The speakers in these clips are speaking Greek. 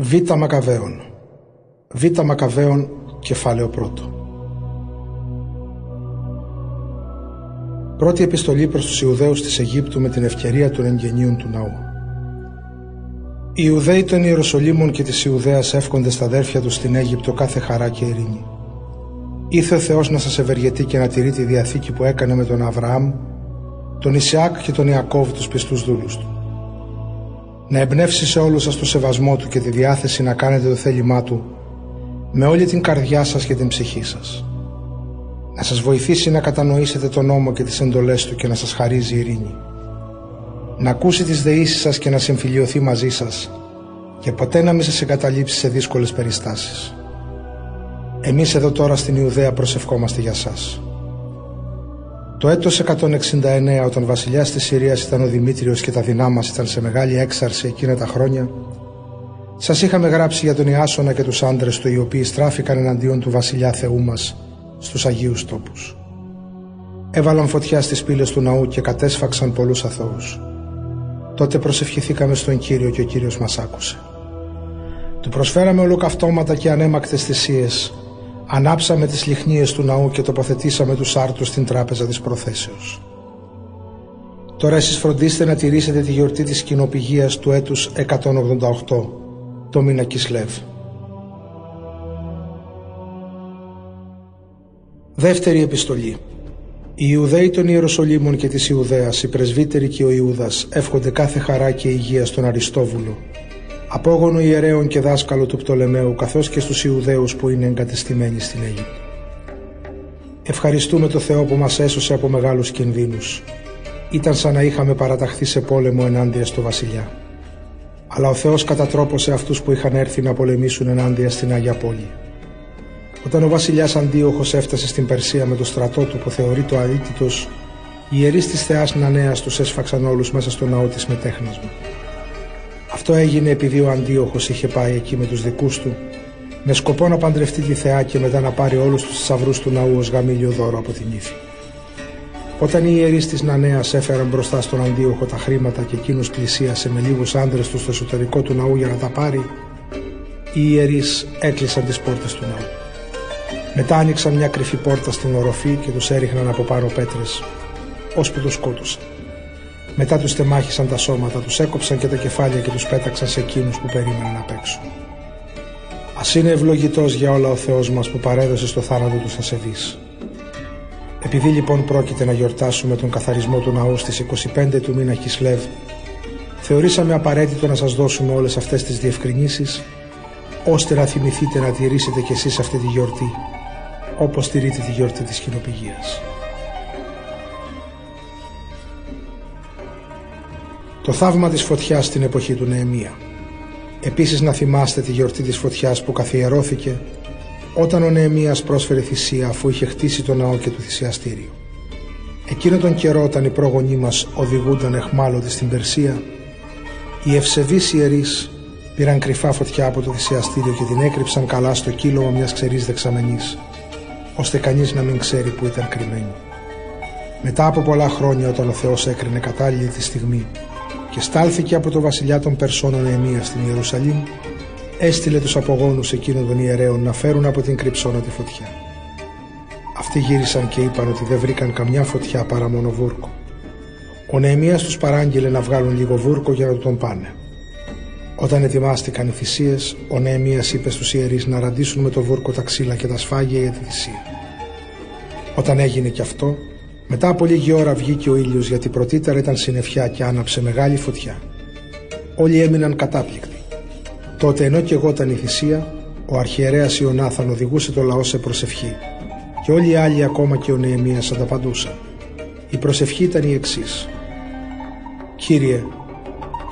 Β. Μακαβαίων Β. Μακαβαίων κεφάλαιο πρώτο Πρώτη επιστολή προς τους Ιουδαίους της Αιγύπτου με την ευκαιρία των εγγενείων του ναού. Οι Ιουδαίοι των Ιεροσολύμων και της Ιουδαίας εύχονται στα αδέρφια τους στην Αίγυπτο κάθε χαρά και ειρήνη. Ήθε ο Θεός να σας ευεργετεί και να τηρεί τη διαθήκη που έκανε με τον Αβραάμ, τον Ισιάκ και τον Ιακώβ τους πιστούς δούλους του να εμπνεύσει σε όλους σας το σεβασμό Του και τη διάθεση να κάνετε το θέλημά Του με όλη την καρδιά σας και την ψυχή σας. Να σας βοηθήσει να κατανοήσετε τον νόμο και τις εντολές Του και να σας χαρίζει ειρήνη. Να ακούσει τις δεήσεις σας και να συμφιλειωθεί μαζί σας και ποτέ να μην σας εγκαταλείψει σε δύσκολες περιστάσεις. Εμείς εδώ τώρα στην Ιουδαία προσευχόμαστε για σας. Το έτος 169 όταν βασιλιάς της Συρίας ήταν ο Δημήτριος και τα δεινά μας ήταν σε μεγάλη έξαρση εκείνα τα χρόνια σας είχαμε γράψει για τον Ιάσονα και τους άντρες του οι οποίοι στράφηκαν εναντίον του βασιλιά Θεού μας στους Αγίους τόπους. Έβαλαν φωτιά στις πύλες του ναού και κατέσφαξαν πολλούς αθώους. Τότε προσευχηθήκαμε στον Κύριο και ο Κύριος μας άκουσε. Του προσφέραμε ολοκαυτώματα και ανέμακτες θυσίες Ανάψαμε τις λιχνίες του ναού και τοποθετήσαμε τους άρτους στην τράπεζα της προθέσεως. Τώρα εσείς φροντίστε να τηρήσετε τη γιορτή της κοινοπηγίας του έτους 188, το μήνα Κισλεύ. Δεύτερη επιστολή. Οι Ιουδαίοι των Ιεροσολύμων και της Ιουδαίας, οι πρεσβύτεροι και ο Ιούδας εύχονται κάθε χαρά και υγεία στον Αριστόβουλο, απόγονο ιερέων και δάσκαλο του Πτολεμαίου καθώς και στους Ιουδαίους που είναι εγκατεστημένοι στην Αίγυπτο. Ευχαριστούμε το Θεό που μας έσωσε από μεγάλους κινδύνους. Ήταν σαν να είχαμε παραταχθεί σε πόλεμο ενάντια στο βασιλιά. Αλλά ο Θεός κατατρόπωσε αυτούς που είχαν έρθει να πολεμήσουν ενάντια στην Άγια Πόλη. Όταν ο βασιλιάς Αντίοχος έφτασε στην Περσία με το στρατό του που θεωρεί το αίτητος, οι ιερείς της Θεάς Νανέας τους έσφαξαν όλους μέσα στο ναό της με τέχνασμα. Αυτό έγινε επειδή ο Αντίοχος είχε πάει εκεί με τους δικούς του με σκοπό να παντρευτεί τη θεά και μετά να πάρει όλους τους θησαυρούς του ναού ως γαμήλιο δώρο από την ύφη. Όταν οι ιερείς της Νανέας έφεραν μπροστά στον Αντίοχο τα χρήματα και εκείνος πλησίασε με λίγους άντρες του στο εσωτερικό του ναού για να τα πάρει, οι ιερείς έκλεισαν τις πόρτες του ναού. Μετά άνοιξαν μια κρυφή πόρτα στην οροφή και τους έριχναν από πάνω πέτρες, ώσπου τους σκότωσαν. Μετά τους τεμάχισαν τα σώματα, τους έκοψαν και τα κεφάλια και τους πέταξαν σε εκείνους που περίμεναν απ' έξω. Ας είναι ευλογητός για όλα ο Θεός μας που παρέδωσε στο θάνατο του ασεβείς. Επειδή λοιπόν πρόκειται να γιορτάσουμε τον καθαρισμό του ναού στις 25 του μήνα Κισλεύ, θεωρήσαμε απαραίτητο να σας δώσουμε όλες αυτές τις διευκρινήσεις, ώστε να θυμηθείτε να τηρήσετε κι εσείς αυτή τη γιορτή, όπως τηρείτε τη γιορτή της κοινοπηγίας. Το θαύμα της φωτιάς στην εποχή του Νεεμία. Επίσης να θυμάστε τη γιορτή της φωτιάς που καθιερώθηκε όταν ο Νεεμίας πρόσφερε θυσία αφού είχε χτίσει το ναό και το θυσιαστήριο. Εκείνο τον καιρό όταν οι πρόγονοί μας οδηγούνταν εχμάλωτοι στην Περσία, οι ευσεβείς ιερείς πήραν κρυφά φωτιά από το θυσιαστήριο και την έκρυψαν καλά στο κύλωμα μιας ξερής δεξαμενής, ώστε κανείς να μην ξέρει που ήταν κρυμμένη. Μετά από πολλά χρόνια όταν ο Θεός έκρινε κατάλληλη τη στιγμή και στάλθηκε από το βασιλιά των Περσώνων Εμία στην Ιερουσαλήμ, έστειλε τους απογόνους εκείνων των ιερέων να φέρουν από την κρυψώνα τη φωτιά. Αυτοί γύρισαν και είπαν ότι δεν βρήκαν καμιά φωτιά παρά μόνο βούρκο. Ο Νεεμίας τους παράγγειλε να βγάλουν λίγο βούρκο για να τον πάνε. Όταν ετοιμάστηκαν οι θυσίες, ο Νεεμίας είπε στους ιερείς να ραντίσουν με το βούρκο τα ξύλα και τα σφάγια για τη θυσία. Όταν έγινε και αυτό, μετά από λίγη ώρα βγήκε ο ήλιος γιατί πρωτήτερα ήταν συννεφιά και άναψε μεγάλη φωτιά. Όλοι έμειναν κατάπληκτοι. Τότε ενώ και εγώ ήταν η θυσία, ο αρχιερέας Ιωνάθαν οδηγούσε το λαό σε προσευχή και όλοι οι άλλοι ακόμα και ο Νεεμίας ανταπαντούσαν. Η προσευχή ήταν η εξής. Κύριε,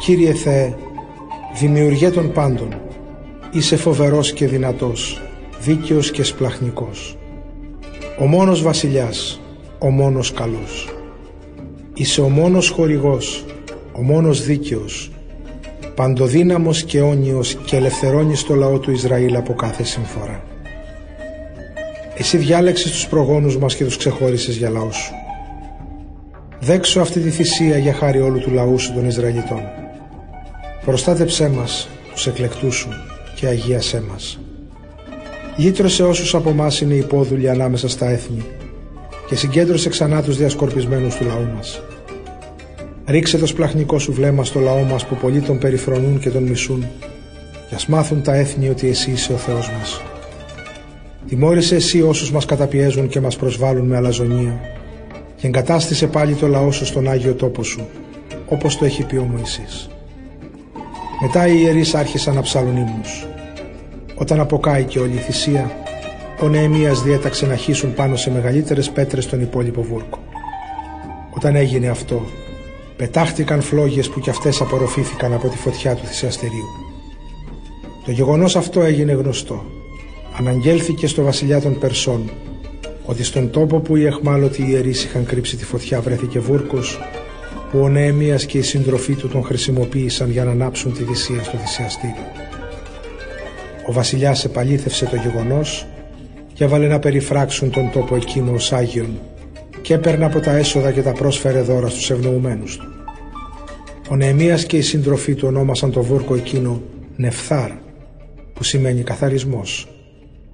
Κύριε Θεέ, δημιουργέ των πάντων, είσαι φοβερός και δυνατός, δίκαιος και σπλαχνικός. Ο μόνος βασιλιάς, ο μόνος καλός. Είσαι ο μόνος χορηγός, ο μόνος δίκαιος, παντοδύναμος και όνιος και ελευθερώνεις το λαό του Ισραήλ από κάθε συμφορά. Εσύ διάλεξες τους προγόνους μας και τους ξεχώρισες για λαό σου. Δέξω αυτή τη θυσία για χάρη όλου του λαού σου των Ισραηλιτών. Προστάτεψέ μας, τους εκλεκτούς σου, και αγίασέ μας. Λύτρωσε όσους από εμά είναι υπόδουλοι ανάμεσα στα έθνη και συγκέντρωσε ξανά τους διασκορπισμένους του λαού μας. Ρίξε το σπλαχνικό σου βλέμμα στο λαό μας που πολλοί τον περιφρονούν και τον μισούν και ας μάθουν τα έθνη ότι εσύ είσαι ο Θεός μας. Τιμώρησε εσύ όσους μας καταπιέζουν και μας προσβάλλουν με αλαζονία και εγκατάστησε πάλι το λαό σου στον Άγιο τόπο σου, όπως το έχει πει ο Μωυσής. Μετά οι ιερείς άρχισαν να ψάλουν ύμνους. Όταν αποκάηκε όλη η θυσία, ο Νεεμίας διέταξε να χύσουν πάνω σε μεγαλύτερες πέτρες τον υπόλοιπο βούρκο. Όταν έγινε αυτό, πετάχτηκαν φλόγες που κι αυτές απορροφήθηκαν από τη φωτιά του θυσιαστηρίου. Το γεγονός αυτό έγινε γνωστό. Αναγγέλθηκε στο βασιλιά των Περσών ότι στον τόπο που οι εχμάλωτοι ιερείς είχαν κρύψει τη φωτιά βρέθηκε βούρκος που ο Νεεμίας και οι συντροφοί του τον χρησιμοποίησαν για να ανάψουν τη θυσία στο θυσιαστήριο. Ο βασιλιάς επαλήθευσε το γεγονός και έβαλε να περιφράξουν τον τόπο εκείνο ως Άγιον και έπαιρνε από τα έσοδα και τα πρόσφερε δώρα στους ευνοουμένους του. Ο Νεεμίας και οι συντροφοί του ονόμασαν το βούρκο εκείνο Νεφθάρ που σημαίνει καθαρισμός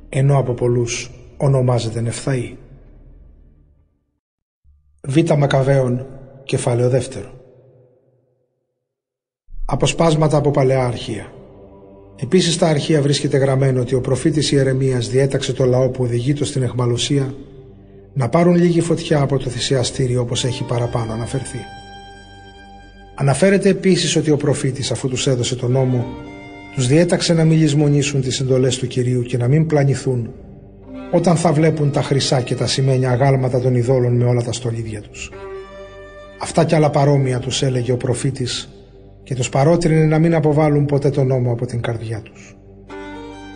ενώ από πολλούς ονομάζεται Νεφθαή. Β. Μακαβαίων, κεφάλαιο δεύτερο. Αποσπάσματα από παλαιά αρχεία. Επίσης στα αρχεία βρίσκεται γραμμένο ότι ο προφήτης Ιερεμίας διέταξε το λαό που οδηγεί το στην εχμαλωσία να πάρουν λίγη φωτιά από το θυσιαστήριο όπως έχει παραπάνω αναφερθεί. Αναφέρεται επίσης ότι ο προφήτης αφού τους έδωσε τον νόμο τους διέταξε να μην λησμονήσουν τις εντολές του Κυρίου και να μην πλανηθούν όταν θα βλέπουν τα χρυσά και τα σημαίνια αγάλματα των ειδόλων με όλα τα στολίδια τους. Αυτά κι άλλα παρόμοια τους έλεγε ο προφήτης και τους παρότρινε να μην αποβάλουν ποτέ τον νόμο από την καρδιά τους.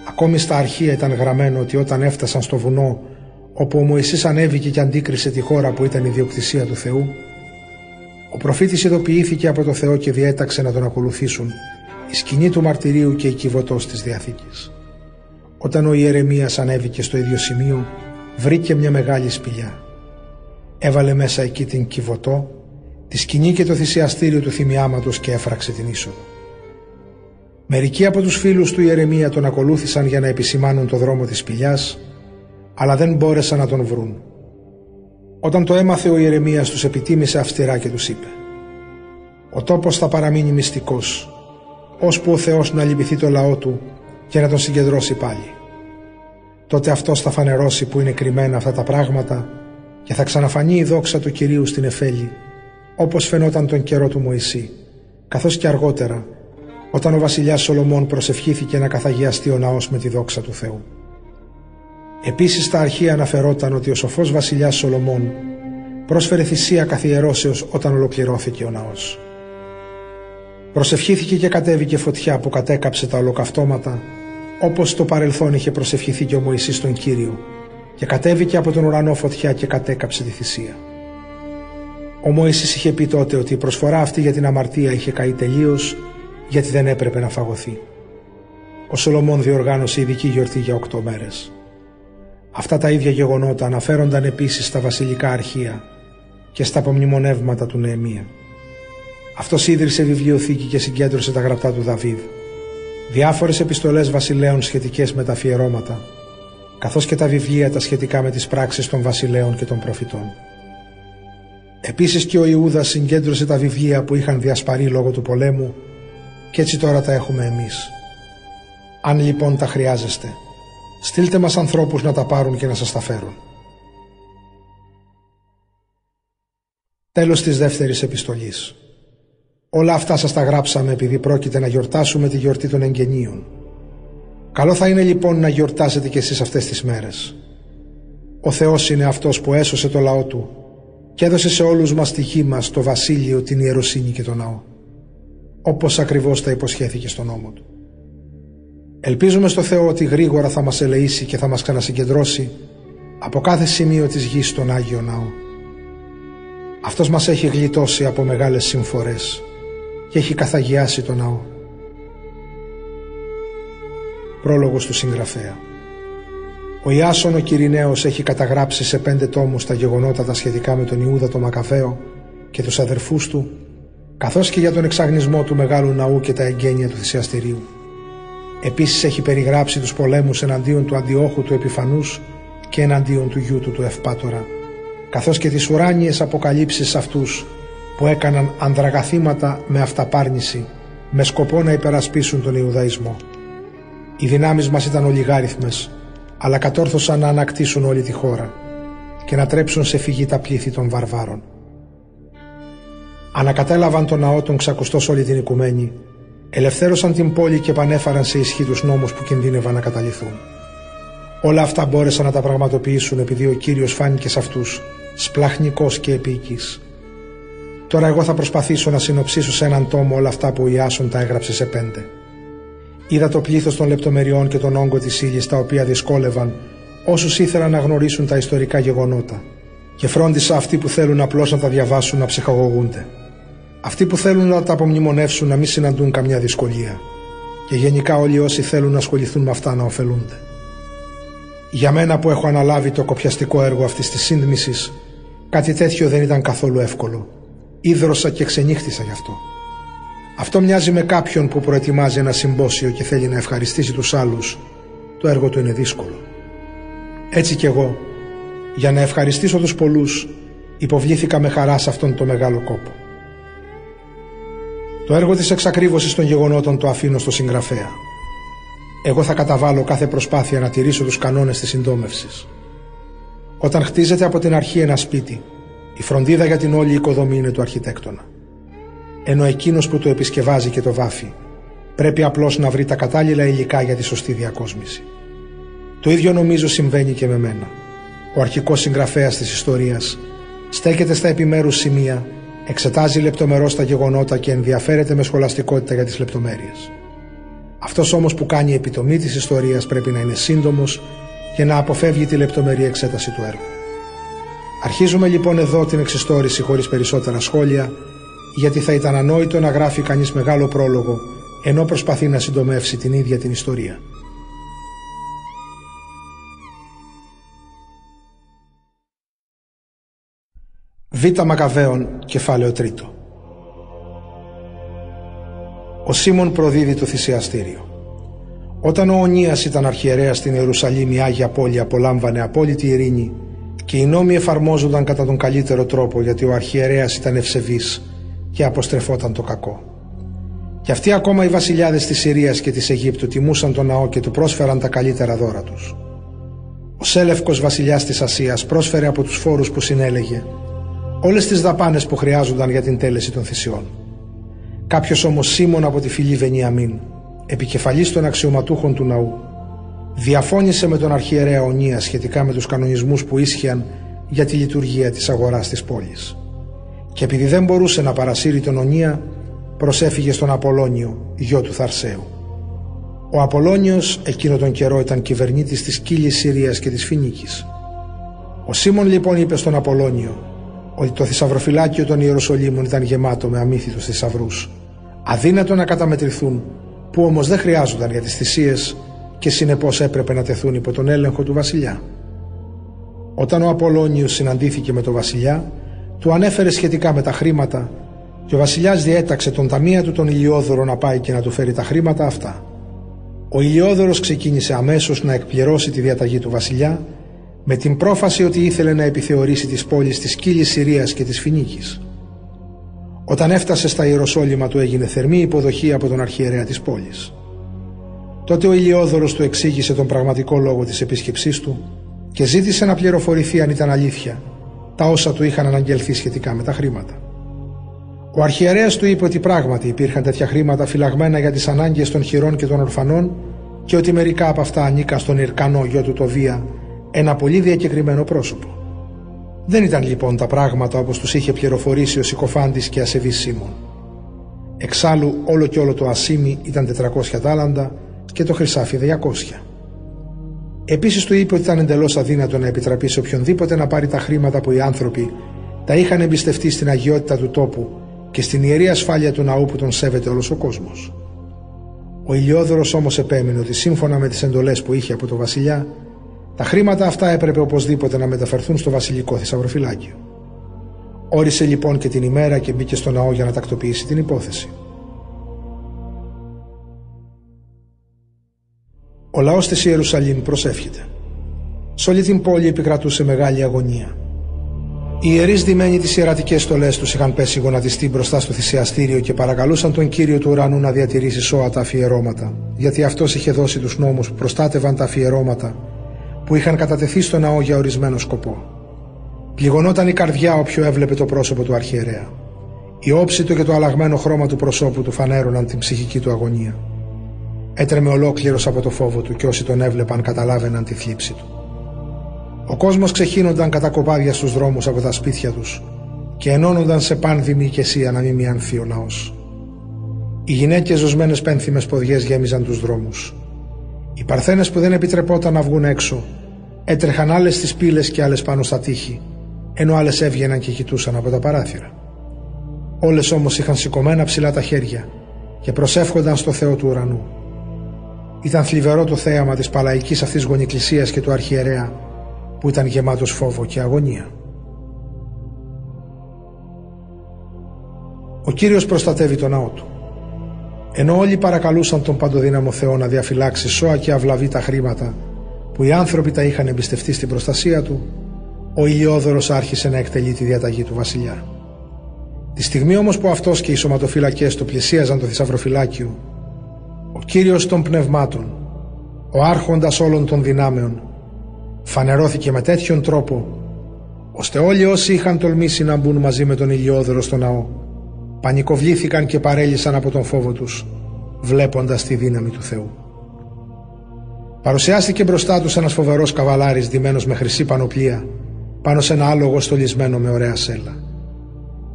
Ακόμη στα αρχεία ήταν γραμμένο ότι όταν έφτασαν στο βουνό όπου ο Μωυσής ανέβηκε και αντίκρισε τη χώρα που ήταν η διοκτησία του Θεού, ο προφήτης ειδοποιήθηκε από το Θεό και διέταξε να τον ακολουθήσουν η σκηνή του μαρτυρίου και η κυβωτός της Διαθήκης. Όταν ο Ιερεμίας ανέβηκε στο ίδιο σημείο, βρήκε μια μεγάλη σπηλιά. Έβαλε μέσα εκεί την κυβωτό, τη σκηνή και το θυσιαστήριο του θυμιάματος και έφραξε την είσοδο. Μερικοί από τους φίλους του Ιερεμία τον ακολούθησαν για να επισημάνουν το δρόμο της σπηλιάς, αλλά δεν μπόρεσαν να τον βρουν. Όταν το έμαθε ο Ιερεμίας τους επιτίμησε αυστηρά και τους είπε «Ο τόπος θα παραμείνει μυστικός, ώσπου ο Θεός να λυπηθεί το λαό του και να τον συγκεντρώσει πάλι. Τότε αυτός θα φανερώσει που είναι κρυμμένα αυτά τα πράγματα και θα ξαναφανεί η δόξα του Κυρίου στην Εφέλη, όπως φαινόταν τον καιρό του Μωυσή, καθώς και αργότερα, όταν ο βασιλιάς Σολομών προσευχήθηκε να καθαγιαστεί ο ναός με τη δόξα του Θεού. Επίσης στα αρχεία αναφερόταν ότι ο σοφός βασιλιάς Σολομών πρόσφερε θυσία καθιερώσεως όταν ολοκληρώθηκε ο ναός. Προσευχήθηκε και κατέβηκε φωτιά που κατέκαψε τα ολοκαυτώματα όπως στο παρελθόν είχε προσευχηθεί και ο Μωυσής τον Κύριο και κατέβηκε από τον ουρανό φωτιά και κατέκαψε τη θυσία. Ο Μωυσής είχε πει τότε ότι η προσφορά αυτή για την αμαρτία είχε καεί τελείως γιατί δεν έπρεπε να φαγωθεί. Ο Σολομών διοργάνωσε ειδική γιορτή για οκτώ μέρες. Αυτά τα ίδια γεγονότα αναφέρονταν επίσης στα βασιλικά αρχεία και στα απομνημονεύματα του Νεεμία. Αυτός ίδρυσε βιβλιοθήκη και συγκέντρωσε τα γραπτά του Δαβίδ. Διάφορες επιστολές βασιλέων σχετικές με τα αφιερώματα, καθώς και τα βιβλία τα σχετικά με τις πράξεις των βασιλέων και των προφητών. Επίσης και ο Ιούδας συγκέντρωσε τα βιβλία που είχαν διασπαρεί λόγω του πολέμου και έτσι τώρα τα έχουμε εμείς. Αν λοιπόν τα χρειάζεστε, στείλτε μας ανθρώπους να τα πάρουν και να σας τα φέρουν. Τέλος της δεύτερης επιστολής. Όλα αυτά σας τα γράψαμε επειδή πρόκειται να γιορτάσουμε τη γιορτή των εγγενείων. Καλό θα είναι λοιπόν να γιορτάσετε κι εσείς αυτές τις μέρες. Ο Θεός είναι αυτός που έσωσε το λαό Του και έδωσε σε όλους μας τη γη μας, το βασίλειο, την ιεροσύνη και τον ναό. Όπως ακριβώς τα υποσχέθηκε στον νόμο Του. Ελπίζουμε στο Θεό ότι γρήγορα θα μας ελεήσει και θα μας ξανασυγκεντρώσει από κάθε σημείο της γης στον Άγιο Ναό. Αυτός μας έχει γλιτώσει από μεγάλες συμφορές και έχει καθαγιάσει τον ναό. Πρόλογος του συγγραφέα Ο Ιάσον ο Κυριναίος έχει καταγράψει σε πέντε τόμους τα γεγονότα τα σχετικά με τον Ιούδα το Μακαβαίο και τους αδερφούς του, καθώς και για τον εξαγνισμό του Μεγάλου Ναού και τα εγγένεια του θυσιαστηρίου. Επίσης έχει περιγράψει τους πολέμους εναντίον του Αντιόχου του Επιφανούς και εναντίον του γιού του του Ευπάτορα, καθώς και τις ουράνιες αποκαλύψεις αυτούς που έκαναν ανδραγαθήματα με αυταπάρνηση με σκοπό να υπερασπίσουν τον Ιουδαϊσμό. Οι δυνάμεις μας ήταν ολιγάριθμες, αλλά κατόρθωσαν να ανακτήσουν όλη τη χώρα και να τρέψουν σε φυγή τα πλήθη των βαρβάρων. Ανακατέλαβαν τον ναό των ξακουστός όλη την οικουμένη, ελευθέρωσαν την πόλη και επανέφαραν σε ισχύ τους νόμους που κινδύνευαν να καταληθούν. Όλα αυτά μπόρεσαν να τα πραγματοποιήσουν επειδή ο Κύριος φάνηκε σε αυτούς σπλαχνικός και επίκης. Τώρα εγώ θα προσπαθήσω να συνοψίσω σε έναν τόμο όλα αυτά που ο Ιάσον τα έγραψε σε πέντε. Είδα το πλήθος των λεπτομεριών και τον όγκο της ύλης τα οποία δυσκόλευαν όσους ήθελαν να γνωρίσουν τα ιστορικά γεγονότα και φρόντισα αυτοί που θέλουν απλώς να τα διαβάσουν να ψυχαγωγούνται. Αυτοί που θέλουν να τα απομνημονεύσουν να μην συναντούν καμιά δυσκολία και γενικά όλοι όσοι θέλουν να ασχοληθούν με αυτά να ωφελούνται. Για μένα που έχω αναλάβει το κοπιαστικό έργο αυτής της σύνδμηση, κάτι τέτοιο δεν ήταν καθόλου εύκολο. Ήδρωσα και ξενύχτησα γι' αυτό. Αυτό μοιάζει με κάποιον που προετοιμάζει ένα συμπόσιο και θέλει να ευχαριστήσει τους άλλους. Το έργο του είναι δύσκολο. Έτσι κι εγώ, για να ευχαριστήσω τους πολλούς, υποβλήθηκα με χαρά σε αυτόν τον μεγάλο κόπο. Το έργο της εξακρίβωσης των γεγονότων το αφήνω στο συγγραφέα. Εγώ θα καταβάλω κάθε προσπάθεια να τηρήσω τους κανόνες της συντόμευσης. Όταν χτίζεται από την αρχή ένα σπίτι, η φροντίδα για την όλη οικοδομή είναι του αρχιτέκτονα. Ενώ εκείνος που το επισκευάζει και το βάφει πρέπει απλώς να βρει τα κατάλληλα υλικά για τη σωστή διακόσμηση. Το ίδιο νομίζω συμβαίνει και με μένα. Ο αρχικός συγγραφέας της ιστορίας στέκεται στα επιμέρους σημεία, εξετάζει λεπτομερώς τα γεγονότα και ενδιαφέρεται με σχολαστικότητα για τις λεπτομέρειες. Αυτός όμως που κάνει επιτομή της ιστορίας πρέπει να είναι σύντομος και να αποφεύγει τη λεπτομερή εξέταση του έργου. Αρχίζουμε λοιπόν εδώ την εξιστόρηση χωρίς περισσότερα σχόλια, γιατί θα ήταν ανόητο να γράφει κανείς μεγάλο πρόλογο, ενώ προσπαθεί να συντομεύσει την ίδια την ιστορία. Β. Μακαβαίων, κεφάλαιο τρίτο. Ο Σίμων προδίδει το θυσιαστήριο. Όταν ο Ονίας ήταν αρχιερέας στην Ιερουσαλήμ η Άγια Πόλη απολάμβανε απόλυτη ειρήνη και οι νόμοι εφαρμόζονταν κατά τον καλύτερο τρόπο γιατί ο αρχιερέας ήταν ευσεβής και αποστρεφόταν το κακό. Και αυτοί ακόμα οι βασιλιάδες της Συρίας και της Αιγύπτου τιμούσαν τον ναό και του πρόσφεραν τα καλύτερα δώρα τους. Ο Σέλευκος βασιλιάς της Ασίας πρόσφερε από τους φόρους που συνέλεγε όλες τις δαπάνες που χρειάζονταν για την τέλεση των θυσιών. Κάποιος όμως Σίμων από τη φυλή Βενιαμίν, επικεφαλής των αξιωματούχων του ναού, διαφώνησε με τον αρχιερέα Ονία σχετικά με τους κανονισμούς που ίσχυαν για τη λειτουργία της αγοράς της πόλης. Και επειδή δεν μπορούσε να παρασύρει τον Ονία, προσέφυγε στον Απολώνιο, γιο του Θαρσαίου. Ο Απολώνιος εκείνο τον καιρό ήταν κυβερνήτης της Κύλης Συρίας και της Φινίκης. Ο Σίμων λοιπόν είπε στον Απολώνιο ότι το θησαυροφυλάκιο των Ιεροσολύμων ήταν γεμάτο με αμύθιτους θησαυρούς, αδύνατο να καταμετρηθούν, που όμως δεν χρειάζονταν για τις θυσίες και συνεπώς έπρεπε να τεθούν υπό τον έλεγχο του βασιλιά. Όταν ο Απολώνιος συναντήθηκε με τον βασιλιά, του ανέφερε σχετικά με τα χρήματα και ο βασιλιάς διέταξε τον ταμεία του τον Ηλιόδωρο να πάει και να του φέρει τα χρήματα αυτά. Ο Ηλιόδωρος ξεκίνησε αμέσως να εκπληρώσει τη διαταγή του βασιλιά με την πρόφαση ότι ήθελε να επιθεωρήσει τις πόλεις της Κύλης Συρίας και της Φινίκης. Όταν έφτασε στα Ιεροσόλυμα του έγινε θερμή υποδοχή από τον αρχιερέα της πόλης. Τότε ο Ηλιόδωρος του εξήγησε τον πραγματικό λόγο της επίσκεψής του και ζήτησε να πληροφορηθεί αν ήταν αλήθεια τα όσα του είχαν αναγγελθεί σχετικά με τα χρήματα. Ο αρχιερέας του είπε ότι πράγματι υπήρχαν τέτοια χρήματα φυλαγμένα για τις ανάγκες των χειρών και των ορφανών και ότι μερικά από αυτά ανήκαν στον Ιρκανό γιο του Τοβία, ένα πολύ διακεκριμένο πρόσωπο. Δεν ήταν λοιπόν τα πράγματα όπως τους είχε πληροφορήσει ο συκοφάντης και ασεβής Σίμων. Εξάλλου όλο και όλο το ασίμι ήταν 400 τάλαντα και το χρυσάφι 200. Επίσης του είπε ότι ήταν εντελώς αδύνατο να επιτραπεί σε οποιονδήποτε να πάρει τα χρήματα που οι άνθρωποι τα είχαν εμπιστευτεί στην αγιότητα του τόπου και στην ιερή ασφάλεια του ναού που τον σέβεται όλος ο κόσμος. Ο Ηλιόδωρος όμως επέμεινε ότι σύμφωνα με τις εντολές που είχε από το Βασιλιά, τα χρήματα αυτά έπρεπε οπωσδήποτε να μεταφερθούν στο βασιλικό θησαυροφυλάκιο. Όρισε λοιπόν και την ημέρα και μπήκε στο ναό για να τακτοποιήσει την υπόθεση. Ο λαός της Ιερουσαλήμ προσεύχεται. Σ' όλη την πόλη επικρατούσε μεγάλη αγωνία. Οι ιερείς δημένοι τις ιερατικές στολές τους είχαν πέσει γονατιστοί μπροστά στο θυσιαστήριο και παρακαλούσαν τον κύριο του ουρανού να διατηρήσει σώα τα αφιερώματα, γιατί αυτός είχε δώσει τους νόμους που προστάτευαν τα αφιερώματα που είχαν κατατεθεί στο ναό για ορισμένο σκοπό. Πληγωνόταν η καρδιά όποιο έβλεπε το πρόσωπο του αρχιερέα. Η όψη του και το αλλαγμένο χρώμα του προσώπου του φανέρωναν την ψυχική του αγωνία. Έτρεμε ολόκληρος από το φόβο του και όσοι τον έβλεπαν καταλάβαιναν τη θλίψη του. Ο κόσμος ξεχύνονταν κατά κοπάδια στους δρόμους από τα σπίτια τους και ενώνονταν σε πάνδημη ηκεσία να μην μιανθεί ο ναό. Οι γυναίκες ζωσμένες πένθυμες ποδιές γέμιζαν τους δρόμους. Οι παρθένες που δεν επιτρεπόταν να βγουν έξω έτρεχαν άλλες στις πύλες και άλλες πάνω στα τείχη, ενώ άλλες έβγαιναν και κοιτούσαν από τα παράθυρα. Όλες όμως είχαν σηκωμένα ψηλά τα χέρια και προσεύχονταν στο Θεό του ουρανού. Ήταν θλιβερό το θέαμα της παλαϊκής αυτής γονικλησίας και του αρχιερέα που ήταν γεμάτος φόβο και αγωνία. Ο Κύριος προστατεύει τον ναό του. Ενώ όλοι παρακαλούσαν τον παντοδύναμο Θεό να διαφυλάξει σώα και αυλαβή τα χρήματα που οι άνθρωποι τα είχαν εμπιστευτεί στην προστασία του, ο Ηλιόδωρος άρχισε να εκτελεί τη διαταγή του βασιλιά. Τη στιγμή όμως που αυτός και οι σωματοφυλακές του πλησίαζαν το θησαυροφυλάκιο, ο Κύριος των πνευμάτων, ο άρχοντας όλων των δυνάμεων, φανερώθηκε με τέτοιον τρόπο ώστε όλοι όσοι είχαν τολμήσει να μπουν μαζί με τον Ηλιόδωρο στο ναό πανικοβλήθηκαν και παρέλυσαν από τον φόβο τους βλέποντας τη δύναμη του Θεού. Παρουσιάστηκε μπροστά τους ένας φοβερός καβαλάρης δημένος με χρυσή πανοπλία πάνω σε ένα άλογο στολισμένο με ωραία σέλα.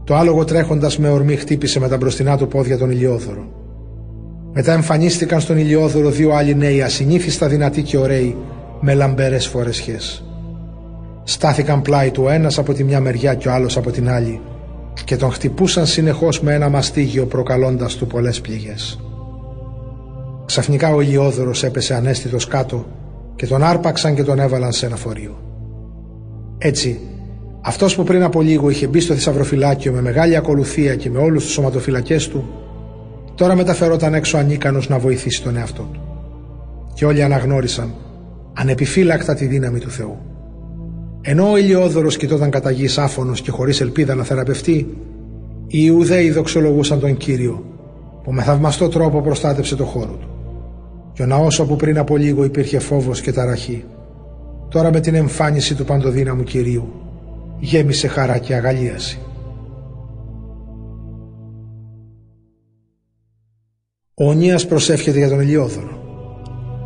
Το άλογο τρέχοντας με ορμή χτύπησε με τα μπροστινά του πόδια τον Ηλιόδωρο. Μετά εμφανίστηκαν στον Ηλιόδωρο δύο άλλοι νέοι ασυνήθιστα δυνατοί και ωραίοι με λαμπερές φορεσιές. Στάθηκαν πλάι του ένας από τη μια μεριά και ο άλλος από την άλλη και τον χτυπούσαν συνεχώς με ένα μαστίγιο προκαλώντας του πολλές πληγές. Ξαφνικά ο Ηλιόδωρος έπεσε ανέστητος κάτω και τον άρπαξαν και τον έβαλαν σε ένα φορείο. Έτσι, αυτός που πριν από λίγο είχε μπει στο θησαυροφυλάκιο με μεγάλη ακολουθία και με όλους τους σωματοφυλακές του, τώρα μεταφερόταν έξω ανίκανος να βοηθήσει τον εαυτό του. Και όλοι αναγνώρισαν ανεπιφύλακτα τη δύναμη του Θεού. Ενώ ο Ηλιόδωρος κοιτόταν κατά γης άφωνος και χωρίς ελπίδα να θεραπευτεί, οι Ιουδαίοι δοξολογούσαν τον Κύριο, που με θαυμαστό τρόπο προστάτευσε το χώρο του. Και ο ναός όπου πριν από λίγο υπήρχε φόβος και ταραχή, τώρα με την εμφάνιση του παντοδύναμου Κυρίου, γέμισε χαρά και αγαλίαση. Ο Ωνίας προσεύχεται για τον Ηλιόδωρο.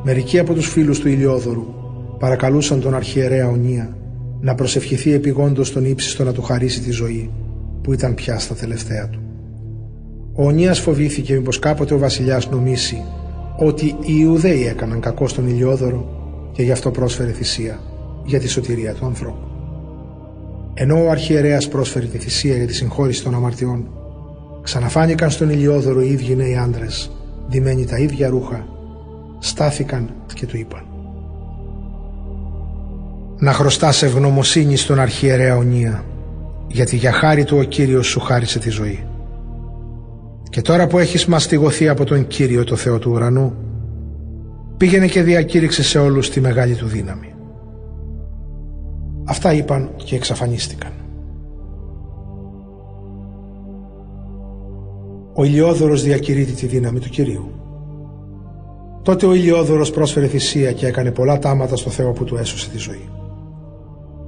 Μερικοί από τους φίλους του Ηλιόδωρου παρακαλούσαν τον αρχιερέα Ονία να προσευχηθεί επιγόντως τον ύψιστο να του χαρίσει τη ζωή που ήταν πια στα τελευταία του. Ο Ονίας φοβήθηκε μήπως κάποτε ο βασιλιάς νομίσει ότι οι Ιουδαίοι έκαναν κακό στον Ηλιόδωρο και γι' αυτό πρόσφερε θυσία για τη σωτηρία του ανθρώπου. Ενώ ο αρχιερέας πρόσφερε τη θυσία για τη συγχώρηση των αμαρτιών, ξαναφάνηκαν στον Ηλιόδωρο οι ίδιοι νέοι άντρες, ντυμένοι τα ίδια ρούχα στάθηκαν και του είπαν «Να χρωστάς ευγνωμοσύνη στον αρχιερέα Ονία, γιατί για χάρη του ο Κύριος σου χάρισε τη ζωή. Και τώρα που έχεις μαστιγωθεί από τον Κύριο το Θεό του ουρανού, πήγαινε και διακήρυξε σε όλους τη μεγάλη του δύναμη». Αυτά είπαν και εξαφανίστηκαν. Ο Ηλιόδωρος διακηρύττει τη δύναμη του Κυρίου. Τότε ο Ηλιόδωρος πρόσφερε θυσία και έκανε πολλά τάματα στο Θεό που του έσωσε τη ζωή.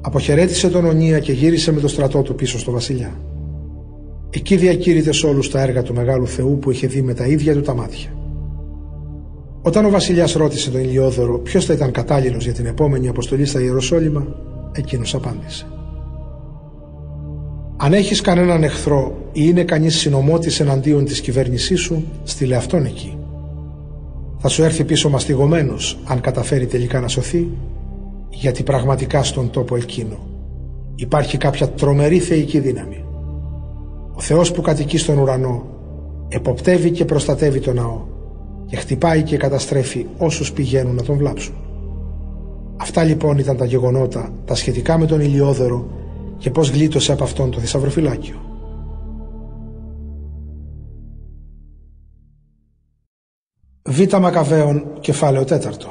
Αποχαιρέτησε τον Ονία και γύρισε με το στρατό του πίσω στο βασιλιά. Εκεί διακήρυτε σε όλους τα έργα του Μεγάλου Θεού που είχε δει με τα ίδια του τα μάτια. Όταν ο βασιλιάς ρώτησε τον Ηλιόδωρο ποιος θα ήταν κατάλληλος για την επόμενη αποστολή στα Ιεροσόλυμα, εκείνος απάντησε. Αν έχεις κανέναν εχθρό ή είναι κανείς συνομότη εναντίον της κυβέρνησής σου, στείλε αυτόν εκεί θα σου έρθει πίσω μαστιγωμένος αν καταφέρει τελικά να σωθεί γιατί πραγματικά στον τόπο εκείνο υπάρχει κάποια τρομερή θεϊκή δύναμη. Ο Θεός που κατοικεί στον ουρανό εποπτεύει και προστατεύει τον ναό και χτυπάει και καταστρέφει όσους πηγαίνουν να τον βλάψουν. Αυτά λοιπόν ήταν τα γεγονότα τα σχετικά με τον Ηλιόδωρο και πώς γλίτωσε από αυτόν το θησαυροφυλάκιο. Β. Μακαβαίων, κεφάλαιο τέταρτο.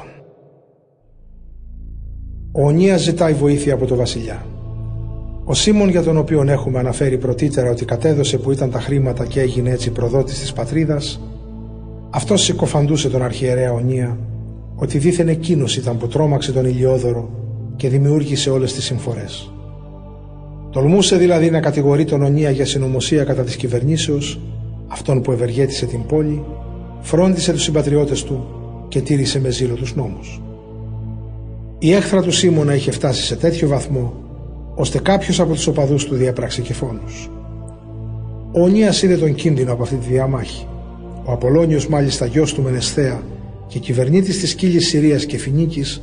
Ο Ονία ζητάει βοήθεια από τον βασιλιά. Ο Σίμων για τον οποίο έχουμε αναφέρει πρωτήτερα ότι κατέδωσε που ήταν τα χρήματα και έγινε έτσι προδότης της πατρίδας, αυτός συκοφαντούσε τον αρχιερέα Ονία ότι δήθεν εκείνος ήταν που τρόμαξε τον Ηλιόδωρο και δημιούργησε όλες τις συμφορές. Τολμούσε δηλαδή να κατηγορεί τον Ονία για συνωμοσία κατά της κυβερνήσεως, αυτόν που ευεργέτησε την πόλη, φρόντισε τους συμπατριώτες του και τήρησε με ζήλο τους νόμους. Η έχθρα του Σίμωνα είχε φτάσει σε τέτοιο βαθμό ώστε κάποιος από τους οπαδούς του διέπραξε και φόνους. Ο Ονίας είδε τον κίνδυνο από αυτή τη διαμάχη. Ο Απολώνιος μάλιστα γιος του Μενεσθέα και κυβερνήτης της κύλης Συρίας και Φινίκης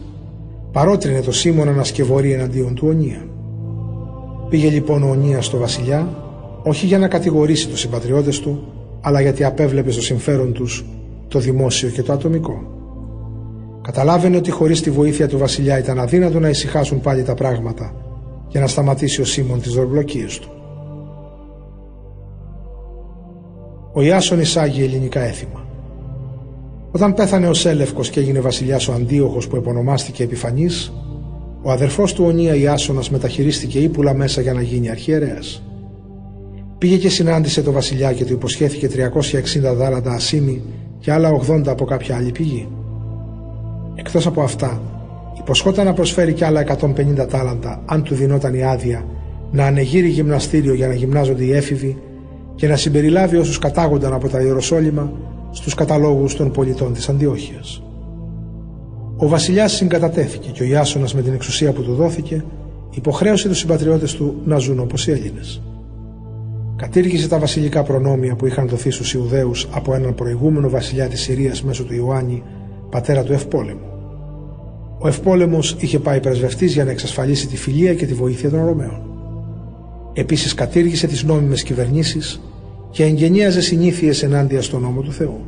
παρότρινε το Σίμωνα να σκευωρεί εναντίον του Ονία. Πήγε λοιπόν ο Ονίας στο βασιλιά όχι για να κατηγορήσει τους συμπατριώτες του αλλά γιατί απέβλεπε στο συμφέρον τους το δημόσιο και το ατομικό. Καταλάβαινε ότι χωρίς τη βοήθεια του βασιλιά ήταν αδύνατο να ησυχάσουν πάλι τα πράγματα για να σταματήσει ο Σίμων τις δορβλοκίες του. Ο Ιάσον εισάγει ελληνικά έθιμα. Όταν πέθανε ο Σέλευκος και έγινε βασιλιάς ο Αντίοχος που επωνομάστηκε Επιφανής, ο αδερφός του Ονία Ιάσονας μεταχειρίστηκε ύπουλα μέσα για να γίνει αρχιερέας. Πήγε και συνάντησε το βασιλιά και του υποσχέθηκε 360 δάλαντα ασήμι και άλλα 80 από κάποια άλλη πηγή. Εκτός από αυτά, υποσχόταν να προσφέρει κι άλλα 150 τάλαντα αν του δινόταν η άδεια να ανεγείρει γυμναστήριο για να γυμνάζονται οι έφηβοι και να συμπεριλάβει όσους κατάγονταν από τα Ιεροσόλυμα στους καταλόγους των πολιτών της Αντιόχειας. Ο βασιλιάς συγκατατέθηκε και ο Ιάσονας με την εξουσία που του δόθηκε υποχρέωσε τους συμπατριώτες του να ζουν όπως οι Έλληνες. Κατήργησε τα βασιλικά προνόμια που είχαν δοθεί στους Ιουδαίους από έναν προηγούμενο βασιλιά της Συρίας μέσω του Ιωάννη, πατέρα του Ευπόλεμου. Ο Ευπόλεμος είχε πάει πρεσβευτής για να εξασφαλίσει τη φιλία και τη βοήθεια των Ρωμαίων. Επίσης κατήργησε τις νόμιμες κυβερνήσεις και εγγενίαζε συνήθειες ενάντια στον νόμο του Θεού.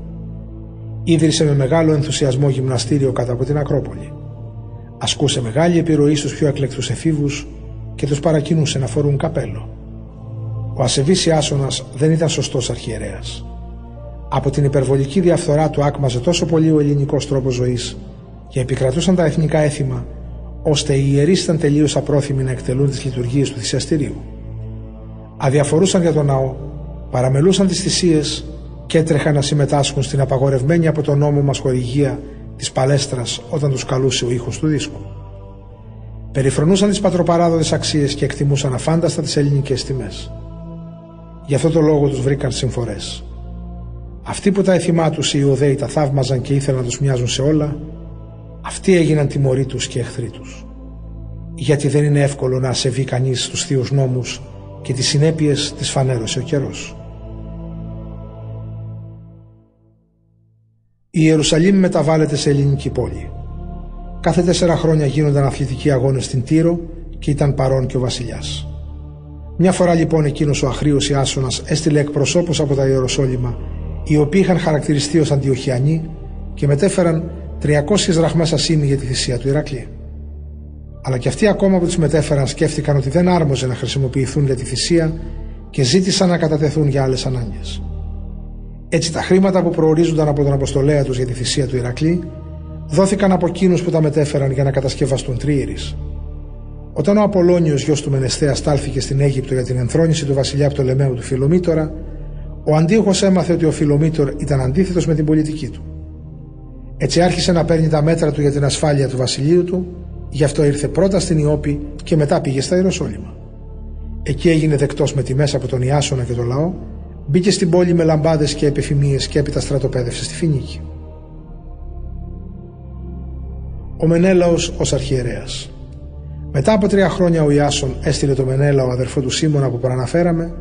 Ίδρυσε με μεγάλο ενθουσιασμό γυμναστήριο κάτω από την Ακρόπολη. Ασκούσε μεγάλη επιρροή στους πιο εκλεκτούς εφήβους και τους παρακινούσε να φορούν καπέλο. Ο ασεβής Ιάσονας δεν ήταν σωστός αρχιερέας. Από την υπερβολική διαφθορά του άκμαζε τόσο πολύ ο ελληνικός τρόπος ζωής και επικρατούσαν τα εθνικά έθιμα, ώστε οι ιερείς ήταν τελείως απρόθυμοι να εκτελούν τις λειτουργίες του θυσιαστηρίου. Αδιαφορούσαν για τον ναό, παραμελούσαν τις θυσίες και έτρεχαν να συμμετάσχουν στην απαγορευμένη από τον νόμο μας χορηγία της παλέστρας όταν τους καλούσε ο ήχος του δίσκου. Περιφρονούσαν τις πατροπαράδοτες αξίες και εκτιμούσαν αφάνταστα τις ελληνικές τιμές. Γι' αυτό το λόγο τους βρήκαν συμφορές. Αυτοί που τα εθιμά τους οι Ιουδαίοι τα θαύμαζαν και ήθελαν να τους μοιάζουν σε όλα, αυτοί έγιναν τιμωροί τους και εχθροί τους. Γιατί δεν είναι εύκολο να ασεβεί κανείς στους θείους νόμους και τις συνέπειες της φανέρωσε ο καιρός. Η Ιερουσαλήμ μεταβάλλεται σε ελληνική πόλη. Κάθε τέσσερα χρόνια γίνονταν αθλητικοί αγώνες στην Τύρο και ήταν παρόν και ο βασιλιάς. Μια φορά λοιπόν εκείνος ο αχρήος Ιάσονας έστειλε εκπροσώπους από τα Ιεροσόλυμα οι οποίοι είχαν χαρακτηριστεί ως αντιοχιανοί και μετέφεραν 300 δραχμές ασήμι για τη θυσία του Ηρακλή. Αλλά και αυτοί ακόμα που τους μετέφεραν σκέφτηκαν ότι δεν άρμοζε να χρησιμοποιηθούν για τη θυσία και ζήτησαν να κατατεθούν για άλλες ανάγκες. Έτσι τα χρήματα που προορίζονταν από τον Αποστολέα τους για τη θυσία του Ηρακλή δόθηκαν από εκείνους που τα μετέφεραν για να κατασκευαστούν τρίηρης. Όταν ο Απολώνιος γιος του Μενεστέα στάλθηκε στην Αίγυπτο για την ενθρόνηση του βασιλιά Πτολεμαίου του Φιλομήτωρα, ο Αντίοχο έμαθε ότι ο Φιλομήτωρ ήταν αντίθετος με την πολιτική του. Έτσι άρχισε να παίρνει τα μέτρα του για την ασφάλεια του βασιλείου του, γι' αυτό ήρθε πρώτα στην Ιώπη και μετά πήγε στα Ιεροσόλυμα. Εκεί έγινε δεκτός με τη μέσα από τον Ιάσονα και τον λαό, μπήκε στην πόλη με λαμπάδες και επιφημίε και έπειτα στρατοπέδευσε στη Φινίκη. Ο Μενέλαος ως αρχιερέας μετά από τρία χρόνια ο Ιάσον έστειλε το Μενέλα, ο αδερφό του Σίμωνα που προαναφέραμε,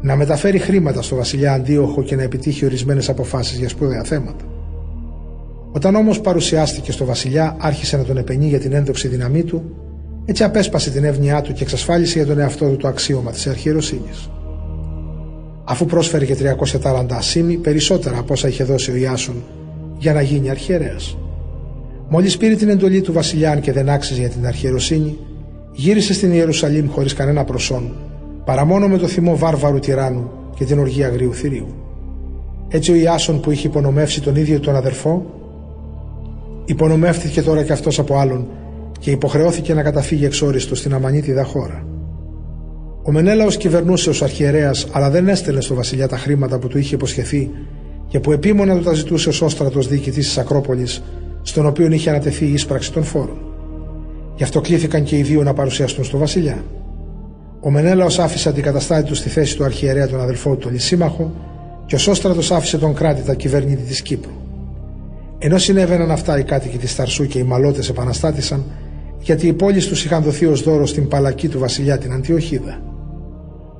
να μεταφέρει χρήματα στο βασιλιά Αντίοχο και να επιτύχει ορισμένες αποφάσεις για σπουδαία θέματα. Όταν όμως παρουσιάστηκε στο βασιλιά, άρχισε να τον επενεί για την ένδοξη δύναμή του, έτσι απέσπασε την εύνοιά του και εξασφάλισε για τον εαυτό του το αξίωμα της αρχιεροσύνης. Αφού πρόσφερε και 340 ασήμι, περισσότερα από όσα είχε δώσει ο Ιάσον για να γίνει αρχιερέας. Μόλις πήρε την εντολή του βασιλιά, αν και δεν άξιζε για την αρχιεροσύνη, γύρισε στην Ιερουσαλήμ χωρίς κανένα προσόν, παρά μόνο με το θυμό βάρβαρου τυράννου και την οργή αγρίου θηρίου. Έτσι ο Ιάσον που είχε υπονομεύσει τον ίδιο τον αδερφό, υπονομεύτηκε τώρα και αυτός από άλλον και υποχρεώθηκε να καταφύγει εξόριστο στην αμανίτιδα χώρα. Ο Μενέλαος κυβερνούσε ως αρχιερέας, αλλά δεν έστελνε στο βασιλιά τα χρήματα που του είχε υποσχεθεί και που επίμονα του τα ζητούσε ως όστρατος διοικητής της Ακρόπολης, στον οποίο είχε ανατεθεί η ίσπραξη των φόρων. Γι' αυτό κλήθηκαν και οι δύο να παρουσιαστούν στο βασιλιά. Ο Μενέλαος άφησε αντικαταστάτη του στη θέση του αρχιερέα τον αδελφό του, τον Λυσίμαχο, και ο Σόστρατο άφησε τον κράτητα κυβερνήτη της Κύπρου. Ενώ συνέβαιναν αυτά, οι κάτοικοι της Ταρσού και οι μαλότε επαναστάτησαν, γιατί οι πόλεις τους είχαν δοθεί ως δώρο στην παλακή του βασιλιά την Αντιοχίδα.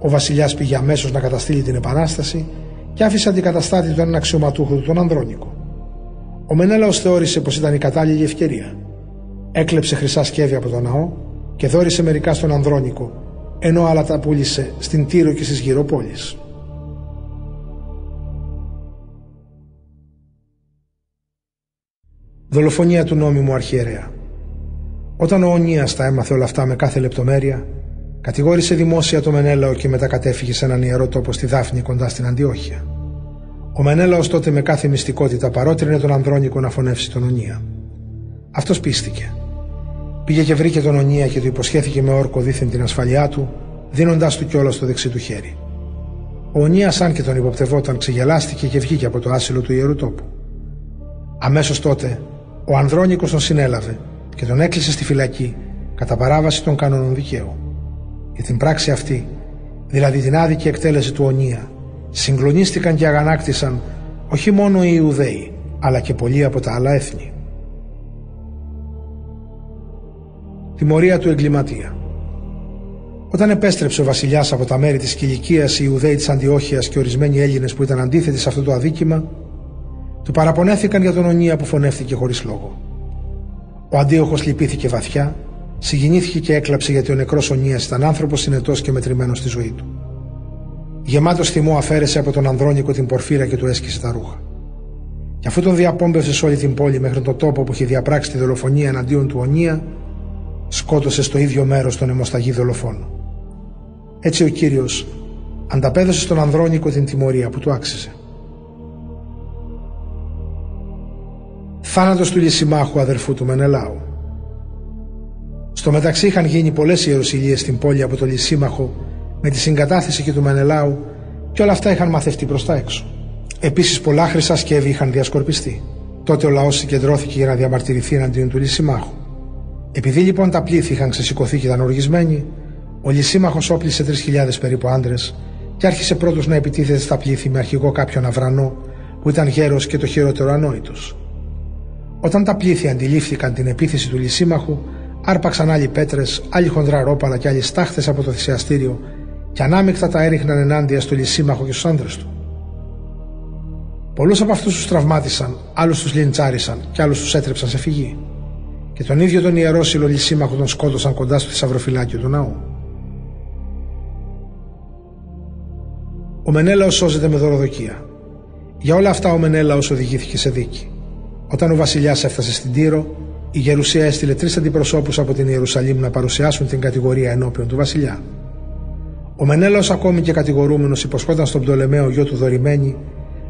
Ο βασιλιάς πήγε αμέσως να καταστήλει την επανάσταση και άφησε αντικαταστάτη του έναν αξιωματούχο του, τον Ανδρώνικο. Ο Μενέλαος θεώρησε πως ήταν η κατάλληλη ευκαιρία. Έκλεψε χρυσά σκεύη από τον ναό και δόρισε μερικά στον Ανδρώνικο, ενώ άλλα τα πούλησε στην Τύρο και στις γύρω πόλεις. Δολοφονία του νόμιμου αρχιερέα. Όταν ο Ονία τα έμαθε όλα αυτά με κάθε λεπτομέρεια, κατηγόρησε δημόσια το Μενέλαο και μετά κατέφυγε σε έναν ιερό τόπο στη Δάφνη κοντά στην Αντιόχεια. Ο Μενέλαος τότε με κάθε μυστικότητα παρότρινε τον Ανδρώνικο να φωνεύσει τον Ονία. Αυτός πίστηκε. Πήγε και βρήκε τον Ονία και του υποσχέθηκε με όρκο δίθεν την ασφαλειά του, δίνοντάς του κιόλας το δεξί του χέρι. Ο Ονία, αν και τον υποπτευόταν, ξεγελάστηκε και βγήκε από το άσυλο του ιερού τόπου. Αμέσως τότε ο Ανδρώνικος τον συνέλαβε και τον έκλεισε στη φυλακή κατά παράβαση των κανόνων δικαίου. Για την πράξη αυτή, δηλαδή την άδικη εκτέλεση του Ονία, συγκλονίστηκαν και αγανάκτησαν όχι μόνο οι Ιουδαίοι, αλλά και πολλοί από τα άλλα έθνη. Τιμωρία του εγκληματία Όταν επέστρεψε ο βασιλιάς από τα μέρη της Κιλικίας, οι Ιουδαίοι της Αντιόχειας και ορισμένοι Έλληνες που ήταν αντίθετοι σε αυτό το αδίκημα, του παραπονέθηκαν για τον Ονία που φωνεύτηκε χωρίς λόγο. Ο αντίοχος λυπήθηκε βαθιά, συγκινήθηκε και έκλαψε γιατί ο νεκρός Ονία ήταν άνθρωπος συνετός και μετρημένος στη ζωή του. Γεμάτος θυμό αφαίρεσε από τον Ανδρώνικο την πορφύρα και του έσκησε τα ρούχα. Και αφού τον διαπόμπευσε σε όλη την πόλη μέχρι τον τόπο που είχε διαπράξει τη δολοφονία εναντίον του Ονία, σκότωσε στο ίδιο μέρος τον αιμοσταγή δολοφόνο. Έτσι ο κύριος ανταπέδωσε στον Ανδρώνικο την τιμωρία που του άξιζε. Θάνατος του Λυσιμάχου αδερφού του Μενελάου. Στο μεταξύ είχαν γίνει πολλές ιεροσιλίες στην πόλη από το Λυσίμαχο με τη συγκατάθεση και του Μενελάου και όλα αυτά είχαν μαθευτεί προς τα έξω. Επίσης πολλά χρυσά σκεύη είχαν διασκορπιστεί. Τότε ο λαός συγκεντρώθηκε για να διαμαρτυρηθεί εναντίον του Λυσιμάχου. Επειδή λοιπόν τα πλήθη είχαν ξεσηκωθεί και ήταν οργισμένοι, ο Λυσίμαχος όπλησε 3.000 περίπου άντρες και άρχισε πρώτος να επιτίθεται στα πλήθη με αρχηγό κάποιον Αβρανό που ήταν γέρος και το χειρότερο ανόητος. Όταν τα πλήθη αντιλήφθηκαν την επίθεση του Λυσίμαχου, άρπαξαν άλλοι πέτρες, άλλοι χοντρά ρόπαλα και άλλοι στάχτες από το θυσιαστήριο και ανάμεικτα τα έριχναν ενάντια στο Λυσίμαχο και στους άντρε του. Πολλούς από αυτούς τους τραυμάτισαν, άλλους τους λιντσάρισαν και άλλους τους έτρεψαν σε φυγή. Και τον ίδιο τον ιερό Λυσίμαχο τον σκότωσαν κοντά στο θησαυροφυλάκιο του ναού. Ο Μενέλαος σώζεται με δωροδοκία. Για όλα αυτά ο Μενέλαος οδηγήθηκε σε δίκη. Όταν ο βασιλιάς έφτασε στην Τύρο, η Γερουσία έστειλε τρεις αντιπροσώπους από την Ιερουσαλήμ να παρουσιάσουν την κατηγορία ενώπιον του βασιλιά. Ο Μενέλαος, ακόμη και κατηγορούμενος, υποσχόταν στον Πτολεμαίο γιο του δωρημένη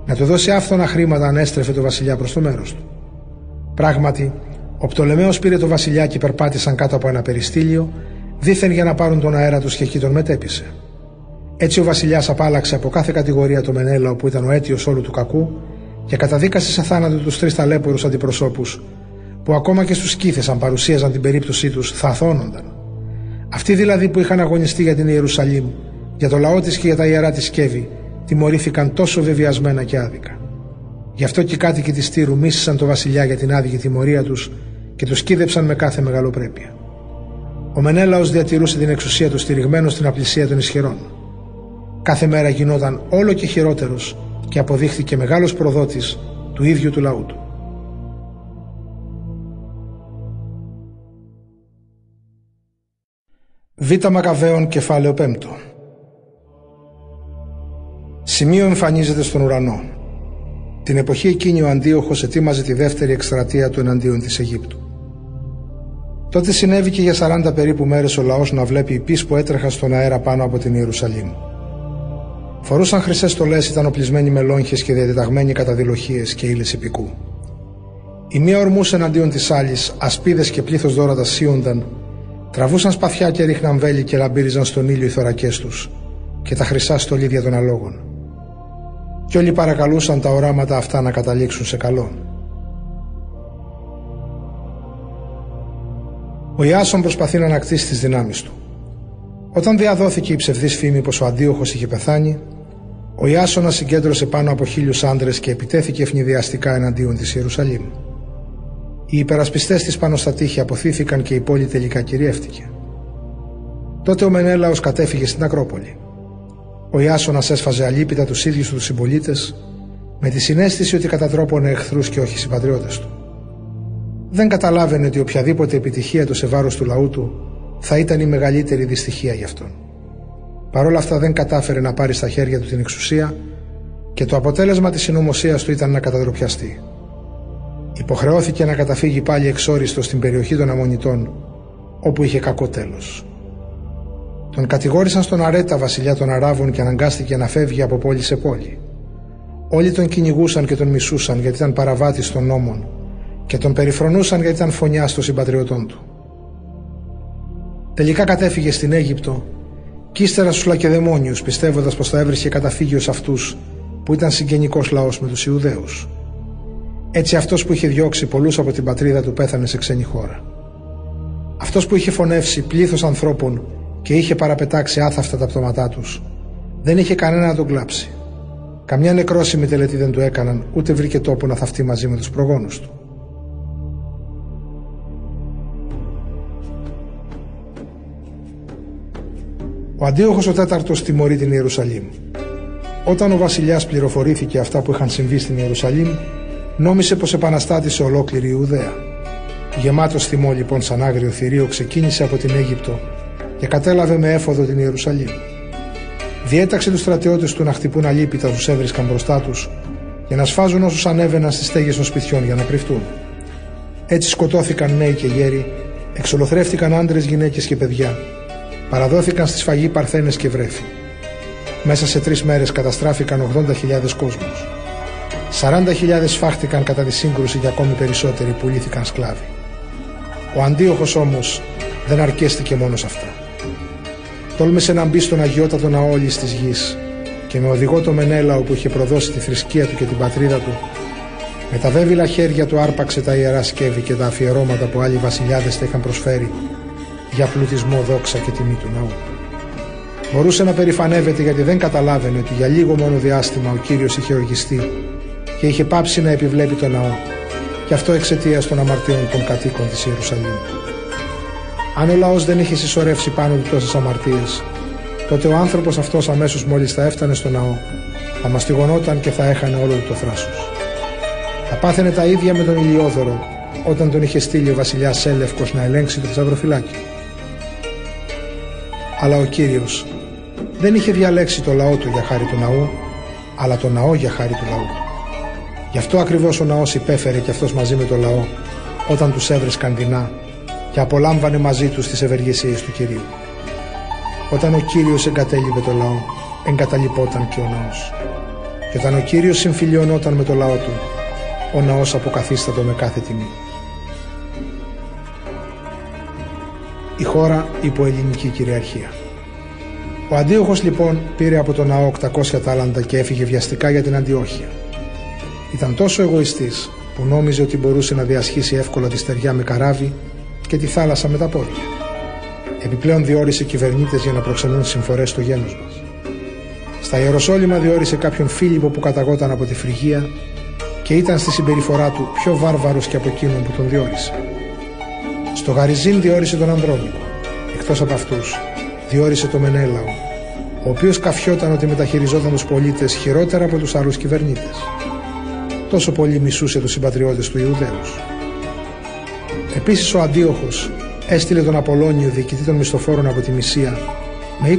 να του δώσει άφθονα χρήματα αν έστρεφε το βασιλιά προς το μέρος του. Πράγματι, ο Πτολεμαίος πήρε το βασιλιά και περπάτησαν κάτω από ένα περιστήλιο, δίθεν για να πάρουν τον αέρα τους και εκεί τον μετέπεισε. Έτσι ο βασιλιάς απάλαξε από κάθε κατηγορία το Μενέλαο που ήταν ο αίτιος όλου του κακού και καταδίκασε σε θάνατο τους τρεις ταλέπορους αντιπροσώπους, που ακόμα και στους σκύθε, αν παρουσίαζαν την περίπτωσή τους, θα αθώνονταν. Αυτοί δηλαδή που είχαν αγωνιστεί για την Ιερουσαλήμ, για το λαό της και για τα ιερά της Σκεύη, τιμωρήθηκαν τόσο βεβαιασμένα και άδικα. Γι' αυτό και οι κάτοικοι της Τύρου μίσησαν το βασιλιά για την άδικη τιμωρία τους και του κίδεψαν με κάθε μεγαλοπρέπεια. Ο Μενέλαος διατηρούσε την εξουσία του στηριγμένο στην απλησία των ισχυρών. Κάθε μέρα γινόταν όλο και χειρότερος και αποδείχθηκε μεγάλος προδότης του ίδιου του λαού του. Β. Μακαβαίων κεφάλαιο 5 Σημείο εμφανίζεται στον ουρανό. Την εποχή εκείνη ο Αντίοχος ετοίμαζε τη δεύτερη εκστρατεία του εναντίον της Αιγύπτου. Τότε συνέβη και για 40 περίπου μέρες ο λαός να βλέπει οι που έτρεχαν στον αέρα πάνω από την Ιερουσαλήμ. Φορούσαν χρυσές στολές, ήταν οπλισμένοι με λόγχες και διατεταγμένοι κατά διλοχίε και ύλες επικού. Η μία ορμούσε εναντίον της άλλης, ασπίδες και πλήθος δώρα τα σύονταν, τραβούσαν σπαθιά και ρίχναν βέλη και λαμπύριζαν στον ήλιο οι θωρακές τους και τα χρυσά στολίδια των αλόγων. Κι όλοι παρακαλούσαν τα οράματα αυτά να καταλήξουν σε καλό. Ο Ιάσον προσπαθεί να ανακτήσει τις δυνάμεις του. Όταν διαδόθηκε η ψευδή φήμη πως ο Αντίοχος είχε πεθάνει, ο Ιάσονας συγκέντρωσε πάνω από χίλιους άντρες και επιτέθηκε ευνηδιαστικά εναντίον της Ιερουσαλήμ. Οι υπερασπιστές της πάνω στα τείχη αποθήθηκαν και η πόλη τελικά κυριεύτηκε. Τότε ο Μενέλαος κατέφυγε στην Ακρόπολη. Ο Ιάσονας έσφαζε αλίπητα τους ίδιους τους συμπολίτες, με τη συνέστηση ότι κατατρόπωνε εχθρούς και όχι συμπατριώτες του. Δεν καταλάβαινε ότι οποιαδήποτε επιτυχία του σε βάρος του λαού του θα ήταν η μεγαλύτερη δυστυχία για αυτόν. Παρ' όλα αυτά δεν κατάφερε να πάρει στα χέρια του την εξουσία και το αποτέλεσμα της συνωμοσίας του ήταν να καταδροπιαστεί. Υποχρεώθηκε να καταφύγει πάλι εξόριστο στην περιοχή των Αμμονιτών, όπου είχε κακό τέλος. Τον κατηγόρησαν στον Αρέτα βασιλιά των Αράβων και αναγκάστηκε να φεύγει από πόλη σε πόλη. Όλοι τον κυνηγούσαν και τον μισούσαν γιατί ήταν παραβάτης των νόμων και τον περιφρονούσαν γιατί ήταν φωνιά των συμπατριωτών του. Τελικά κατέφυγε στην Αίγυπτο και ύστερα στους Λακεδαιμόνιους, πιστεύοντας πως θα έβρισκε καταφύγιο σε αυτούς που ήταν συγγενικός λαός με τους Ιουδαίους. Έτσι αυτός που είχε διώξει πολλούς από την πατρίδα του πέθανε σε ξένη χώρα. Αυτός που είχε φωνεύσει πλήθος ανθρώπων και είχε παραπετάξει άθαυτα τα πτώματά τους, δεν είχε κανένα να τον κλάψει. Καμιά νεκρόσιμη τελετή δεν του έκαναν, ούτε βρήκε τόπο να θαυτεί μαζί με τους προγόνους του. Ο Αντίοχος ο τέταρτος τιμωρεί την Ιερουσαλήμ. Όταν ο βασιλιάς πληροφορήθηκε αυτά που είχαν συμβεί στην Ιερουσαλήμ, νόμισε πως επαναστάτησε ολόκληρη η Ιουδαία. Γεμάτο θυμό λοιπόν σαν άγριο θηρίο ξεκίνησε από την Αίγυπτο και κατέλαβε με έφοδο την Ιερουσαλήμ. Διέταξε τους στρατιώτες του να χτυπούν αλίπητα του έβρισκαν μπροστά τους και να σφάζουν όσους ανέβαιναν στις στέγες των σπιτιών για να κρυφτούν. Έτσι σκοτώθηκαν νέοι και γέροι, εξολοθρεύτηκαν άντρες, γυναίκες και παιδιά, παραδόθηκαν στη σφαγή παρθένες και βρέφη. Μέσα σε τρεις μέρες καταστράφηκαν 80.000 κόσμους. 40.000 φάχτηκαν κατά τη σύγκρουση και ακόμη περισσότεροι πουλήθηκαν σκλάβοι. Ο Αντίοχος όμως δεν αρκέστηκε μόνο σε αυτά. Τόλμησε να μπει στον αγιότατο ναό όλης της γης και με οδηγό το Μενέλαο που είχε προδώσει τη θρησκεία του και την πατρίδα του με τα βέβυλα χέρια του άρπαξε τα ιερά σκεύη και τα αφιερώματα που άλλοι βασιλιάδες τα είχαν προσφέρει για πλουτισμό, δόξα και τιμή του ναού. Μπορούσε να περηφανεύεται γιατί δεν καταλάβαινε ότι για λίγο μόνο διάστημα ο Κύριος είχε οργιστεί και είχε πάψει να επιβλέπει το ναό και αυτό εξαιτίας των αμαρτίων των κατοίκων της Ιερουσαλήμ. Αν ο λαός δεν είχε συσσωρεύσει πάνω του τόσες αμαρτίες, τότε ο άνθρωπος αυτός αμέσως μόλις θα έφτανε στο ναό, θα μαστιγωνόταν και θα έχανε όλο του το θράσος. Θα πάθαινε τα ίδια με τον Ηλιόδωρο όταν τον είχε στείλει ο βασιλιάς Έλευκος να ελέγξει το θησαυροφυλάκι. Αλλά ο Κύριος δεν είχε διαλέξει το λαό του για χάρη του ναού, αλλά το ναό για χάρη του λαού. Γι' αυτό ακριβώς ο ναός υπέφερε και αυτός μαζί με το λαό όταν τους έβρισκαν δεινά και απολάμβανε μαζί τους τις ευεργεσίες του Κυρίου. Όταν ο Κύριος εγκατέλειπε το λαό, εγκαταλειπόταν και ο ναός. Και όταν ο Κύριος συμφιλιωνόταν με το λαό του, ο ναός αποκαθίστατο με κάθε τιμή. η χώρα υπό ελληνική κυριαρχία. Ο Αντίοχος λοιπόν πήρε από τον ναό 800 τάλαντα και έφυγε βιαστικά για την Αντιόχεια. Ήταν τόσο εγωιστής που νόμιζε ότι μπορούσε να διασχίσει εύκολα τη στεριά με καράβι και τη θάλασσα με τα πόδια. Επιπλέον διόρισε κυβερνήτες για να προξενούν συμφορές στο γένος μας. Στα Ιεροσόλυμα διόρισε κάποιον Φίλιππο που καταγόταν από τη Φρυγία και ήταν στη συμπεριφορά του πιο βάρβαρος και από εκείνον που τον διόρισε. Στο Γαριζίν διόρισε τον Ανδρόμητο. Εκτός από αυτούς, διόρισε τον Μενέλαο, ο οποίος καφιόταν ότι μεταχειριζόταν τους πολίτες χειρότερα από τους άλλους κυβερνήτες. Τόσο πολύ μισούσε τους συμπατριώτες του Ιουδαίους. Επίσης ο Αντίοχος έστειλε τον Απολώνιο διοικητή των μισθοφόρων από τη Μυσία με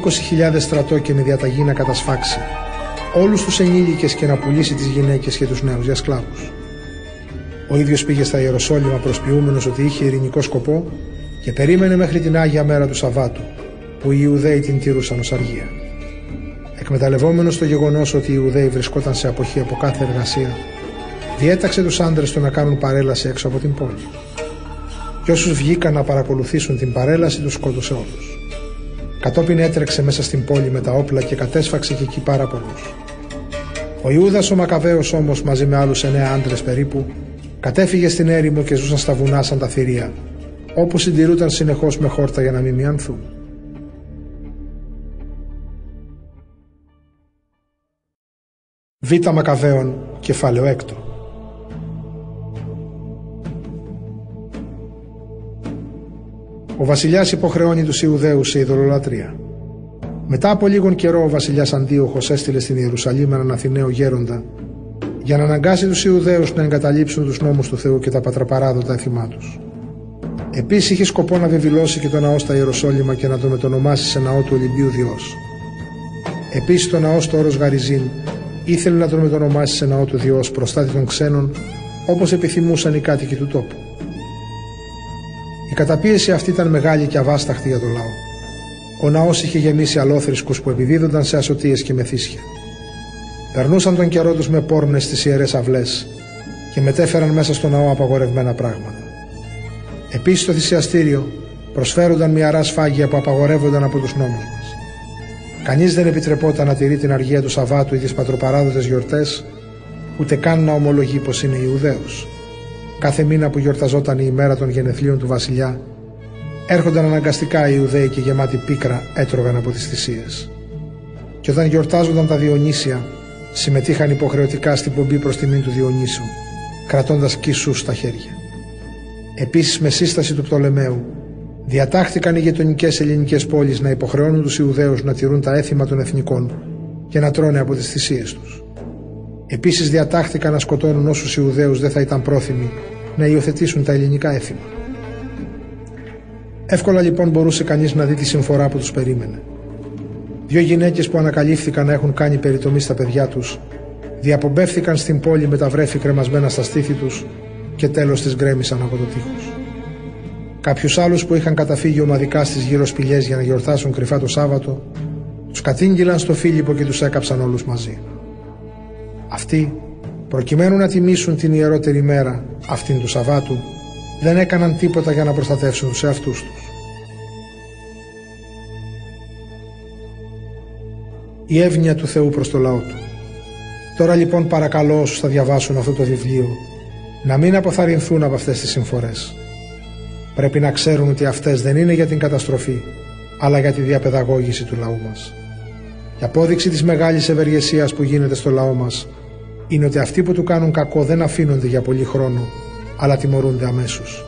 20.000 στρατό και με διαταγή να κατασφάξει όλους τους ενήλικες και να πουλήσει τις γυναίκες και τους νέους για σκλάβους. Ο ίδιος πήγε στα Ιεροσόλυμα προσποιούμενος ότι είχε ειρηνικό σκοπό και περίμενε μέχρι την Άγια Μέρα του Σαββάτου, που οι Ιουδαίοι την τηρούσαν ως αργία. Εκμεταλλευόμενος το γεγονός ότι οι Ιουδαίοι βρισκόταν σε αποχή από κάθε εργασία, διέταξε τους άντρες του να κάνουν παρέλαση έξω από την πόλη. Και όσους βγήκαν να παρακολουθήσουν την παρέλαση τους σκότωσε όλους. Κατόπιν έτρεξε μέσα στην πόλη με τα όπλα και κατέσφαξε και εκεί πάρα πολλούς. Ο Ιούδας ο Μακαβαίος όμως μαζί με άλλους εννέα άντρες περίπου κατέφυγε στην έρημο και ζούσαν στα βουνά σαν τα θηρία όπου συντηρούνταν συνεχώς με χόρτα για να μην μιανθούν. Β. Μακαβαίων, κεφάλαιο έκτο. Ο βασιλιάς υποχρεώνει τους Ιουδαίους σε ειδωλολατρία. Μετά από λίγον καιρό ο βασιλιάς Αντίοχος έστειλε στην Ιερουσαλήμ έναν Αθηναίο γέροντα για να αναγκάσει τους Ιουδαίους να εγκαταλείψουν τους νόμους του Θεού και τα πατραπαράδοτα έθιμά τους. Επίσης είχε σκοπό να βεβηλώσει και το ναό στα Ιεροσόλυμα και να το μετονομάσει σε ναό του Ολυμπίου Διός. Επίσης το ναό στο όρος Γαριζίν ήθελε να τον μετονομάσει σε ναό του Διός προστάτη των ξένων όπως επιθυμούσαν οι κάτοικοι του τόπου. Η καταπίεση αυτή ήταν μεγάλη και αβάσταχτη για τον λαό. Ο ναός είχε γεμίσει αλόθρησκους που επιδίδονταν σε ασωτίες και μεθύσια. Περνούσαν τον καιρό τους με πόρνες στις ιερές αυλές και μετέφεραν μέσα στο ναό απαγορευμένα πράγματα. Επίσης στο θυσιαστήριο προσφέρονταν μυαρά σφάγια που απαγορεύονταν από τους νόμους μας. Κανείς δεν επιτρεπόταν να τηρεί την αργία του Σαββάτου ή τις πατροπαράδοτες γιορτές, ούτε καν να ομολογεί πως είναι Ιουδαίος. Κάθε μήνα που γιορταζόταν η ημέρα των γενεθλίων του βασιλιά, έρχονταν αναγκαστικά οι Ιουδαίοι και γεμάτοι πίκρα έτρωγαν από τις θυσίες. Και όταν γιορτάζονταν τα Διονύσια, συμμετείχαν υποχρεωτικά στην πομπή προς τιμήν του Διονύσου, κρατώντας κίσους στα χέρια. Επίσης με σύσταση του Πτολεμαίου διατάχθηκαν οι γειτονικές ελληνικές πόλεις να υποχρεώνουν τους Ιουδαίους να τηρούν τα έθιμα των εθνικών και να τρώνε από τις θυσίες τους. Επίσης διατάχθηκαν να σκοτώνουν όσους Ιουδαίους δεν θα ήταν πρόθυμοι να υιοθετήσουν τα ελληνικά έθιμα. Εύκολα λοιπόν μπορούσε κανείς να δει τη συμφορά που τους περίμενε. Δύο γυναίκες που ανακαλύφθηκαν να έχουν κάνει περιτομή στα παιδιά τους διαπομπεύθηκαν στην πόλη με τα βρέφη κρεμασμένα στα στήθη τους και τέλος τις γκρέμισαν από το τείχος. Κάποιους άλλους που είχαν καταφύγει ομαδικά στις γύρω σπηλιές για να γιορτάσουν κρυφά το Σάββατο, τους κατήγγυλαν στο Φίλιππο και τους έκαψαν όλους μαζί. Αυτοί, προκειμένου να τιμήσουν την ιερότερη μέρα, αυτήν του Σαββάτου, δεν έκαναν τίποτα για να προστατεύσουν τους εαυτούς τους. Η εύνοια του Θεού προς το λαό του. Τώρα λοιπόν παρακαλώ όσους θα διαβάσουν αυτό το βιβλίο να μην αποθαρρυνθούν από αυτές τις συμφορές. Πρέπει να ξέρουν ότι αυτές δεν είναι για την καταστροφή, αλλά για τη διαπαιδαγώγηση του λαού μας. Η απόδειξη της μεγάλης ευεργεσίας που γίνεται στο λαό μας είναι ότι αυτοί που του κάνουν κακό δεν αφήνονται για πολύ χρόνο, αλλά τιμωρούνται αμέσως.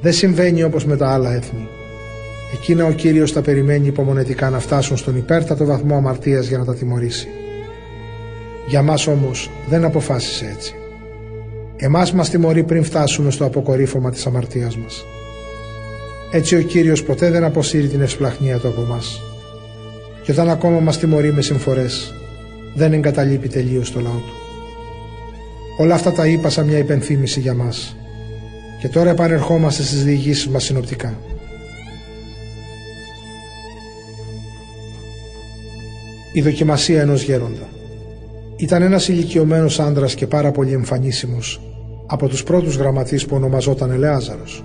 Δεν συμβαίνει όπως με τα άλλα έθνη. Εκείνα ο Κύριος τα περιμένει υπομονετικά να φτάσουν στον υπέρτατο βαθμό αμαρτίας για να τα τιμωρήσει. Για μας όμως δεν αποφάσισε έτσι. Εμάς μας τιμωρεί πριν φτάσουμε στο αποκορύφωμα της αμαρτίας μας. Έτσι ο Κύριος ποτέ δεν αποσύρει την ευσπλαχνία του από μας. Και όταν ακόμα μας τιμωρεί με συμφορές, δεν εγκαταλείπει τελείως το λαό του. Όλα αυτά τα είπα σαν μια υπενθύμηση για μας. Και τώρα επανερχόμαστε στις διηγήσεις μας συνοπτικά. Η δοκιμασία ενός γέροντα. Ήταν ένας ηλικιωμένος άντρας και πάρα πολύ εμφανίσιμος, από τους πρώτους γραμματείς που ονομαζόταν Ελεάζαρος.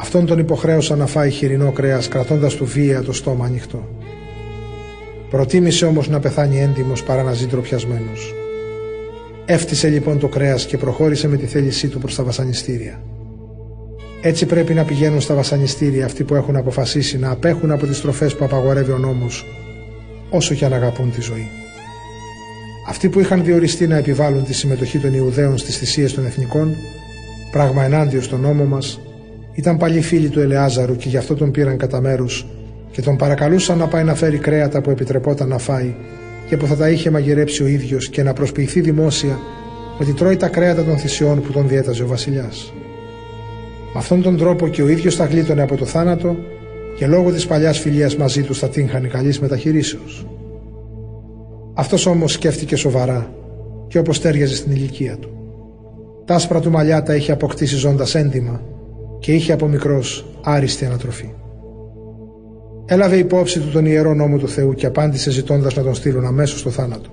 Αυτόν τον υποχρέωσαν να φάει χοιρινό κρέας κρατώντας του βία το στόμα ανοιχτό. Προτίμησε όμως να πεθάνει έντιμος παρά να ζει ντροπιασμένος. Έφτισε λοιπόν το κρέας και προχώρησε με τη θέλησή του προς τα βασανιστήρια. Έτσι πρέπει να πηγαίνουν στα βασανιστήρια αυτοί που έχουν αποφασίσει να απέχουν από τις τροφές που απαγορεύει ο νόμος, όσο και αν αγαπούν τη ζωή. Αυτοί που είχαν διοριστεί να επιβάλλουν τη συμμετοχή των Ιουδαίων στις θυσίες των εθνικών, πράγμα ενάντια στον νόμο μας, ήταν παλιοί φίλοι του Ελεάζαρου και γι' αυτό τον πήραν κατά μέρους και τον παρακαλούσαν να πάει να φέρει κρέατα που επιτρεπόταν να φάει και που θα τα είχε μαγειρέψει ο ίδιος και να προσποιηθεί δημόσια ότι τρώει τα κρέατα των θυσιών που τον διέταζε ο βασιλιάς. Με αυτόν τον τρόπο και ο ίδιος θα γλίτωνε από το θάνατο και λόγω της παλιάς φιλίας μαζί τους θα τύχανε καλής μεταχειρήσεως. Αυτός όμως σκέφτηκε σοβαρά και όπως τέριαζε στην ηλικία του. Τα άσπρα του μαλλιά τα είχε αποκτήσει ζώντας έντιμα και είχε από μικρός άριστη ανατροφή. Έλαβε υπόψη του τον ιερό νόμο του Θεού και απάντησε ζητώντας να τον στείλουν αμέσως στο θάνατο.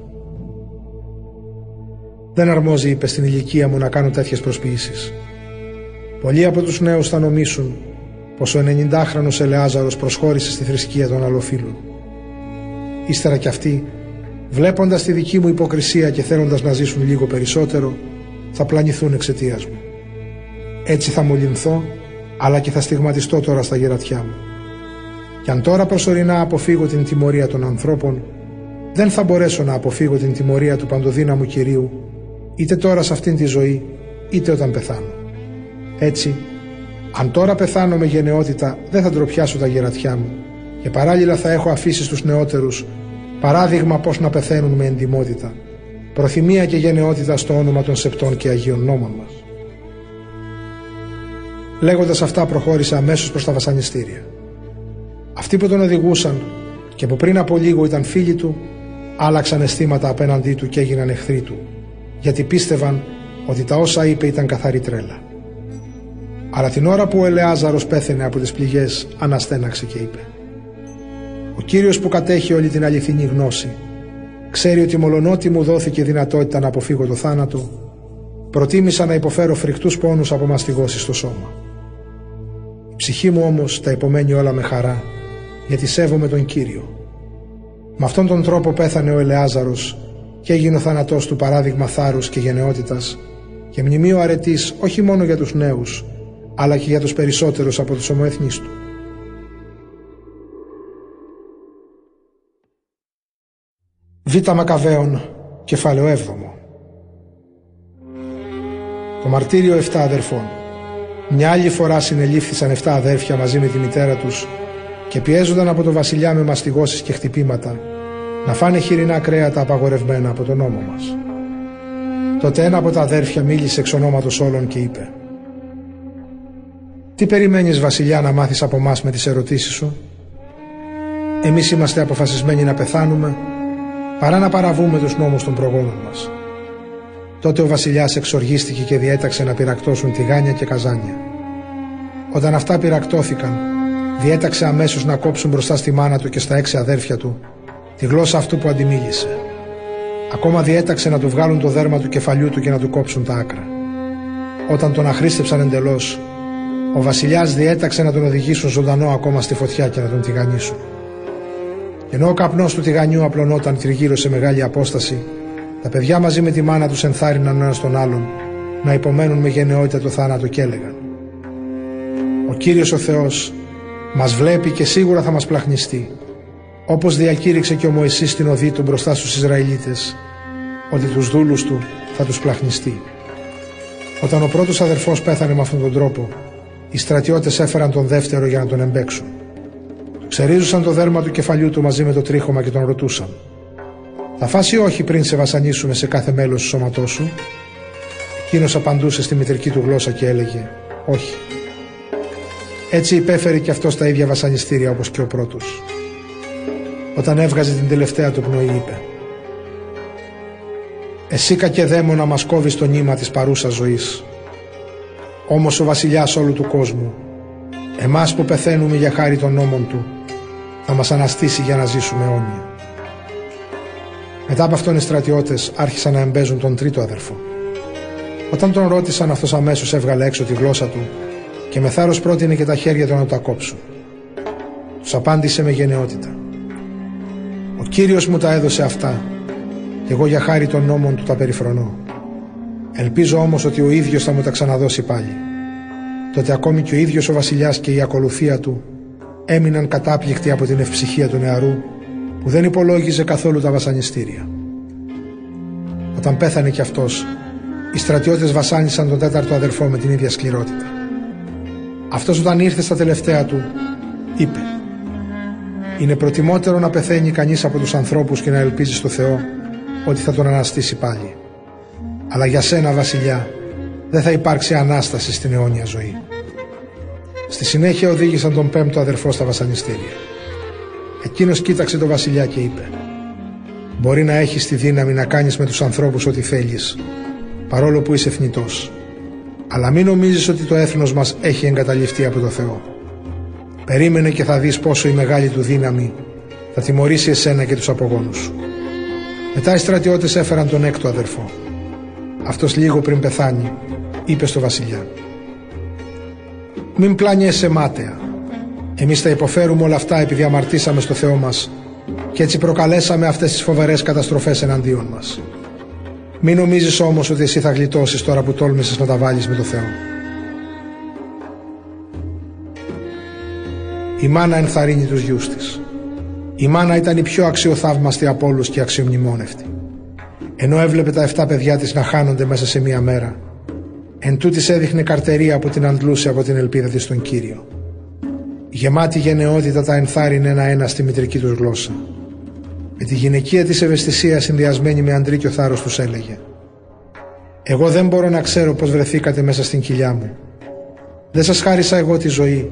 Δεν αρμόζει, είπε, στην ηλικία μου να κάνω τέτοιες προσποιήσεις. Πολλοί από τους νέους θα νομίσουν πως ο 90χρονο Ελεάζαρος προσχώρησε στη θρησκεία των αλλοφύλων. Ύστερα κι αυτοί, βλέποντας τη δική μου υποκρισία και θέλοντας να ζήσουν λίγο περισσότερο, θα πλανηθούν εξαιτίας μου. Έτσι θα μολυνθώ, αλλά και θα στιγματιστώ τώρα στα γερατιά μου. Κι αν τώρα προσωρινά αποφύγω την τιμωρία των ανθρώπων, δεν θα μπορέσω να αποφύγω την τιμωρία του παντοδύναμου Κυρίου, είτε τώρα σε αυτήν τη ζωή, είτε όταν πεθάνω. Έτσι, αν τώρα πεθάνω με γενναιότητα, δεν θα ντροπιάσω τα γερατιά μου και παράλληλα θα έχω αφήσει στους νεότερους παράδειγμα πώς να πεθαίνουν με εντιμότητα, προθυμία και γενναιότητα στο όνομα των σεπτών και Αγίων νόμων μας. Λέγοντας αυτά προχώρησα αμέσως προς τα βασανιστήρια. Αυτοί που τον οδηγούσαν και που πριν από λίγο ήταν φίλοι του, άλλαξαν αισθήματα απέναντί του και έγιναν εχθροί του, γιατί πίστευαν ότι τα όσα είπε ήταν καθαρή τρέλα. Αλλά την ώρα που ο Ελεάζαρος πέθαινε από τις πληγές, αναστέναξε και είπε «Ο Κύριος που κατέχει όλη την αληθινή γνώση, ξέρει ότι μολονότι μου δόθηκε δυνατότητα να αποφύγω το θάνατο, προτίμησα να υποφέρω φρικτούς πόνους από μαστιγώσεις στο σώμα. Η ψυχή μου όμως τα υπομένει όλα με χαρά, γιατί σέβομαι τον Κύριο. Με αυτόν τον τρόπο πέθανε ο Ελεάζαρος και έγινε ο θάνατός του παράδειγμα θάρρους και γενναιότητας και μνημείο αρετής όχι μόνο για τους νέους, αλλά και για τους περισσότερους από τους ομοεθνείς του. Β. Μακαβαίων, κεφάλαιο 7. Το μαρτύριο 7 αδερφών. Μια άλλη φορά συνελήφθησαν 7 αδέρφια μαζί με τη μητέρα τους και πιέζονταν από το βασιλιά με μαστιγώσεις και χτυπήματα να φάνε χοιρινά κρέατα απαγορευμένα από τον νόμο μας. Τότε ένα από τα αδέρφια μίλησε εξ ονόματος όλων και είπε «Τι περιμένεις βασιλιά να μάθεις από μας με τις ερωτήσεις σου» Εμείς είμαστε αποφασισμένοι να πεθάνουμε παρά να παραβούμε τους νόμους των προγόνων μας. Τότε ο βασιλιάς εξοργίστηκε και διέταξε να πυρακτώσουν τηγάνια και καζάνια. Όταν αυτά πυρακτώθηκαν, διέταξε αμέσως να κόψουν μπροστά στη μάνα του και στα έξι αδέρφια του τη γλώσσα αυτού που αντιμίλησε. Ακόμα διέταξε να του βγάλουν το δέρμα του κεφαλιού του και να του κόψουν τα άκρα. Όταν τον αχρήστεψαν εντελώς, ο βασιλιάς διέταξε να τον οδηγήσουν ζωντανό ακόμα στη φωτιά και να τον τηγανίσουν. Ενώ ο καπνός του τηγανιού απλωνόταν τριγύρω σε μεγάλη απόσταση, τα παιδιά μαζί με τη μάνα τους ενθάρρυναν ένας τον άλλον να υπομένουν με γενναιότητα το θάνατο και έλεγαν «Ο Κύριος ο Θεός μας βλέπει και σίγουρα θα μας πλαχνιστεί, όπως διακήρυξε και ο Μωυσής στην οδή του μπροστά στους Ισραηλίτες, ότι τους δούλους του θα τους πλαχνιστεί». Όταν ο πρώτος αδερφός πέθανε με αυτόν τον τρόπο, οι στρατιώτες έφεραν τον δεύτερο για να τον εμπέξουν. Ξερίζουσαν το δέρμα του κεφαλιού του μαζί με το τρίχωμα και τον ρωτούσαν. Θα φάσει όχι πριν σε βασανίσουμε σε κάθε μέλος του σώματός σου; Εκείνος απαντούσε στη μητρική του γλώσσα και έλεγε όχι. Έτσι υπέφερε και αυτός τα ίδια βασανιστήρια όπως και ο πρώτος. Όταν έβγαζε την τελευταία του πνοή είπε «Εσύ κακεδαίμονα μας κόβεις το νήμα της παρούσας ζωής. Όμως ο βασιλιάς όλου του κόσμου, εμάς που πεθαίνουμε για χάρη των νόμων του, θα μας αναστήσει για να ζήσουμε αιώνια. Μετά από αυτόν οι στρατιώτες άρχισαν να εμπέζουν τον τρίτο αδερφό. Όταν τον ρώτησαν αυτός αμέσως έβγαλε έξω τη γλώσσα του και με θάρρος πρότεινε και τα χέρια του να τα κόψουν. Τους απάντησε με γενναιότητα. Ο Κύριος μου τα έδωσε αυτά και εγώ για χάρη των νόμων του τα περιφρονώ. Ελπίζω όμως ότι ο ίδιος θα μου τα ξαναδώσει πάλι. Τότε ακόμη και ο ίδιος ο βασιλιάς και η ακολουθία του έμειναν κατάπληκτοι από την ευψυχία του νεαρού που δεν υπολόγιζε καθόλου τα βασανιστήρια. Όταν πέθανε κι αυτός, οι στρατιώτες βασάνισαν τον τέταρτο αδερφό με την ίδια σκληρότητα. Αυτός όταν ήρθε στα τελευταία του, είπε «Είναι προτιμότερο να πεθαίνει κανείς από τους ανθρώπους και να ελπίζει στο Θεό ότι θα τον αναστήσει πάλι. Αλλά για σένα βασιλιά δεν θα υπάρξει Ανάσταση στην αιώνια ζωή». Στη συνέχεια οδήγησαν τον πέμπτο αδερφό στα βασανιστήρια. Εκείνος κοίταξε τον βασιλιά και είπε «Μπορεί να έχεις τη δύναμη να κάνεις με τους ανθρώπους ό,τι θέλεις, παρόλο που είσαι θνητός. Αλλά μην νομίζεις ότι το έθνος μας έχει εγκαταλειφθεί από το Θεό. Περίμενε και θα δεις πόσο η μεγάλη του δύναμη θα τιμωρήσει εσένα και τους απογόνους σου». Μετά οι στρατιώτες έφεραν τον έκτο αδερφό. αυτός λίγο πριν πεθάνει, είπε στο βασιλιά. Μην πλάνιεσαι μάταια. Εμείς θα υποφέρουμε όλα αυτά επειδή αμαρτήσαμε στο Θεό μας και έτσι προκαλέσαμε αυτές τις φοβερές καταστροφές εναντίον μας. Μην νομίζεις όμως ότι εσύ θα γλιτώσεις τώρα που τόλμησες να τα βάλεις με το Θεό. Η μάνα ενθαρρύνει τους γιους της. Η μάνα ήταν η πιο αξιοθαύμαστη από όλους και αξιομνημόνευτη. Ενώ έβλεπε τα 7 παιδιά της να χάνονται μέσα σε μία μέρα, εν τούτης έδειχνε καρτερία που την αντλούσε από την ελπίδα της στον Κύριο. Γεμάτη γενναιότητα τα ενθάρρυνε ένα-ένα στη μητρική τους γλώσσα. Με τη γυναικεία της ευαισθησίας συνδυασμένη με αντρίκιο θάρρος τους έλεγε «Εγώ δεν μπορώ να ξέρω πως βρεθήκατε μέσα στην κοιλιά μου. Δεν σας χάρισα εγώ τη ζωή,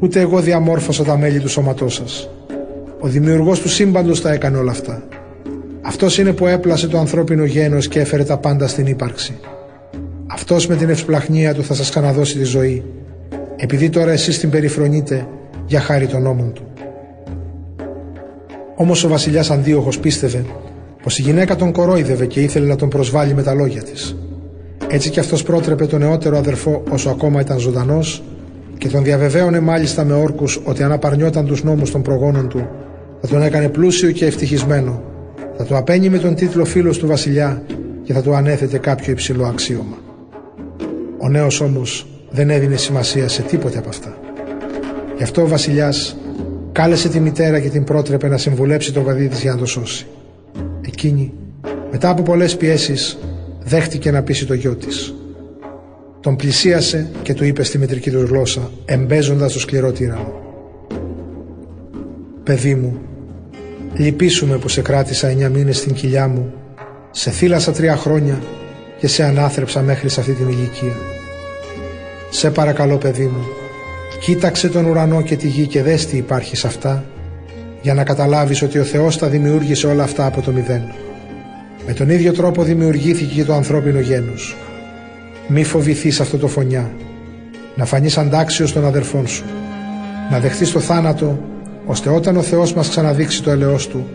ούτε εγώ διαμόρφωσα τα μέλη του σώματός σας. Ο δημιουργός του σύμπαντος τα έκανε όλα αυτά. Αυτός είναι που έπλασε το ανθρώπινο γένος και έφερε τα πάντα στην ύπαρξη. Αυτός με την ευσπλαχνία του θα σας ξαναδώσει τη ζωή, επειδή τώρα εσείς την περιφρονείτε για χάρη των νόμων του. Όμως ο βασιλιάς Αντίοχο πίστευε πως η γυναίκα τον κορόιδευε και ήθελε να τον προσβάλλει με τα λόγια της. Έτσι κι αυτός πρότρεπε τον νεότερο αδερφό όσο ακόμα ήταν ζωντανός και τον διαβεβαίωνε μάλιστα με όρκους ότι αν απαρνιόταν τους νόμους των προγόνων του θα τον έκανε πλούσιο και ευτυχισμένο, θα του απένει με τον τίτλο φίλος του βασιλιά και θα του ανέθετε κάποιο υψηλό αξίωμα. Ο νέος όμως δεν έδινε σημασία σε τίποτε από αυτά. Γι' αυτό ο βασιλιάς Κάλεσε τη μητέρα και την πρότρεπε να συμβουλέψει το παιδί της για να το σώσει. Εκείνη, μετά από πολλές πιέσεις, δέχτηκε να πείσει το γιο της. Τον πλησίασε και του είπε στη μητρική του γλώσσα, εμπέζοντας το σκληρό τύρανο. «Παιδί μου, λυπήσουμε που σε κράτησα εννιά μήνες στην κοιλιά μου, σε θύλασα τρία χρόνια και σε ανάθρεψα μέχρι σε αυτή την ηλικία. Σε παρακαλώ παιδί μου, Κοίταξε τον ουρανό και τη γη και δες τι υπάρχει σε αυτά για να καταλάβεις ότι ο Θεός τα δημιούργησε όλα αυτά από το μηδέν. Με τον ίδιο τρόπο δημιουργήθηκε και το ανθρώπινο γένος. Μη φοβηθείς αυτό το φωνιά. Να φανείς αντάξιος των αδερφών σου. Να δεχτείς το θάνατο ώστε όταν ο Θεός μας ξαναδείξει το ελαιός Του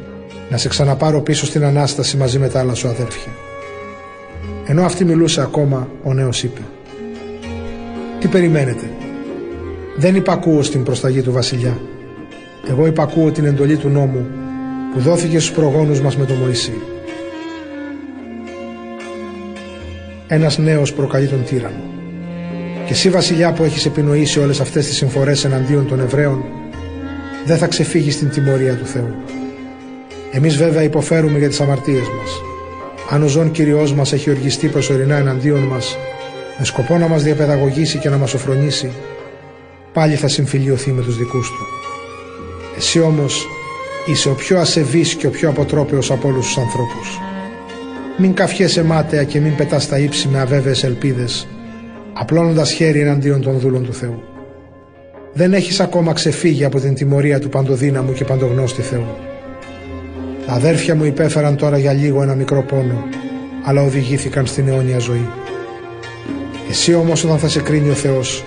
να σε ξαναπάρω πίσω στην Ανάσταση μαζί με τα άλλα σου αδέρφια. Ενώ αυτή μιλούσε ακόμα, ο νέος είπε «Τι περιμένετε, δεν υπακούω στην προσταγή του βασιλιά. Εγώ υπακούω την εντολή του νόμου που δόθηκε στους προγόνους μας με τον Μωυσή. Ένας νέος προκαλεί τον τύρανο. Και εσύ βασιλιά που έχεις επινοήσει όλες αυτές τις συμφορές εναντίον των Εβραίων δεν θα ξεφύγεις στην τιμωρία του Θεού. Εμείς βέβαια υποφέρουμε για τις αμαρτίες μας. Αν ο ζών Κυριός μας έχει οργιστεί προσωρινά εναντίον μας με σκοπό να μας διαπαιδαγωγήσει και να μας οφρονήσει πάλι θα συμφιλειωθεί με τους δικούς του. Εσύ όμως είσαι ο πιο ασεβής και ο πιο αποτρόπαιος από όλους τους ανθρώπους. Μην καφιέσαι μάταια και μην πετάς τα ύψη με αβέβαιες ελπίδες, απλώνοντας χέρι εναντίον των δούλων του Θεού. Δεν έχεις ακόμα ξεφύγει από την τιμωρία του παντοδύναμου και παντογνώστη Θεού. Τα αδέρφια μου υπέφεραν τώρα για λίγο ένα μικρό πόνο, αλλά οδηγήθηκαν στην αιώνια ζωή. Εσύ όμως όταν θα σε κρίνει ο Θεός,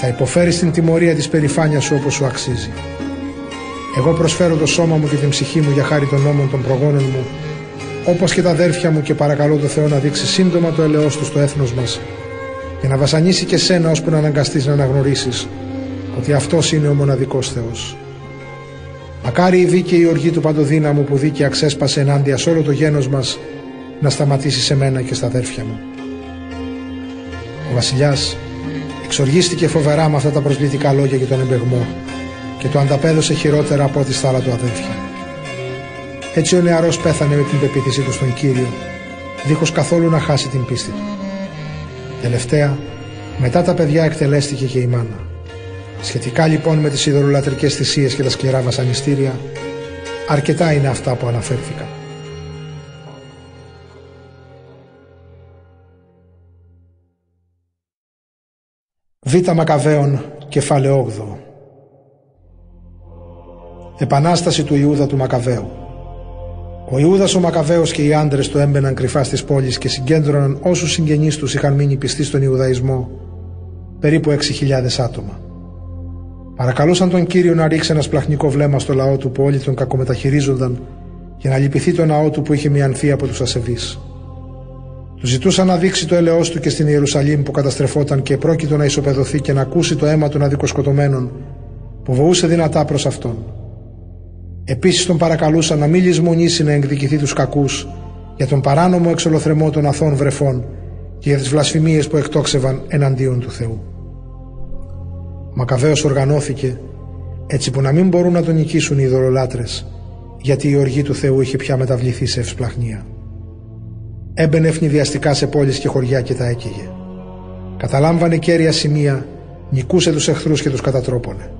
θα υποφέρεις την τιμωρία της περηφάνειας σου όπως σου αξίζει. Εγώ προσφέρω το σώμα μου και την ψυχή μου για χάρη των νόμων των προγόνων μου, όπως και τα αδέρφια μου και παρακαλώ το Θεό να δείξει σύντομα το ελαιός του στο έθνος μας και να βασανίσει και σένα ώσπου να αναγκαστείς να αναγνωρίσεις ότι αυτός είναι ο μοναδικός Θεός. Μακάρι η δίκαιη οργή του παντοδύναμου που δίκαια ξέσπασε ενάντια σε όλο το γένος μας να σταματήσει σε μένα και στα αδέρφια μου. Ο βασιλιάς Εξοργίστηκε φοβερά με αυτά τα προσβλητικά λόγια για τον εμπεγμό και το ανταπέδωσε χειρότερα από ό,τι στα άλλα του αδέλφια. Έτσι ο νεαρός πέθανε με την πεποίθησή του στον Κύριο, δίχως καθόλου να χάσει την πίστη του. Τελευταία, μετά τα παιδιά εκτελέστηκε και η μάνα. Σχετικά λοιπόν με τις ειδωλολατρικές θυσίες και τα σκληρά βασανιστήρια, αρκετά είναι αυτά που αναφέρθηκαν. Β. Μακαβαίων, κεφάλαιο 8. Επανάσταση του Ιούδα του Μακαβαίου. Ο Ιούδας ο Μακαβαίος και οι άντρες του έμπαιναν κρυφά στις πόλεις και συγκέντρωναν όσους συγγενείς τους είχαν μείνει πιστοί στον Ιουδαϊσμό, περίπου 6.000 άτομα. Παρακαλούσαν τον κύριο να ρίξει ένα σπλαχνικό βλέμμα στο λαό του που όλοι τον κακομεταχειρίζονταν και να λυπηθεί το ναό του που είχε μειανθεί από τους ασεβείς. Του ζητούσαν να δείξει το έλεος του και στην Ιερουσαλήμ που καταστρεφόταν και πρόκειτο να ισοπεδωθεί και να ακούσει το αίμα των αδικοσκοτωμένων που βοούσε δυνατά προς αυτόν. Επίσης τον παρακαλούσαν να μην λησμονήσει να εκδικηθεί τους κακούς για τον παράνομο εξολοθρεμό των αθών βρεφών και για τις βλασφημίες που εκτόξευαν εναντίον του Θεού. Μακαβαίος οργανώθηκε έτσι που να μην μπορούν να τον νικήσουν οι ειδωλολάτρες γιατί η οργή του Θεού είχε πια μεταβληθεί σε ευσπλαχνία. Έμπαινε ευνηδιαστικά σε πόλεις και χωριά και τα έκαιγε. Καταλάμβανε κέρια σημεία, νικούσε τους εχθρούς και τους κατατρόπωνε.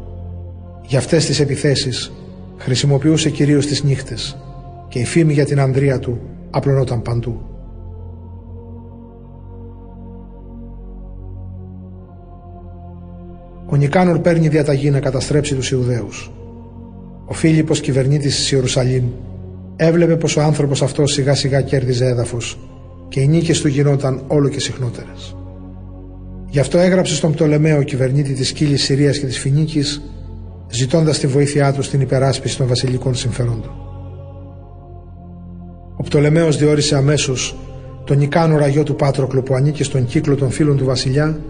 Για αυτές τις επιθέσεις χρησιμοποιούσε κυρίως τις νύχτες και η φήμη για την ανδρεία του απλωνόταν παντού. Ο Νικάνορ παίρνει διαταγή να καταστρέψει τους Ιουδαίους. Ο Φίλιππος κυβερνήτης της Ιερουσαλήμ έβλεπε πως ο άνθρωπος αυτός σιγά σιγά κέρδιζε έδαφος και οι νίκες του γινόταν όλο και συχνότερες. Γι' αυτό έγραψε στον Πτολεμαίο κυβερνήτη της Κύλης Συρίας και της Φινίκης ζητώντας τη βοήθειά τους στην υπεράσπιση των βασιλικών συμφερόντων. Ο Πτολεμαίος διόρισε αμέσως τον Νικάνορα γιο του Πάτροκλου που ανήκει στον κύκλο των φίλων του βασιλιά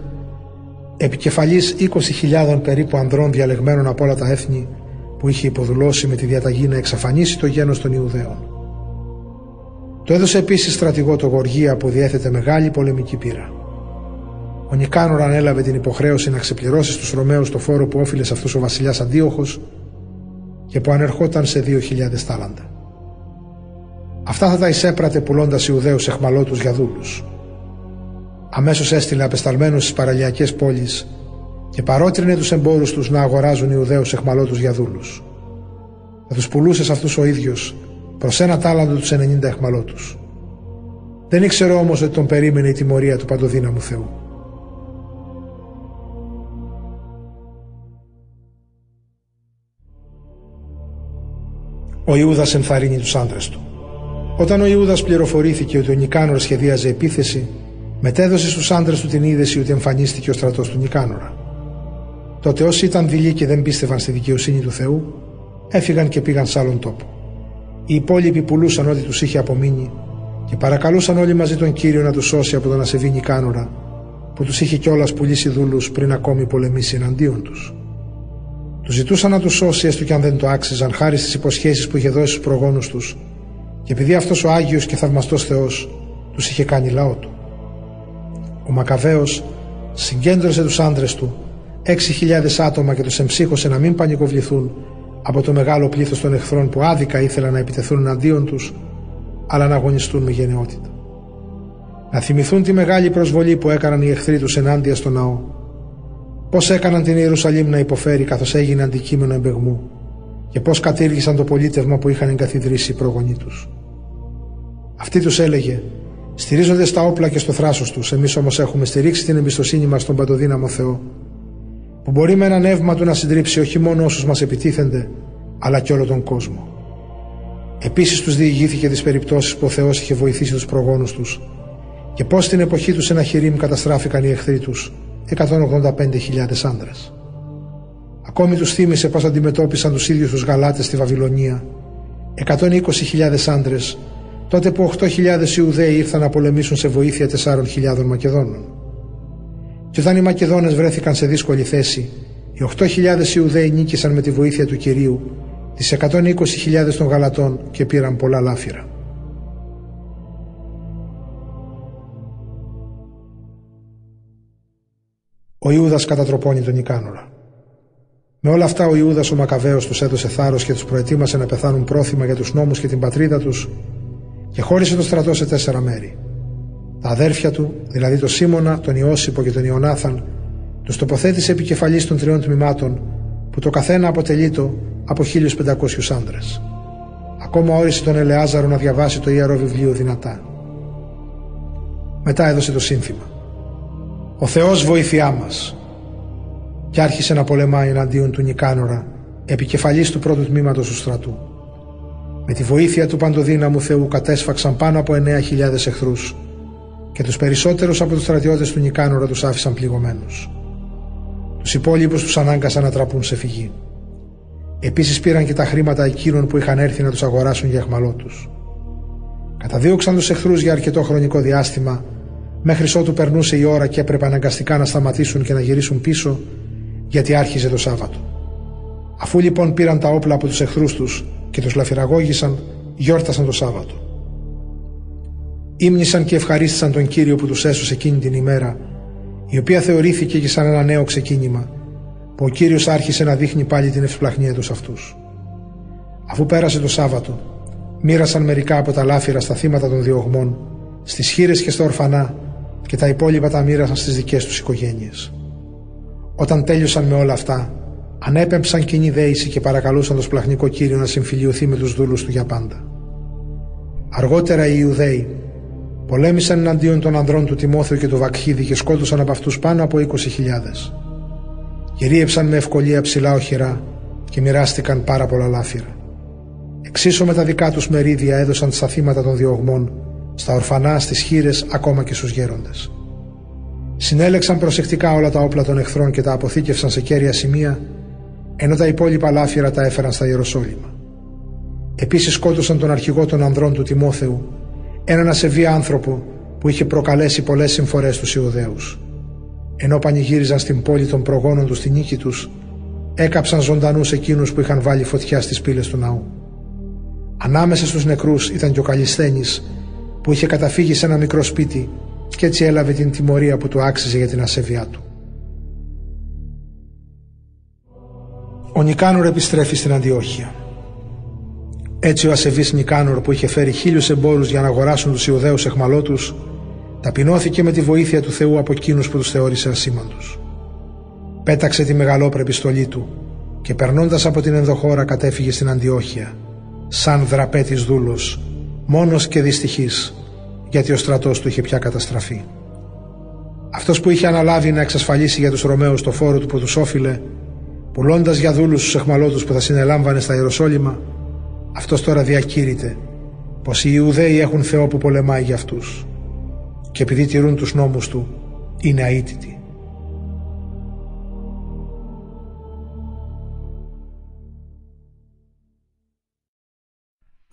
επικεφαλής 20.000 περίπου ανδρών διαλεγμένων από όλα τα έθνη που είχε υποδουλώσει με τη διαταγή να εξαφανίσει το γένος των Ιουδαίων. Το έδωσε επίσης στρατηγό το Γοργία που διέθετε μεγάλη πολεμική πείρα. Ο Νικάνορ ανέλαβε την υποχρέωση να ξεπληρώσει στους Ρωμαίους το φόρο που όφιλε σε αυτούς ο βασιλιάς Αντίοχος και που ανερχόταν σε 2.000 τάλαντα. Αυτά θα τα εισέπρατε πουλώντας Ιουδαίους εχμαλώτους για δούλους. Αμέσως έστειλε απεσταλμένους στις παραλιακές πόλεις και παρότρινε τους εμπόρους τους να αγοράζουν Ιουδαίους εχμαλώτους για δούλους. Θα τους πουλούσες σε αυτούς ο ίδιος προς ένα τάλαντο τους 90 εχμαλώτους. Δεν ήξερε όμως ότι τον περίμενε η τιμωρία του παντοδύναμου Θεού. Ο Ιούδας ενθαρρύνει τους άντρες του. Όταν ο Ιούδας πληροφορήθηκε ότι ο Νικάνορ σχεδίαζε επίθεση, μετέδωσε στους άντρες του την είδηση ότι εμφανίστηκε ο στρατός του Νικάνορα. Τότε όσοι ήταν δειλοί και δεν πίστευαν στη δικαιοσύνη του Θεού, έφυγαν και πήγαν σε άλλον τόπο. Οι υπόλοιποι πουλούσαν ό,τι τους είχε απομείνει και παρακαλούσαν όλοι μαζί τον κύριο να τους σώσει από τον ασεβή Νικάνορα, που τους είχε κιόλας πουλήσει δούλους πριν ακόμη πολεμήσει εναντίον τους. Τους ζητούσαν να τους σώσει έστω και αν δεν το άξιζαν χάρη στις υποσχέσεις που είχε δώσει στους προγόνους τους, και επειδή αυτός ο Άγιος και θαυμαστός Θεός τους είχε κάνει λαό του. Ο Μακαβαίος συγκέντρωσε τους άντρες του, 6.000 άτομα και τους εμψύχωσε να μην πανικοβληθούν από το μεγάλο πλήθος των εχθρών που άδικα ήθελαν να επιτεθούν εναντίον τους, αλλά να αγωνιστούν με γενναιότητα. Να θυμηθούν τη μεγάλη προσβολή που έκαναν οι εχθροί τους ενάντια στο ναό Πώς έκαναν την Ιερουσαλήμ να υποφέρει καθώς έγινε αντικείμενο εμπεγμού και πώς κατήργησαν το πολίτευμα που είχαν εγκαθιδρύσει οι προγονείς τους. Αυτή τους έλεγε «Στηρίζονται στα όπλα και στο θράσος τους, εμείς όμως έχουμε στηρίξει την εμπιστοσύνη μας στον παντοδύναμο Θεό, που μπορεί με ένα νεύμα του να συντρίψει όχι μόνο όσους μας επιτίθενται, αλλά και όλο τον κόσμο». Επίσης τους διηγήθηκε τις περιπτώσεις που ο Θεός είχε βοηθήσει τους προγόνους τους και πώς στην εποχή τους Σεναχηρήμ καταστράφηκαν οι εχθροί τους 185.000 άνδρες. Ακόμη τους θύμισε πως αντιμετώπισαν τους ίδιους τους Γαλάτες στη Βαβυλωνία 120.000 άνδρες τότε που 8.000 Ιουδαίοι ήρθαν να πολεμήσουν σε βοήθεια 4.000 Μακεδόνων. Και όταν οι Μακεδόνες βρέθηκαν σε δύσκολη θέση οι 8.000 Ιουδαίοι νίκησαν με τη βοήθεια του Κυρίου τις 120.000 των Γαλατών και πήραν πολλά λάφυρα. Ο Ιούδας κατατροπώνει τον Ικάνορα. Με όλα αυτά, ο Ιούδας ο Μακαβαίος τους έδωσε θάρρος και τους προετοίμασε να πεθάνουν πρόθυμα για τους νόμους και την πατρίδα τους και χώρισε το στρατό σε τέσσερα μέρη. Τα αδέρφια του, δηλαδή τον Σίμωνα, τον Ιώσυπο και τον Ιωνάθαν, τους τοποθέτησε επικεφαλής των τριών τμήματων, που το καθένα αποτελεί το από 1500 άντρε. Ακόμα όρισε τον Ελεάζαρο να διαβάσει το ιερό βιβλίο δυνατά. Μετά έδωσε το σύνθημα. «Ο Θεός βοήθειά μας» και άρχισε να πολεμάει εναντίον του Νικάνορα, επικεφαλής του πρώτου τμήματος του στρατού. Με τη βοήθεια του παντοδύναμου Θεού κατέσφαξαν πάνω από 9.000 εχθρούς και τους περισσότερους από τους στρατιώτες του Νικάνορα τους άφησαν πληγωμένους. Τους υπόλοιπους τους ανάγκασαν να τραπούν σε φυγή. Επίσης πήραν και τα χρήματα εκείνων που είχαν έρθει να τους αγοράσουν για εχμαλώτους. Καταδίωξαν τους εχθρούς για αρκετό χρονικό διάστημα, μέχρι ότου περνούσε η ώρα και έπρεπε αναγκαστικά να σταματήσουν και να γυρίσουν πίσω, γιατί άρχιζε το Σάββατο. Αφού λοιπόν πήραν τα όπλα από τους εχθρούς τους και τους λαφυραγώγησαν, γιόρτασαν το Σάββατο. Ήμνησαν και ευχαρίστησαν τον Κύριο που τους έσωσε εκείνη την ημέρα, η οποία θεωρήθηκε και σαν ένα νέο ξεκίνημα, που ο Κύριος άρχισε να δείχνει πάλι την ευσπλαχνία τους αυτούς. Αφού πέρασε το Σάββατο, μοίρασαν μερικά από τα λάφυρα στα θύματα των διωγμών, στις χείρες και στα ορφανά, και τα υπόλοιπα τα μοίρασαν στις δικές τους οικογένειες. Όταν τέλειωσαν με όλα αυτά, ανέπεμψαν κοινή δέηση και παρακαλούσαν τον σπλαχνικό κύριο να συμφιλειωθεί με τους δούλους του για πάντα. Αργότερα οι Ιουδαίοι πολέμησαν εναντίον των ανδρών του Τιμόθεου και του Βακχίδη και σκότωσαν από αυτούς πάνω από 20.000. Κυρίεψαν με ευκολία ψηλά οχυρά και μοιράστηκαν πάρα πολλά λάφυρα. Εξίσου με τα δικά τους μερίδια έδωσαν στα θύματα των διωγμών, στα ορφανά, στις χείρες, ακόμα και στους γέροντες. Συνέλεξαν προσεκτικά όλα τα όπλα των εχθρών και τα αποθήκευσαν σε κέρια σημεία, ενώ τα υπόλοιπα λάφυρα τα έφεραν στα Ιεροσόλυμα. Επίσης σκότωσαν τον αρχηγό των ανδρών του Τιμόθεου, έναν ασεβή άνθρωπο που είχε προκαλέσει πολλές συμφορές του Ιουδαίους. Ενώ πανηγύριζαν στην πόλη των προγόνων τους στη νίκη τους, έκαψαν ζωντανούς εκείνους που είχαν βάλει φωτιά στις πύλες του ναού. Ανάμεσα στους νεκρούς ήταν και ο Καλισθένης που είχε καταφύγει σε ένα μικρό σπίτι και έτσι έλαβε την τιμωρία που του άξιζε για την ασέβειά του. Ο Νικάνορ επιστρέφει στην Αντιόχεια. Έτσι ο ασεβής Νικάνορ που είχε φέρει χίλιους εμπόρους για να αγοράσουν τους Ιουδαίους εχμαλώτους ταπεινώθηκε με τη βοήθεια του Θεού από εκείνους που τους θεώρησε ασήμαντους. Πέταξε τη μεγαλόπρεπη στολή του και περνώντας από την ενδοχώρα κατέφυγε στην Αντιόχεια σαν δραπέτης δούλος, μόνος και δυστυχής, γιατί ο στρατός του είχε πια καταστραφεί. Αυτός που είχε αναλάβει να εξασφαλίσει για τους Ρωμαίους το φόρο του που τους όφιλε, πουλώντας για δούλους τους εχμαλώτους που θα συνελάμβανε στα Ιεροσόλυμα, αυτός τώρα διακήρυται πως οι Ιουδαίοι έχουν Θεό που πολεμάει για αυτούς και επειδή τηρούν τους νόμους του είναι αίτητοι.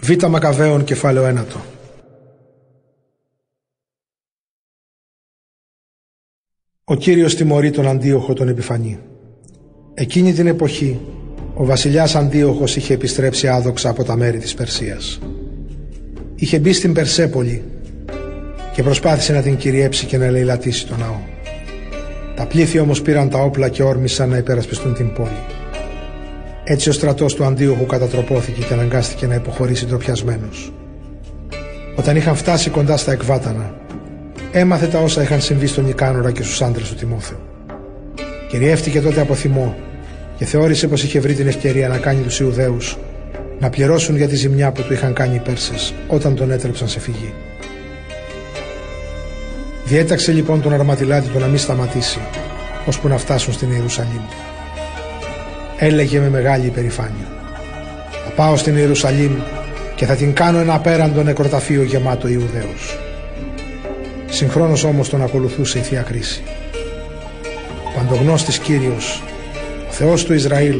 Β. Μακαβαίων κεφάλαιο ένατο. Ο Κύριος τιμωρεί τον Αντίοχο τον Επιφανή. Εκείνη την εποχή ο βασιλιάς Αντίοχος είχε επιστρέψει άδοξα από τα μέρη της Περσίας. Είχε μπει στην Περσέπολη και προσπάθησε να την κυριέψει και να ελεηλατήσει τον ναό. Τα πλήθη όμως πήραν τα όπλα και όρμησαν να υπερασπιστούν την πόλη. Έτσι ο στρατός του Αντίοχου κατατροπώθηκε και αναγκάστηκε να υποχωρήσει ντροπιασμένος. Όταν είχαν φτάσει κοντά στα εκβάτανα, έμαθε τα όσα είχαν συμβεί στον Νικάνορα και στους άντρες του Τιμόθεου. Κυριεύτηκε τότε από θυμό και θεώρησε πως είχε βρει την ευκαιρία να κάνει τους Ιουδαίους να πληρώσουν για τη ζημιά που του είχαν κάνει οι Πέρσες όταν τον έτρεψαν σε φυγή. Διέταξε λοιπόν τον αρματιλάτη του να μην σταματήσει, ώσπου να φτάσουν στην Ιερουσαλήμ έλεγε με μεγάλη υπερηφάνεια. Θα πάω στην Ιερουσαλήμ και θα την κάνω ένα απέραντο νεκροταφείο γεμάτο Ιουδαίους. Συγχρόνως όμως τον ακολουθούσε η Θεία Κρίση. Ο παντογνώστης Κύριος, ο Θεός του Ισραήλ,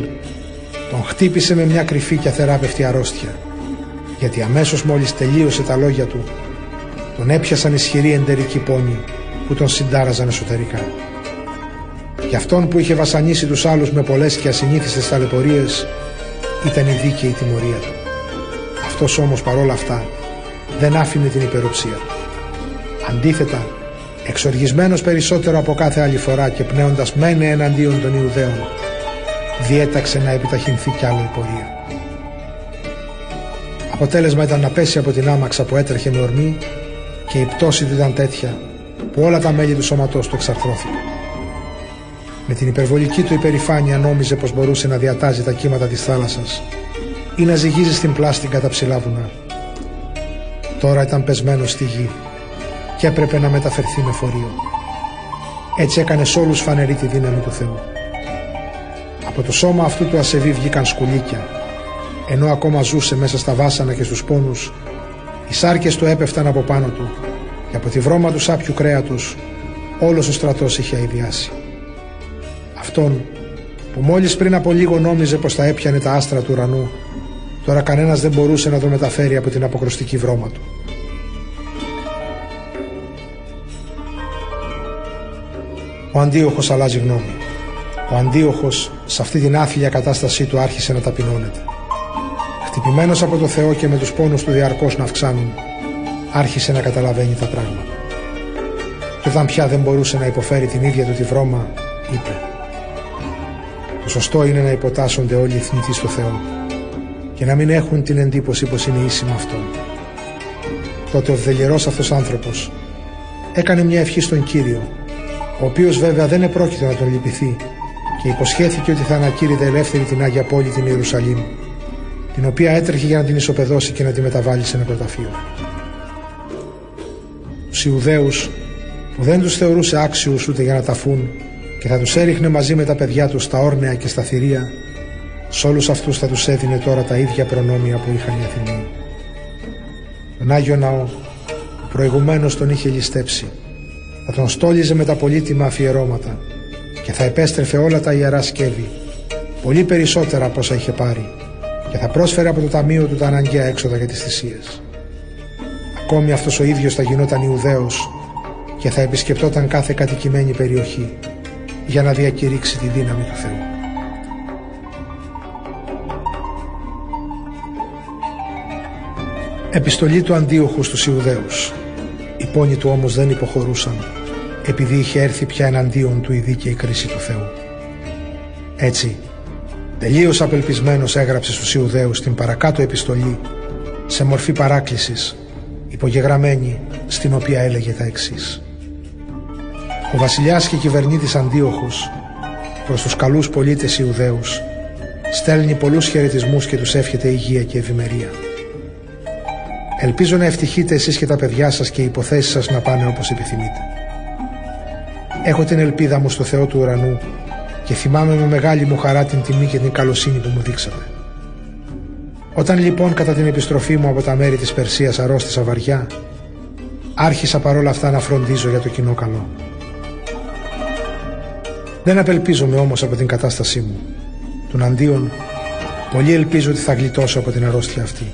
τον χτύπησε με μια κρυφή και αθεράπευτη αρρώστια, γιατί αμέσως μόλις τελείωσε τα λόγια του, τον έπιασαν ισχυροί εντερικοί πόνοι που τον συντάραζαν εσωτερικά. Και αυτόν που είχε βασανίσει τους άλλους με πολλές και ασυνήθιστες ταλαιπωρίες ήταν η δίκαιη τιμωρία του. Αυτός όμως παρόλα αυτά δεν άφηνε την υπεροψία του. Αντίθετα, εξοργισμένος περισσότερο από κάθε άλλη φορά και πνέοντας μένε εναντίον των Ιουδαίων, διέταξε να επιταχυνθεί κι άλλο η πορεία. Αποτέλεσμα ήταν να πέσει από την άμαξα που έτρεχε με ορμή και η πτώση του ήταν τέτοια που όλα τα μέλη του σώματός του εξαρθρώθηκαν. Με την υπερβολική του υπερηφάνεια νόμιζε πως μπορούσε να διατάζει τα κύματα της θάλασσας ή να ζυγίζει στην πλάστη κατά ψηλά βουνά. Τώρα ήταν πεσμένο στη γη και έπρεπε να μεταφερθεί με φορείο. Έτσι έκανε σ' όλους φανερή τη δύναμη του Θεού. Από το σώμα αυτού του ασεβή βγήκαν σκουλίκια. Ενώ ακόμα ζούσε μέσα στα βάσανα και στους πόνους, οι σάρκες του έπεφταν από πάνω του και από τη βρώμα του σάπιου κρέατος όλος ο στρατός είχε αηδιάσει. Αυτόν που μόλις πριν από λίγο νόμιζε πως τα έπιανε τα άστρα του ουρανού, τώρα κανένας δεν μπορούσε να το μεταφέρει από την αποκροστική βρώμα του. Ο Αντίοχος αλλάζει γνώμη. Ο αντίοχος σε αυτή την άθλια κατάστασή του άρχισε να ταπεινώνεται. Χτυπημένος από το Θεό και με τους πόνους του διαρκώς να αυξάνουν, άρχισε να καταλαβαίνει τα πράγματα. Και όταν πια δεν μπορούσε να υποφέρει την ίδια του τη βρώμα, είπε «Το σωστό είναι να υποτάσσονται όλοι οι θνητοί στο Θεό και να μην έχουν την εντύπωση πως είναι ίση με Αυτόν». Τότε ο βδελιερός αυτός άνθρωπος έκανε μια ευχή στον Κύριο, ο οποίος βέβαια δεν επρόκειτο να τον λυπηθεί και υποσχέθηκε ότι θα ανακήρυδε ελεύθερη την Άγια Πόλη την Ιερουσαλήμ, την οποία έτρεχε για να την ισοπεδώσει και να τη μεταβάλει σε νεκροταφείο. Τους Ιουδαίους που δεν τους θεωρούσε άξιους ούτε για να ταφούν και θα τους έριχνε μαζί με τα παιδιά τους στα όρνεα και στα θηρία, σε όλους αυτούς θα τους έδινε τώρα τα ίδια προνόμια που είχαν οι Αθηναίοι. Τον Άγιο Ναό, που προηγουμένως τον είχε ληστέψει, θα τον στόλιζε με τα πολύτιμα αφιερώματα και θα επέστρεφε όλα τα ιερά σκεύη, πολύ περισσότερα από όσα είχε πάρει, και θα πρόσφερε από το ταμείο του τα αναγκαία έξοδα για τις θυσίες. Ακόμη αυτός ο ίδιος θα γινόταν Ιουδαίος και θα επισκεπτόταν κάθε κατοικημένη περιοχή για να διακηρύξει τη δύναμη του Θεού. Επιστολή του Αντίοχου στους Ιουδαίους. Οι πόνοι του όμως δεν υποχωρούσαν επειδή είχε έρθει πια εναντίον του η δίκαιη κρίση του Θεού. Έτσι, τελείως απελπισμένος έγραψε στους Ιουδαίους την παρακάτω επιστολή σε μορφή παράκλησης υπογεγραμμένη στην οποία έλεγε τα εξής. Ο βασιλιάς και κυβερνήτης Αντίοχος προς τους καλούς πολίτες Ιουδαίους στέλνει πολλούς χαιρετισμούς και τους εύχεται υγεία και ευημερία. Ελπίζω να ευτυχείτε εσείς και τα παιδιά σας και οι υποθέσεις σας να πάνε όπως επιθυμείτε. Έχω την ελπίδα μου στο Θεό του ουρανού και θυμάμαι με μεγάλη μου χαρά την τιμή και την καλοσύνη που μου δείξατε. Όταν λοιπόν κατά την επιστροφή μου από τα μέρη της Περσίας αρρώστησα βαριά, άρχισα παρόλα αυτά να φροντίζω για το κοινό καλό. Δεν απελπίζομαι όμως από την κατάστασή μου. Τον αντίον, πολύ ελπίζω ότι θα γλιτώσω από την αρρώστια αυτή.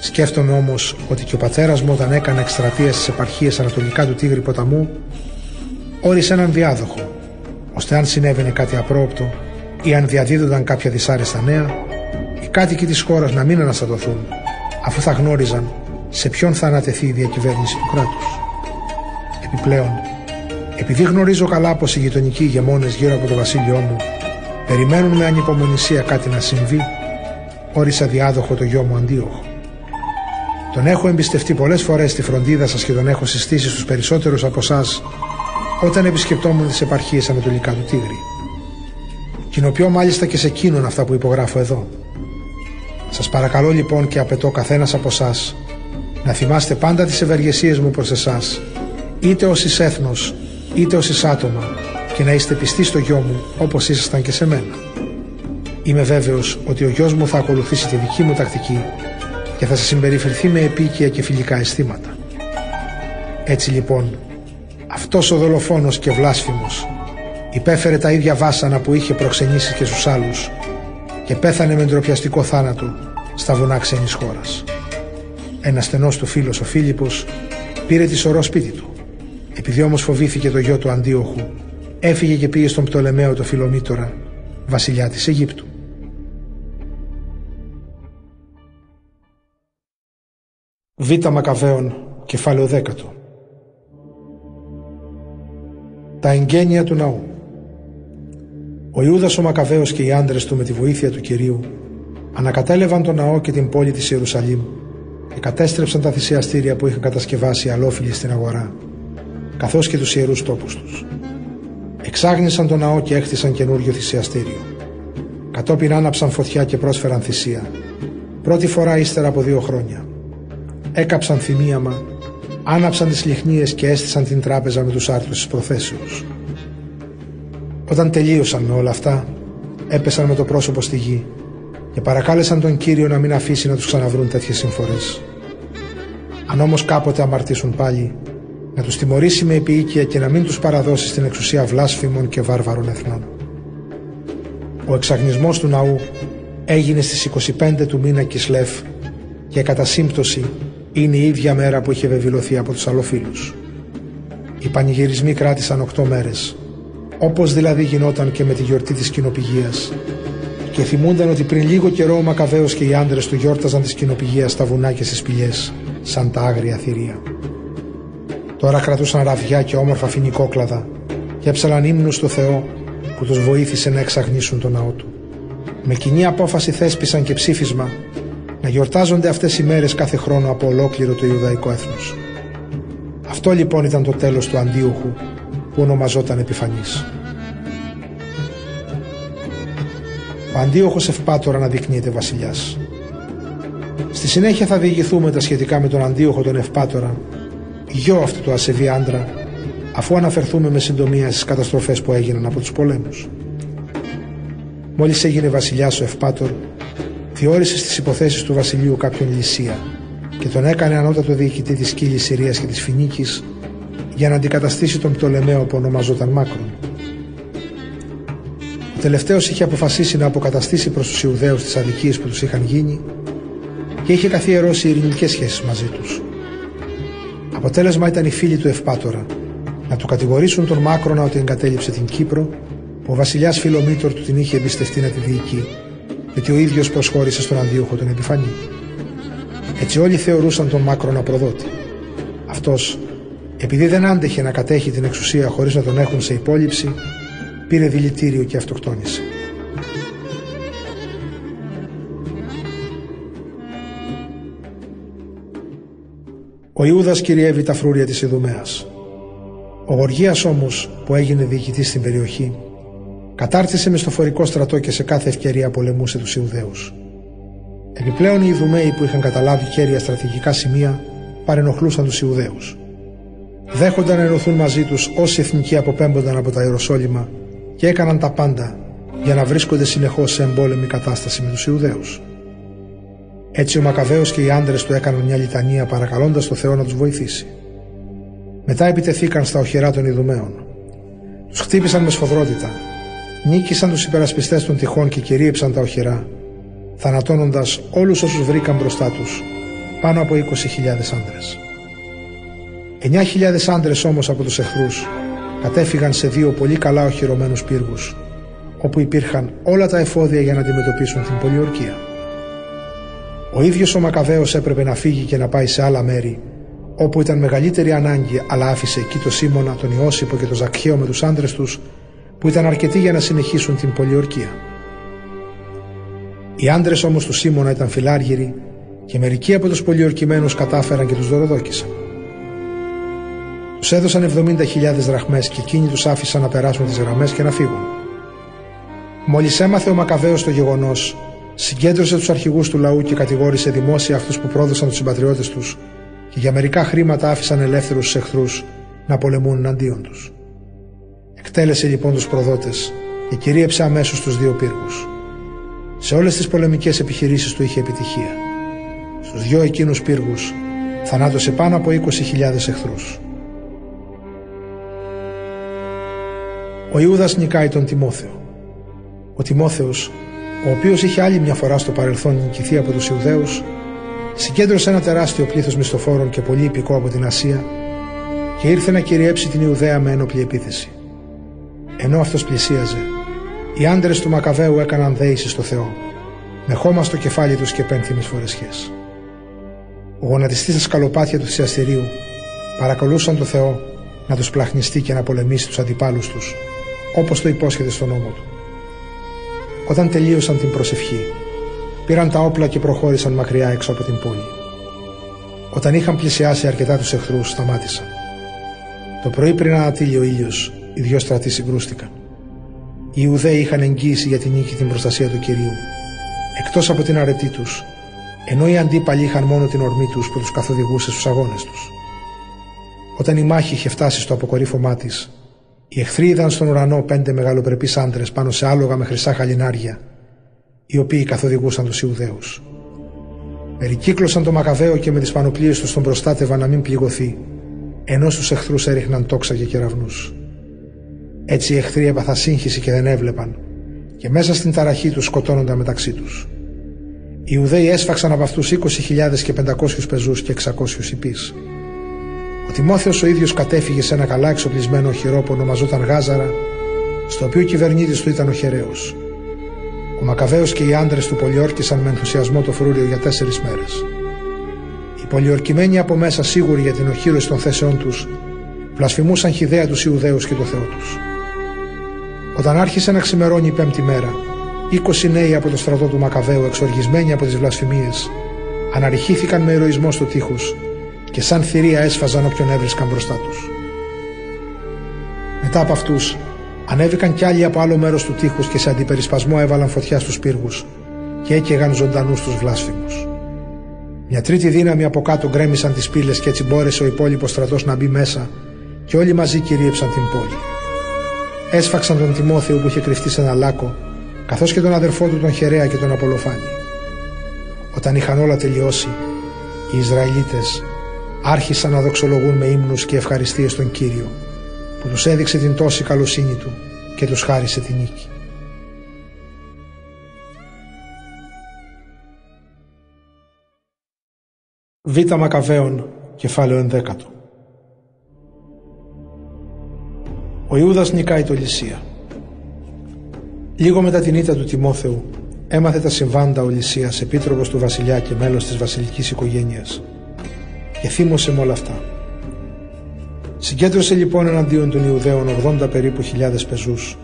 Σκέφτομαι όμως ότι και ο πατέρας μου όταν έκανε εκστρατεία στις επαρχίες ανατολικά του Τίγρη ποταμού όρισε έναν διάδοχο, ώστε αν συνέβαινε κάτι απρόοπτο ή αν διαδίδονταν κάποια δυσάρεστα νέα, οι κάτοικοι της χώρας να μην αναστατωθούν, αφού θα γνώριζαν σε ποιον θα ανατεθεί η διακυβέρνηση του κράτους. Επιπλέον, επειδή γνωρίζω καλά πως οι γειτονικοί ηγεμόνες γύρω από το βασίλειό μου περιμένουν με ανυπομονησία κάτι να συμβεί, όρισα διάδοχο το γιο μου Αντίοχο. Τον έχω εμπιστευτεί πολλές φορές στη φροντίδα σας και τον έχω συστήσει στους περισσότερους από εσάς όταν επισκεπτόμουν τις επαρχίες ανατολικά του Τίγρη. Κοινοποιώ μάλιστα και σε εκείνον αυτά που υπογράφω εδώ. Σας παρακαλώ λοιπόν και απαιτώ καθένας από εσά να θυμάστε πάντα τις ευεργεσίες μου προς εσάς, είτε ως εις έθνος, είτε ως εις άτομα, και να είστε πιστοί στο γιο μου όπως ήσασταν και σε μένα. Είμαι βέβαιος ότι ο γιος μου θα ακολουθήσει τη δική μου τακτική και θα σας συμπεριφερθεί με επίκαια και φιλικά αισθήματα. Έτσι λοιπόν, αυτός ο δολοφόνος και βλάσφημος υπέφερε τα ίδια βάσανα που είχε προξενήσει και στους άλλους και πέθανε με ντροπιαστικό θάνατο στα βουνά ξένης χώρας. Ένα στενός του φίλος ο Φίλιππος πήρε τη σωρό σπίτι του. Επειδή όμως φοβήθηκε το γιο του Αντίοχου, έφυγε και πήγε στον Πτολεμαίο το Φιλομήτωρα, βασιλιά της Αιγύπτου. Β. Μακαβαίων, κεφάλαιο δέκατο. Τα εγγένεια του ναού. Ο Ιούδας ο Μακαβαίος και οι άντρες του με τη βοήθεια του Κυρίου ανακατέλευαν τον ναό και την πόλη της Ιερουσαλήμ και κατέστρεψαν τα θυσιαστήρια που είχαν κατασκευάσει οι αλόφιλοι στην αγορά, καθώς και τους ιερούς τόπους τους. Εξάγνησαν τον ναό και έχτισαν καινούριο θυσιαστήριο. Κατόπιν άναψαν φωτιά και πρόσφεραν θυσία. Πρώτη φορά ύστερα από δύο χρόνια. Έκαψαν θυμίαμα άναψαν τις λιχνίες και έστησαν την τράπεζα με τους άρτους της προθέσεως. Όταν τελείωσαν με όλα αυτά, έπεσαν με το πρόσωπο στη γη και παρακάλεσαν τον Κύριο να μην αφήσει να τους ξαναβρούν τέτοιες συμφορές. Αν όμως κάποτε αμαρτήσουν πάλι, να τους τιμωρήσει με επίοικια και να μην τους παραδώσει στην εξουσία βλάσφημων και βάρβαρων εθνών. Ο εξαγνισμός του ναού έγινε στις 25 του μήνα Κισλεύ και κατά σύμπτωση είναι η ίδια μέρα που είχε βεβηλωθεί από τους αλλοφίλους. Οι πανηγυρισμοί κράτησαν οκτώ μέρες, όπως δηλαδή γινόταν και με τη γιορτή της κοινοπηγίας και θυμούνταν ότι πριν λίγο καιρό ο Μακαβαίος και οι άντρες του γιόρταζαν τη κοινοπηγία στα βουνά και στις σπηλιές, σαν τα άγρια θηρία. Τώρα κρατούσαν ραβιά και όμορφα φοινικόκλαδα και έψαλαν ύμνους στο Θεό που τους βοήθησε να εξαγνίσουν τον ναό του. Με κοινή απόφαση θέσπισαν και ψήφισμα να γιορτάζονται αυτές οι μέρες κάθε χρόνο από ολόκληρο το Ιουδαϊκό έθνος. Αυτό λοιπόν ήταν το τέλος του Αντίουχου που ονομαζόταν Επιφανής. Ο Αντίοχος Ευπάτορα αναδεικνύεται βασιλιάς. Στη συνέχεια θα διηγηθούμε τα σχετικά με τον Αντίοχο τον Ευπάτορα, γιο αυτού του ασεβή άντρα, αφού αναφερθούμε με συντομία στις καταστροφές που έγιναν από τους πολέμους. Μόλις έγινε βασιλιάς ο Ευπάτορ, θεώρησες στις υποθέσεις του βασιλείου κάποιον Λυσία και τον έκανε ανώτατο διοικητή της Κύλης Συρίας και της Φινίκης για να αντικαταστήσει τον Πτολεμαίο που ονομαζόταν Μάκρον. Ο τελευταίος είχε αποφασίσει να αποκαταστήσει προς τους Ιουδαίους τις αδικίες που τους είχαν γίνει και είχε καθιερώσει ειρηνικές σχέσεις μαζί τους. Αποτέλεσμα ήταν οι φίλοι του Ευπάτορα να του κατηγορήσουν τον Μάκρονα ότι εγκατέλειψε την Κύπρο, που ο βασιλιάς Φιλομήτωρ του την είχε εμπιστευτεί να τη διοικεί, γιατί ο ίδιος προσχώρησε στον αντίοχο τον Επιφανή. Έτσι όλοι θεωρούσαν τον Μάκρονα προδότη. Αυτός, επειδή δεν άντεχε να κατέχει την εξουσία χωρίς να τον έχουν σε υπόλοιψη, πήρε δηλητήριο και αυτοκτόνησε. Ο Ιούδας κυριεύει τα φρούρια της Ιδουμέας. Ο Γοργίας όμως, που έγινε διοικητής στην περιοχή, κατάρτισε με στο φορικό στρατό και σε κάθε ευκαιρία πολεμούσε τους Ιουδαίους. Επιπλέον οι Ιδουμαίοι που είχαν καταλάβει κέρια στρατηγικά σημεία παρενοχλούσαν τους Ιουδαίους. Δέχονταν να ενωθούν μαζί τους όσοι εθνικοί αποπέμπονταν από τα Ιεροσόλυμα και έκαναν τα πάντα για να βρίσκονται συνεχώς σε εμπόλεμη κατάσταση με τους Ιουδαίους. Έτσι ο Μακαβαίος και οι άντρες του έκαναν μια λιτανία παρακαλώντας το Θεό να τους βοηθήσει. Μετά επιτεθήκαν στα οχυρά των Ιδουμαίων. Τους χτύπησαν με σφοδρότητα, νίκησαν τους υπερασπιστές των τυχών και κυρίεψαν τα οχυρά, θανατώνοντας όλους όσους βρήκαν μπροστά τους, πάνω από 20.000 άντρες. 9.000 άντρες όμως από τους εχθρούς κατέφυγαν σε δύο πολύ καλά οχυρωμένους πύργους, όπου υπήρχαν όλα τα εφόδια για να αντιμετωπίσουν την πολιορκία. Ο ίδιος ο Μακαβαίος έπρεπε να φύγει και να πάει σε άλλα μέρη, όπου ήταν μεγαλύτερη ανάγκη, αλλά άφησε εκεί το Σίμωνα, τον Ιώσυπο και τον Ζακχαίο με τους άντρες τους, που ήταν αρκετοί για να συνεχίσουν την πολιορκία. Οι άντρες όμως του Σίμωνα ήταν φιλάργυροι και μερικοί από τους πολιορκημένους κατάφεραν και τους δωροδόκησαν. Τους έδωσαν 70.000 δραχμές και εκείνοι τους άφησαν να περάσουν τις γραμμές και να φύγουν. Μόλις έμαθε ο Μακαβαίος το γεγονός, συγκέντρωσε τους αρχηγούς του λαού και κατηγόρησε δημόσια αυτούς που πρόδωσαν τους συμπατριώτες τους και για μερικά χρήματα άφησαν ελεύθερους του εχθρούς να πολεμούν εναντίον τους. Εκτέλεσε λοιπόν τους προδότες και κυρίεψε αμέσως τους δύο πύργους. Σε όλες τις πολεμικές επιχειρήσεις του είχε επιτυχία. Στους δυο εκείνους πύργους θανάτωσε πάνω από 20.000 εχθρούς. Ο Ιούδας νικάει τον Τιμόθεο. Ο Τιμόθεος, ο οποίος είχε άλλη μια φορά στο παρελθόν νικηθεί από τους Ιουδαίους, συγκέντρωσε ένα τεράστιο πλήθος μισθοφόρων και πολύ υπηκό από την Ασία και ήρθε να κυριέψει την Ιουδαία με ένοπλη επίθεση. Ενώ αυτός πλησίαζε, οι άντρες του Μακαβαίου έκαναν δέηση στο Θεό, με χώμα στο κεφάλι τους και πένθυμες φορεσιές. Ο γονατιστής στα σκαλοπάτια του θησιαστηρίου παρακολούσαν το Θεό να τους πλαχνιστεί και να πολεμήσει τους αντιπάλους τους όπως το υπόσχεται στον νόμο του. Όταν τελείωσαν την προσευχή, πήραν τα όπλα και προχώρησαν μακριά έξω από την πόλη. Όταν είχαν πλησιάσει αρκετά τους εχθρούς, σταμάτησαν. Το πρωί πριν ανατύλει ο ήλιος, οι δυο στρατοί συγκρούστηκαν. Οι Ιουδαίοι είχαν εγγύηση για την νίκη την προστασία του Κυρίου, εκτός από την αρετή τους, ενώ οι αντίπαλοι είχαν μόνο την ορμή τους που τους καθοδηγούσε στους αγώνες τους. Όταν η μάχη είχε φτάσει στο αποκορύφωμά της, οι εχθροί είδαν στον ουρανό πέντε μεγαλοπρεπείς άντρες πάνω σε άλογα με χρυσά χαλινάρια, οι οποίοι καθοδηγούσαν τους Ιουδαίους. Περικύκλωσαν το Μακαβαίο και με τις πανοπλίες τους τον προστάτευαν να μην πληγωθεί, ενώ στους εχθρούς έριχναν τόξα και κεραυνούς. Έτσι οι εχθροί έπαθα σύγχυση και δεν έβλεπαν, και μέσα στην ταραχή τους σκοτώνονταν μεταξύ τους. Οι Ιουδαίοι έσφαξαν από αυτούς 20.000 και 500 πεζούς και 600 υπείς. Ο Τιμόθεος ο ίδιος κατέφυγε σε ένα καλά εξοπλισμένο οχυρό που ονομαζόταν Γάζαρα, στο οποίο ο κυβερνήτης του ήταν ο Χεραίος. Ο Μακαβαίος και οι άντρες του πολιόρκησαν με ενθουσιασμό το φρούριο για τέσσερις μέρες. Οι πολιορκημένοι από μέσα, σίγουροι για την οχύρωση των θέσεών τους, βλασφημούσαν χιδέα τους Ιουδαίους και το Θεό τους. Όταν άρχισε να ξημερώνει η πέμπτη μέρα, 20 νέοι από το στρατό του Μακαβαίου, εξοργισμένοι από τις βλασφημίες, αναρριχήθηκαν με ηρωισμό στο τείχος και σαν θηρία έσφαζαν όποιον έβρισκαν μπροστά τους. Μετά από αυτούς, ανέβηκαν κι άλλοι από άλλο μέρος του τείχους και σε αντιπερισπασμό έβαλαν φωτιά στους πύργους και έκαιγαν ζωντανούς τους βλάσφημους. Μια τρίτη δύναμη από κάτω γκρέμισαν τις πύλες και έτσι μπόρεσε ο υπόλοιπος στρατός να μπει μέσα και όλοι μαζί κυρίεψαν την πόλη. Έσφαξαν τον Τιμόθεο που είχε κρυφτεί σε ένα λάκκο, καθώς και τον αδερφό του τον Χερέα και τον Απολοφάνη. Όταν είχαν όλα τελειώσει, οι Ισραηλίτες άρχισαν να δοξολογούν με ύμνους και ευχαριστίες τον Κύριο που τους έδειξε την τόση καλοσύνη του και τους χάρισε την νίκη. Β. Μακαβαίων, κεφάλαιο 11. Ο Ιούδας νικάει το Λυσία. Λίγο μετά την ήττα του Τιμόθεου, έμαθε τα συμβάντα ο Λυσίας, επίτροπος του βασιλιά και μέλος της βασιλικής οικογένειας και θύμωσε με όλα αυτά. Συγκέντρωσε λοιπόν εναντίον των Ιουδαίων 80 περίπου χιλιάδες πεζούς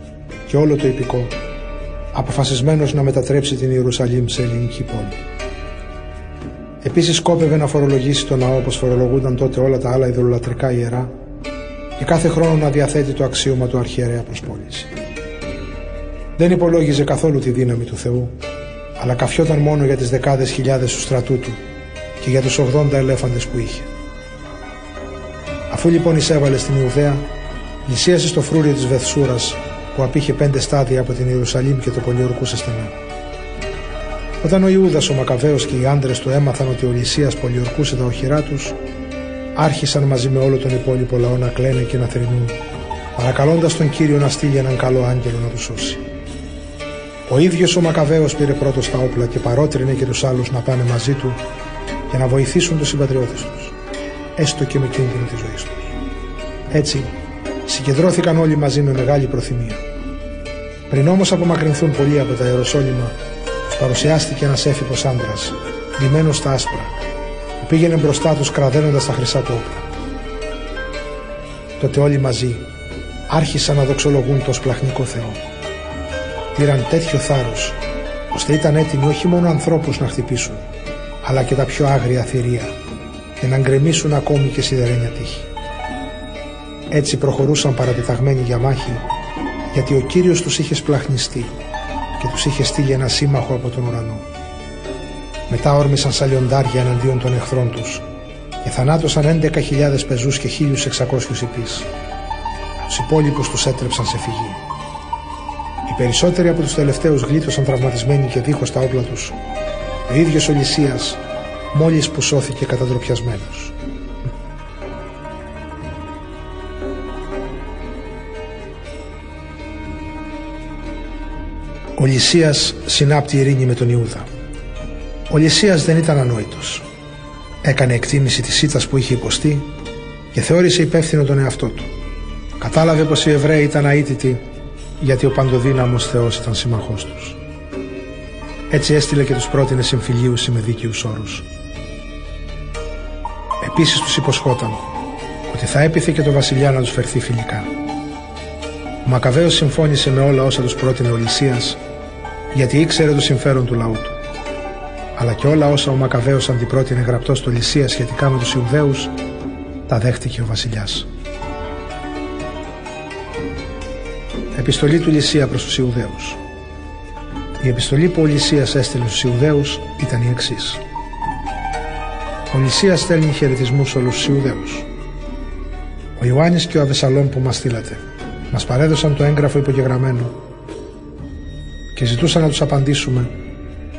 και όλο το υπηκό, αποφασισμένος να μετατρέψει την Ιερουσαλήμ σε ελληνική πόλη. Επίσης σκόπευε να φορολογήσει τον ναό όπως φορολογούνταν τότε όλα τα άλλα ιδωλολατρικά ιερά και κάθε χρόνο να διαθέτει το αξίωμα του αρχιερέα προς πώληση. Δεν υπολόγιζε καθόλου τη δύναμη του Θεού, αλλά καφιόταν μόνο για τις δεκάδες χιλιάδες του στρατού του και για τους 80 ελέφαντες που είχε. Αφού λοιπόν εισέβαλε στην Ιουδαία, πλησίασε στο φρούριο της Βεθσούρας που απήχε πέντε στάδια από την Ιερουσαλήμ και το πολιορκούσε στενά. Όταν ο Ιούδας, ο Μακαβαίος και οι άντρες του έμαθαν ότι ο Λυσίας πολιορκούσε τα οχυρά τους, άρχισαν μαζί με όλο τον υπόλοιπο λαό να κλαίνε και να θρυνούν, παρακαλώντας τον Κύριο να στείλει έναν καλό άγγελο να τους σώσει. Ο ίδιος ο Μακαβαίος πήρε πρώτος τα όπλα και παρότρινε και τους άλλους να πάνε μαζί του για να βοηθήσουν τους συμπατριώτες τους, έστω και με κίνδυνο της ζωής τους. Έτσι, συγκεντρώθηκαν όλοι μαζί με μεγάλη προθυμία. Πριν όμως απομακρυνθούν πολλοί από τα Ιεροσόλυμα, τους παρουσιάστηκε ένας έφυπος άντρας, ντυμένος στα άσπρα, που πήγαινε μπροστά τους κραδένοντας τα χρυσά του όπλα. Τότε όλοι μαζί άρχισαν να δοξολογούν το σπλαχνικό Θεό. Πήραν τέτοιο θάρρος, ώστε ήταν έτοιμοι όχι μόνο ανθρώπους να χτυπήσουν, αλλά και τα πιο άγρια θηρία και να γκρεμίσουν ακόμη και σιδερένια τείχη. Έτσι προχωρούσαν παρατεταγμένοι για μάχη γιατί ο Κύριος τους είχε σπλαχνιστεί και τους είχε στείλει ένα σύμμαχο από τον ουρανό. Μετά όρμησαν σαν λιοντάρια εναντίον των εχθρών τους και θανάτωσαν 11.000 πεζούς και 1.600 υπείς. Τους υπόλοιπους τους έτρεψαν σε φυγή. Οι περισσότεροι από τους τελευταίους γλίτωσαν τραυματισμένοι και δίχως τα όπλα τους ο ίδιος ο Λυσίας μόλις που σώθηκε καταδροπιασμένος. Ο Λυσίας συνάπτει ειρήνη με τον Ιούδα. Ο Λυσίας δεν ήταν ανόητος. Έκανε εκτίμηση της ήττας που είχε υποστεί και θεώρησε υπεύθυνο τον εαυτό του. Κατάλαβε πως οι Εβραίοι ήταν αίτητοι γιατί ο παντοδύναμος Θεός ήταν σύμμαχός τους. Έτσι έστειλε και τους πρότεινε συμφιλίωση με δίκαιους όρους. Επίσης τους υποσχόταν ότι θα έπιθε και το βασιλιά να τους φερθεί φιλικά. Ο Μακαβαίος συμφώνησε με όλα όσα τους πρότεινε ο Λυσίας γιατί ήξερε το συμφέρον του λαού του. Αλλά και όλα όσα ο Μακαβαίος αντιπρότεινε γραπτός στο Λυσία σχετικά με τους Ιουδαίους τα δέχτηκε ο βασιλιάς. Επιστολή του Λυσία προς τους Ιουδαίους η επιστολή που ο Λυσίας έστειλε στους Ιουδαίους ήταν η εξής. Ο Λυσίας στέλνει χαιρετισμούς σε όλους τους Ιουδαίους. Ο Ιωάννης και ο Αβεσαλόμ που μας στείλατε μας παρέδωσαν το έγγραφο υπογεγραμμένο και ζητούσαν να τους απαντήσουμε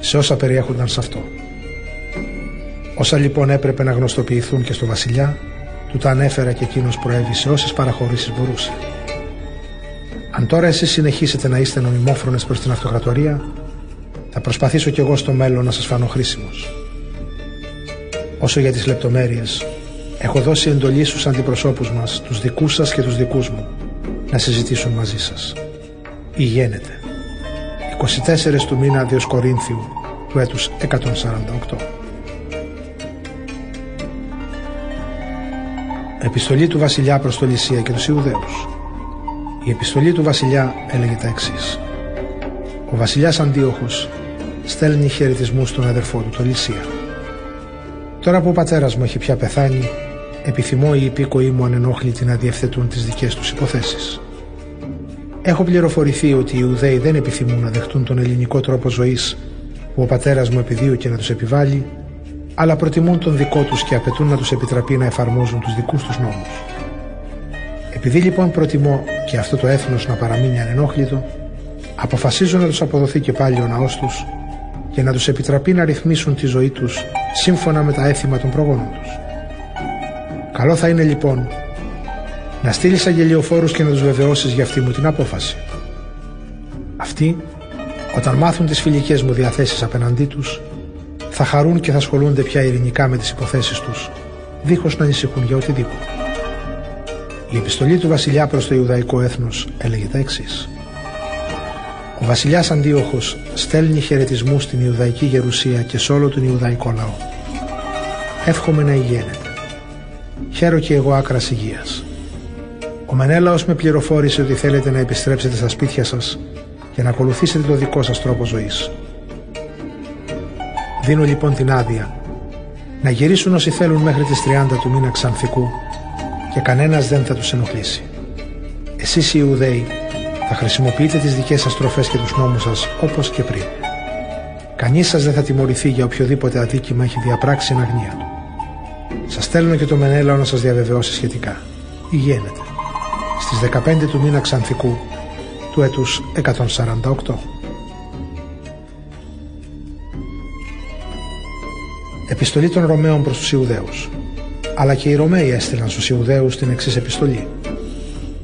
σε όσα περιέχονταν σε αυτό. Όσα λοιπόν έπρεπε να γνωστοποιηθούν και στο βασιλιά, του τα ανέφερα και εκείνος προέβη σε όσες παραχωρήσεις μπορούσε. Αν τώρα εσείς συνεχίσετε να είστε νομιμόφρονες προς την αυτοκρατορία, θα προσπαθήσω κι εγώ στο μέλλον να σας φανώ χρήσιμος. Όσο για τις λεπτομέρειες, Έχω δώσει εντολή στους αντιπροσώπους μας, τους δικούς σας και τους δικούς μου, να συζητήσουν μαζί σας. Υγένεται. 24 του μήνα Κορίνθιου του έτους 148. Επιστολή του βασιλιά προς το Λυσία και τους Ιουδαίους. Η επιστολή του βασιλιά έλεγε τα εξής. Ο βασιλιάς Αντίοχος στέλνει χαιρετισμούς στον αδερφό του, το Λυσία. Τώρα που ο πατέρας μου έχει πια πεθάνει, επιθυμώ οι υπήκοοι μου ανενόχλητοι να διευθετούν τις δικές τους υποθέσεις. Έχω πληροφορηθεί ότι οι Ιουδαίοι δεν επιθυμούν να δεχτούν τον ελληνικό τρόπο ζωής που ο πατέρας μου επιδίωκε να τους επιβάλλει, αλλά προτιμούν τον δικό τους και απαιτούν να τους επιτραπεί να εφαρμόζουν τους δικούς τους νόμους. Επειδή λοιπόν προτιμώ και αυτό το έθνος να παραμείνει ανενόχλητο, αποφασίζω να τους αποδοθεί και πάλι ο ναός τους και να τους επιτραπεί να ρυθμίσουν τη ζωή τους σύμφωνα με τα έθιμα των προγόνων τους. Καλό θα είναι λοιπόν να στείλει αγγελιοφόρου και να τους βεβαιώσεις για αυτή μου την απόφαση. Αυτοί, όταν μάθουν τις φιλικές μου διαθέσεις απέναντί τους, θα χαρούν και θα ασχολούνται πια ειρηνικά με τις υποθέσεις τους, δίχως να ανησυχούν για οτιδήποτε. Η επιστολή του βασιλιά προς το Ιουδαϊκό έθνος έλεγε τα εξής. Ο βασιλιάς Αντίοχος στέλνει χαιρετισμού στην Ιουδαϊκή Γερουσία και σε όλο τον Ιουδαϊκό λαό. Εύχομαι να υγιένεται. Χαίρο και εγώ άκρας υγείας. Ο Μενέλαος με πληροφόρησε ότι θέλετε να επιστρέψετε στα σπίτια σας και να ακολουθήσετε το δικό σας τρόπο ζωής. Δίνω λοιπόν την άδεια να γυρίσουν όσοι θέλουν μέχρι τις 30 του μήνα Ξανθικού και κανένας δεν θα τους ενοχλήσει. Εσείς οι Ιουδαίοι θα χρησιμοποιείτε τις δικές σας τροφές και τους νόμους σας όπως και πριν. Κανείς σας δεν θα τιμωρηθεί για οποιοδήποτε αδίκημα έχει διαπράξει εν αγνία του. Σας στέλνω και το Μενέλαο να σας διαβεβαιώσει σχετικά. Υγιένετε στις 15 του μήνα Ξανθικού του έτους 148. Επιστολή των Ρωμαίων προς τους Ιουδαίους αλλά και οι Ρωμαίοι έστειλαν στους Ιουδαίους την εξής επιστολή.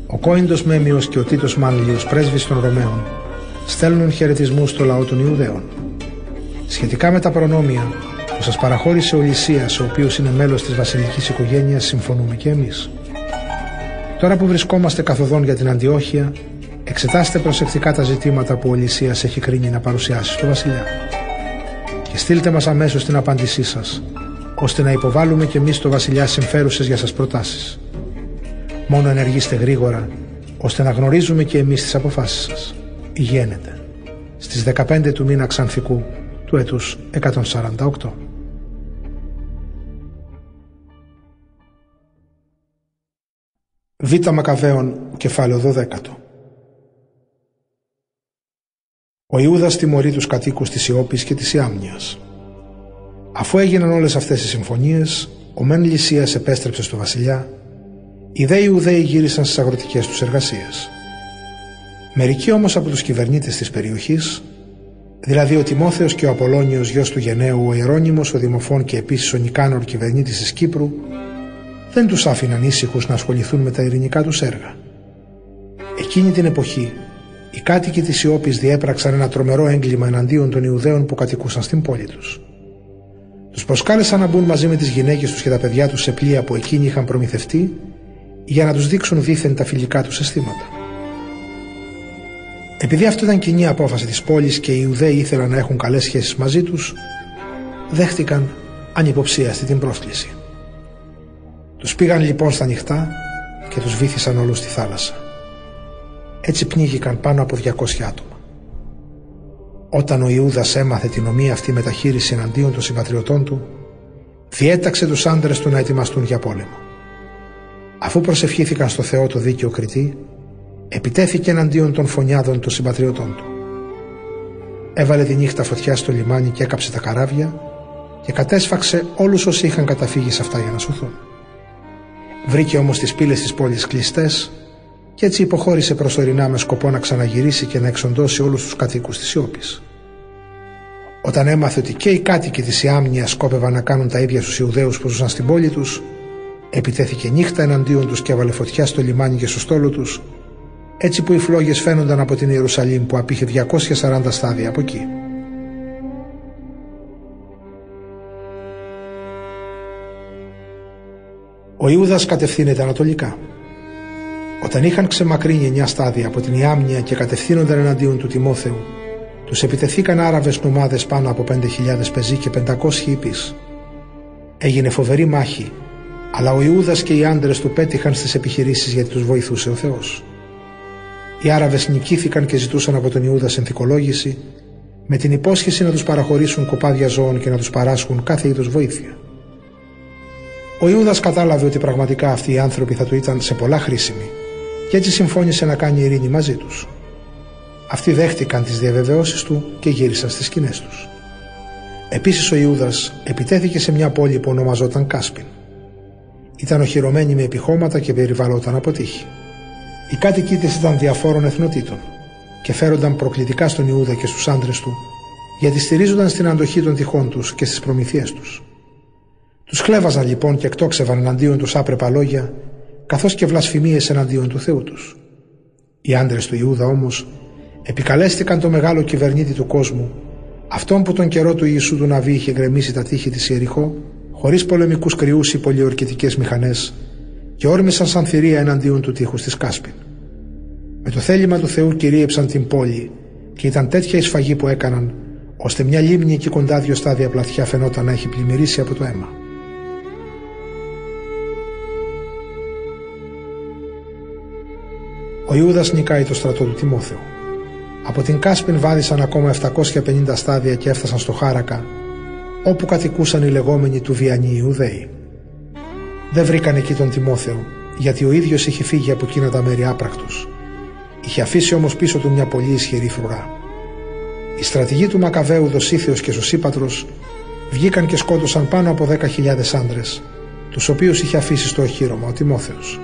Ο Κόιντος Μέμιος και ο Τίτος Μάνλιος πρέσβης των Ρωμαίων στέλνουν χαιρετισμού στο λαό των Ιουδαίων. Σχετικά με τα προνόμια που σας παραχώρησε ο Λυσίας, ο οποίος είναι μέλος της βασιλικής οικογένειας, συμφωνούμε και εμείς. Τώρα που βρισκόμαστε καθοδόν για την Αντιόχεια, εξετάστε προσεκτικά τα ζητήματα που ο Λυσίας έχει κρίνει να παρουσιάσει στο βασιλιά. Και στείλτε μας αμέσως την απάντησή σας, ώστε να υποβάλουμε και εμείς στο βασιλιά συμφέρουσες για σας προτάσεις. Μόνο ενεργήστε γρήγορα, ώστε να γνωρίζουμε και εμείς τις αποφάσεις σας. Υγιένετε. Στις 15 του μήνα Ξανθικού του έτους 148. Β. Μακαβαίων, κεφάλαιο 12. Ο Ιούδας τιμωρεί τους κατοίκους της Ιώπης και της Ιάμνιας. Αφού έγιναν όλες αυτές οι συμφωνίες, ο Μεν Λυσίας επέστρεψε στο βασιλιά, οι δε Ιουδαίοι γύρισαν στις αγροτικές τους εργασίες. Μερικοί όμως από τους κυβερνήτες της περιοχής, δηλαδή ο Τιμόθεος και ο Απολώνιος γιος του Γενναίου, ο Ιερώνυμος, ο Δημοφών και επίσης ο Νικάνορ κυβερνήτης της Κύπρου, δεν τους άφηναν ήσυχους να ασχοληθούν με τα ειρηνικά τους έργα. Εκείνη την εποχή, οι κάτοικοι της Ιώπης διέπραξαν ένα τρομερό έγκλημα εναντίον των Ιουδαίων που κατοικούσαν στην πόλη τους. Τους προσκάλεσαν να μπουν μαζί με τις γυναίκες τους και τα παιδιά τους σε πλοία που εκείνοι είχαν προμηθευτεί για να τους δείξουν δίθεν τα φιλικά τους αισθήματα. Επειδή αυτό ήταν κοινή απόφαση της πόλης και οι Ιουδαίοι ήθελαν να έχουν καλές σχέσεις μαζί τους, δέχτηκαν ανυποψίαστη την πρόσκληση. Τους πήγαν λοιπόν στα νυχτά και τους βήθησαν όλους στη θάλασσα. Έτσι πνίγηκαν πάνω από 200 άτομα. Όταν ο Ιούδας έμαθε την ομοία αυτή μεταχείριση εναντίον των συμπατριωτών του, διέταξε τους άντρες του να ετοιμαστούν για πόλεμο. Αφού προσευχήθηκαν στο Θεό το δίκαιο κριτή, επιτέθηκε εναντίον των φωνιάδων των συμπατριωτών του. Έβαλε τη νύχτα φωτιά στο λιμάνι και έκαψε τα καράβια και κατέσφαξε όλους όσοι είχαν καταφύγει σε αυτά για να σωθούν. Βρήκε όμως τις πύλες της πόλης κλειστές και έτσι υποχώρησε προσωρινά με σκοπό να ξαναγυρίσει και να εξοντώσει όλους τους κατοίκους της Ιώπης. Όταν έμαθε ότι και οι κάτοικοι της Ιάμνιας σκόπευαν να κάνουν τα ίδια στους Ιουδαίους που ζούσαν στην πόλη τους, επιτέθηκε νύχτα εναντίον τους και έβαλε φωτιά στο λιμάνι και στο στόλο τους, έτσι που οι φλόγες φαίνονταν από την Ιερουσαλήμ που απήχε 240 στάδια από εκεί. Ο Ιούδας κατευθύνεται ανατολικά. Όταν είχαν ξεμακρύνει εννιά στάδια από την Ιάμνια και κατευθύνονταν εναντίον του Τιμόθεου, τους επιτεθήκαν Άραβες νομάδες πάνω από 5.000 πεζοί και 500 υπεί. Έγινε φοβερή μάχη, αλλά ο Ιούδας και οι άντρες του πέτυχαν στις επιχειρήσεις γιατί τους βοηθούσε ο Θεός. Οι Άραβες νικήθηκαν και ζητούσαν από τον Ιούδα συνθηκολόγηση με την υπόσχεση να τους παραχωρήσουν κοπάδια ζώων και να τους παράσχουν κάθε είδους βοήθεια. Ο Ιούδας κατάλαβε ότι πραγματικά αυτοί οι άνθρωποι θα του ήταν σε πολλά χρήσιμοι και έτσι συμφώνησε να κάνει ειρήνη μαζί τους. Αυτοί δέχτηκαν τις διαβεβαιώσεις του και γύρισαν στις σκηνές τους. Επίσης ο Ιούδας επιτέθηκε σε μια πόλη που ονομαζόταν Κάσπιν. Ήταν οχυρωμένη με επιχώματα και περιβαλλόταν από τύχη. Οι κάτοικοι της ήταν διαφόρων εθνοτήτων και φέρονταν προκλητικά στον Ιούδα και στους άντρες του, γιατί στηρίζονταν στην αντοχή των τυχών τους και στις προμηθείες τους. Τους χλέβαζαν λοιπόν και εκτόξευαν εναντίον τους άπρεπα λόγια, καθώς και βλασφημίες εναντίον του Θεού τους. Οι άντρες του Ιούδα όμως επικαλέστηκαν το μεγάλο κυβερνήτη του κόσμου, αυτόν που τον καιρό του Ιησού του Ναβί είχε γκρεμίσει τα τείχη της Ιεριχώ, χωρίς πολεμικούς κρυούς ή πολιορκητικές μηχανές, και όρμησαν σαν θηρία εναντίον του τείχους της Κάσπιν. Με το θέλημα του Θεού κυρίεψαν την πόλη και ήταν τέτοια η σφαγή που έκαναν, ώστε μια λίμνη εκεί κοντά δύο στάδια πλατιά φαινόταν να έχει πλημμυρίσει από το αίμα. Ο Ιούδας νικάει το στρατό του Τιμόθεου. Από την Κάσπιν βάδισαν ακόμα 750 στάδια και έφτασαν στο Χάρακα, όπου κατοικούσαν οι λεγόμενοι του Βιανοί Ιουδαίοι. Δεν βρήκαν εκεί τον Τιμόθεο, γιατί ο ίδιος είχε φύγει από εκείνα τα μέρη άπρακτος. Είχε αφήσει όμως πίσω του μια πολύ ισχυρή φρουρά. Οι στρατηγοί του Μακαβαίου Δοσίθεος και Σωσίπατρος βγήκαν και σκότωσαν πάνω από 10.000 άντρες, τους οποίους είχε αφήσει στο οχύρωμα ο Τιμόθεος.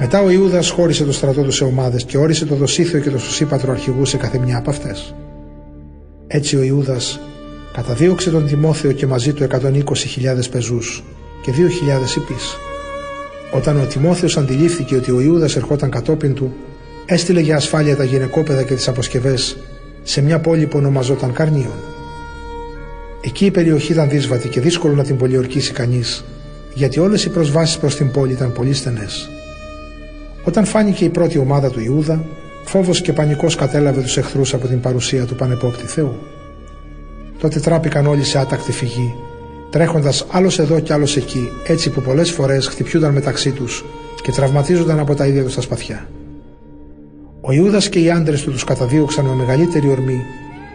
Μετά ο Ιούδας χώρισε το στρατό του σε ομάδες και όρισε το Δοσίθιο και το Σωσίπατρο αρχηγού σε κάθε μια από αυτές. Έτσι ο Ιούδας καταδίωξε τον Τιμόθεο και μαζί του 120.000 πεζούς και 2.000 υπείς. Όταν ο Τιμόθεος αντιλήφθηκε ότι ο Ιούδας ερχόταν κατόπιν του, έστειλε για ασφάλεια τα γυναικόπαιδα και τις αποσκευές σε μια πόλη που ονομαζόταν Καρνίων. Εκεί η περιοχή ήταν δύσβατη και δύσκολο να την πολιορκήσει κανείς, γιατί όλες οι προσβάσεις προς την πόλη ήταν πολύ στενές. Όταν φάνηκε η πρώτη ομάδα του Ιούδα, φόβος και πανικός κατέλαβε τους εχθρούς από την παρουσία του πανεπόπτη Θεού. Τότε τράπηκαν όλοι σε άτακτη φυγή, τρέχοντας άλλος εδώ και άλλος εκεί, έτσι που πολλές φορές χτυπιούνταν μεταξύ τους και τραυματίζονταν από τα ίδια τους τα σπαθιά. Ο Ιούδας και οι άντρες του τους καταδίωξαν με μεγαλύτερη ορμή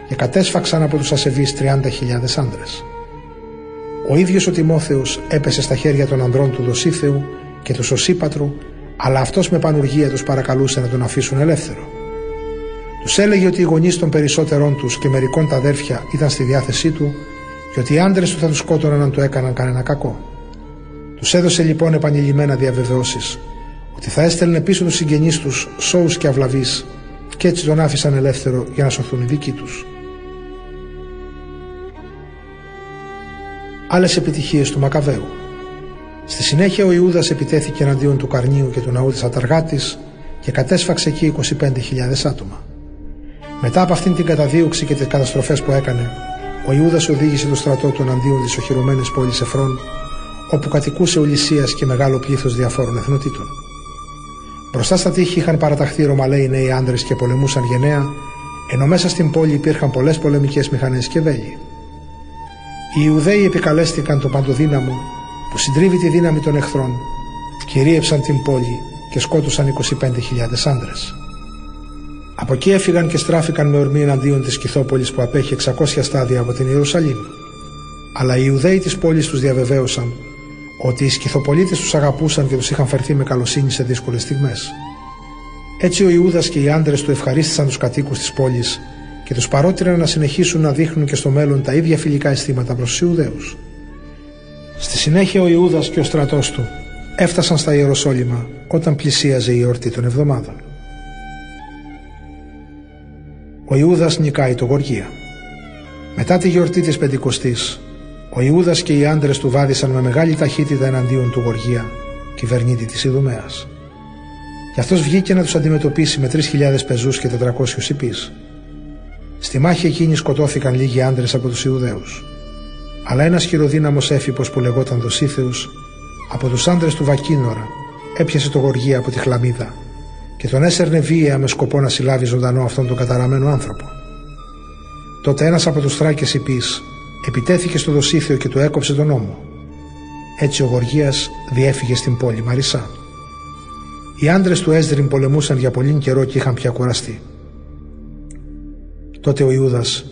και κατέσφαξαν από τους ασεβείς 30.000 άντρες. Ο ίδιος ο Τιμόθεος έπεσε στα χέρια των ανδρών του Δοσίθεου και του Σωσίπατρου αλλά αυτός με πανουργία τους παρακαλούσε να τον αφήσουν ελεύθερο. Τους έλεγε ότι οι γονείς των περισσότερών τους και μερικών τα αδέρφια ήταν στη διάθεσή του και ότι οι άντρες του θα τους σκότωναν αν του έκαναν κανένα κακό. Τους έδωσε λοιπόν επανειλημμένα διαβεβαιώσεις ότι θα έστελνε πίσω τους συγγενείς τους σώου και αυλαβείς και έτσι τον άφησαν ελεύθερο για να σωθούν οι δικοί τους. Άλλες επιτυχίες του Μακαβαίου. Στη συνέχεια ο Ιούδας επιτέθηκε εναντίον του Καρνίου και του ναού της Αταργάτης και κατέσφαξε εκεί 25.000 άτομα. Μετά από αυτήν την καταδίωξη και τις καταστροφές που έκανε, ο Ιούδας οδήγησε το στρατό του εναντίον της οχυρωμένης πόλης Εφρών, όπου κατοικούσε ο Λυσίας και μεγάλο πλήθος διαφόρων εθνοτήτων. Μπροστά στα τείχη είχαν παραταχθεί Ρωμαλαίοι νέοι άντρε και πολεμούσαν γενναία, ενώ μέσα στην πόλη υπήρχαν πολλές πολεμικές μηχανές και βέλη. Οι Ιουδαίοι επικαλέστηκαν το παντοδύναμο που συντρίβει τη δύναμη των εχθρών, κυρίεψαν την πόλη και σκότωσαν 25.000 άντρες. Από εκεί έφυγαν και στράφηκαν με ορμή εναντίον της Κιθόπολης που απέχει 600 στάδια από την Ιερουσαλήμ. Αλλά οι Ιουδαίοι της πόλης τους διαβεβαίωσαν ότι οι Σκυθοπολίτες τους αγαπούσαν και τους είχαν φερθεί με καλοσύνη σε δύσκολες στιγμές. Έτσι ο Ιούδας και οι άντρες του ευχαρίστησαν τους κατοίκους της πόλης και τους παρότριναν να συνεχίσουν να δείχνουν και στο μέλλον τα ίδια φιλικά αισθήματα προς τους Ιουδαίους. Στη συνέχεια ο Ιούδας και ο στρατός του έφτασαν στα Ιεροσόλυμα όταν πλησίαζε η εορτή των εβδομάδων. Ο Ιούδας νικάει το Γοργία. Μετά τη γιορτή της Πεντηκοστής, ο Ιούδας και οι άντρες του βάδισαν με μεγάλη ταχύτητα εναντίον του Γοργία, κυβερνήτη της Ιδουμέας. Γι' αυτός βγήκε να τους αντιμετωπίσει με 3.000 πεζούς και 400 υπείς. Στη μάχη εκείνη σκοτώθηκαν λίγοι άντρες από τους Ιουδαίους αλλά ένας χειροδύναμος έφυπος που λεγόταν Δοσίθεους από τους άντρες του Βακίνορα έπιασε το γοργία από τη χλαμίδα και τον έσερνε βία με σκοπό να συλλάβει ζωντανό αυτόν τον καταραμένο άνθρωπο. Τότε ένας από τους θράκες υπείς επιτέθηκε στο δοσίθιο και του έκοψε τον ώμο. Έτσι ο Γοργίας διέφυγε στην πόλη Μαρισά. Οι άντρες του Έσδριν πολεμούσαν για πολύ καιρό και είχαν πια κουραστεί. Τότε ο Ιούδας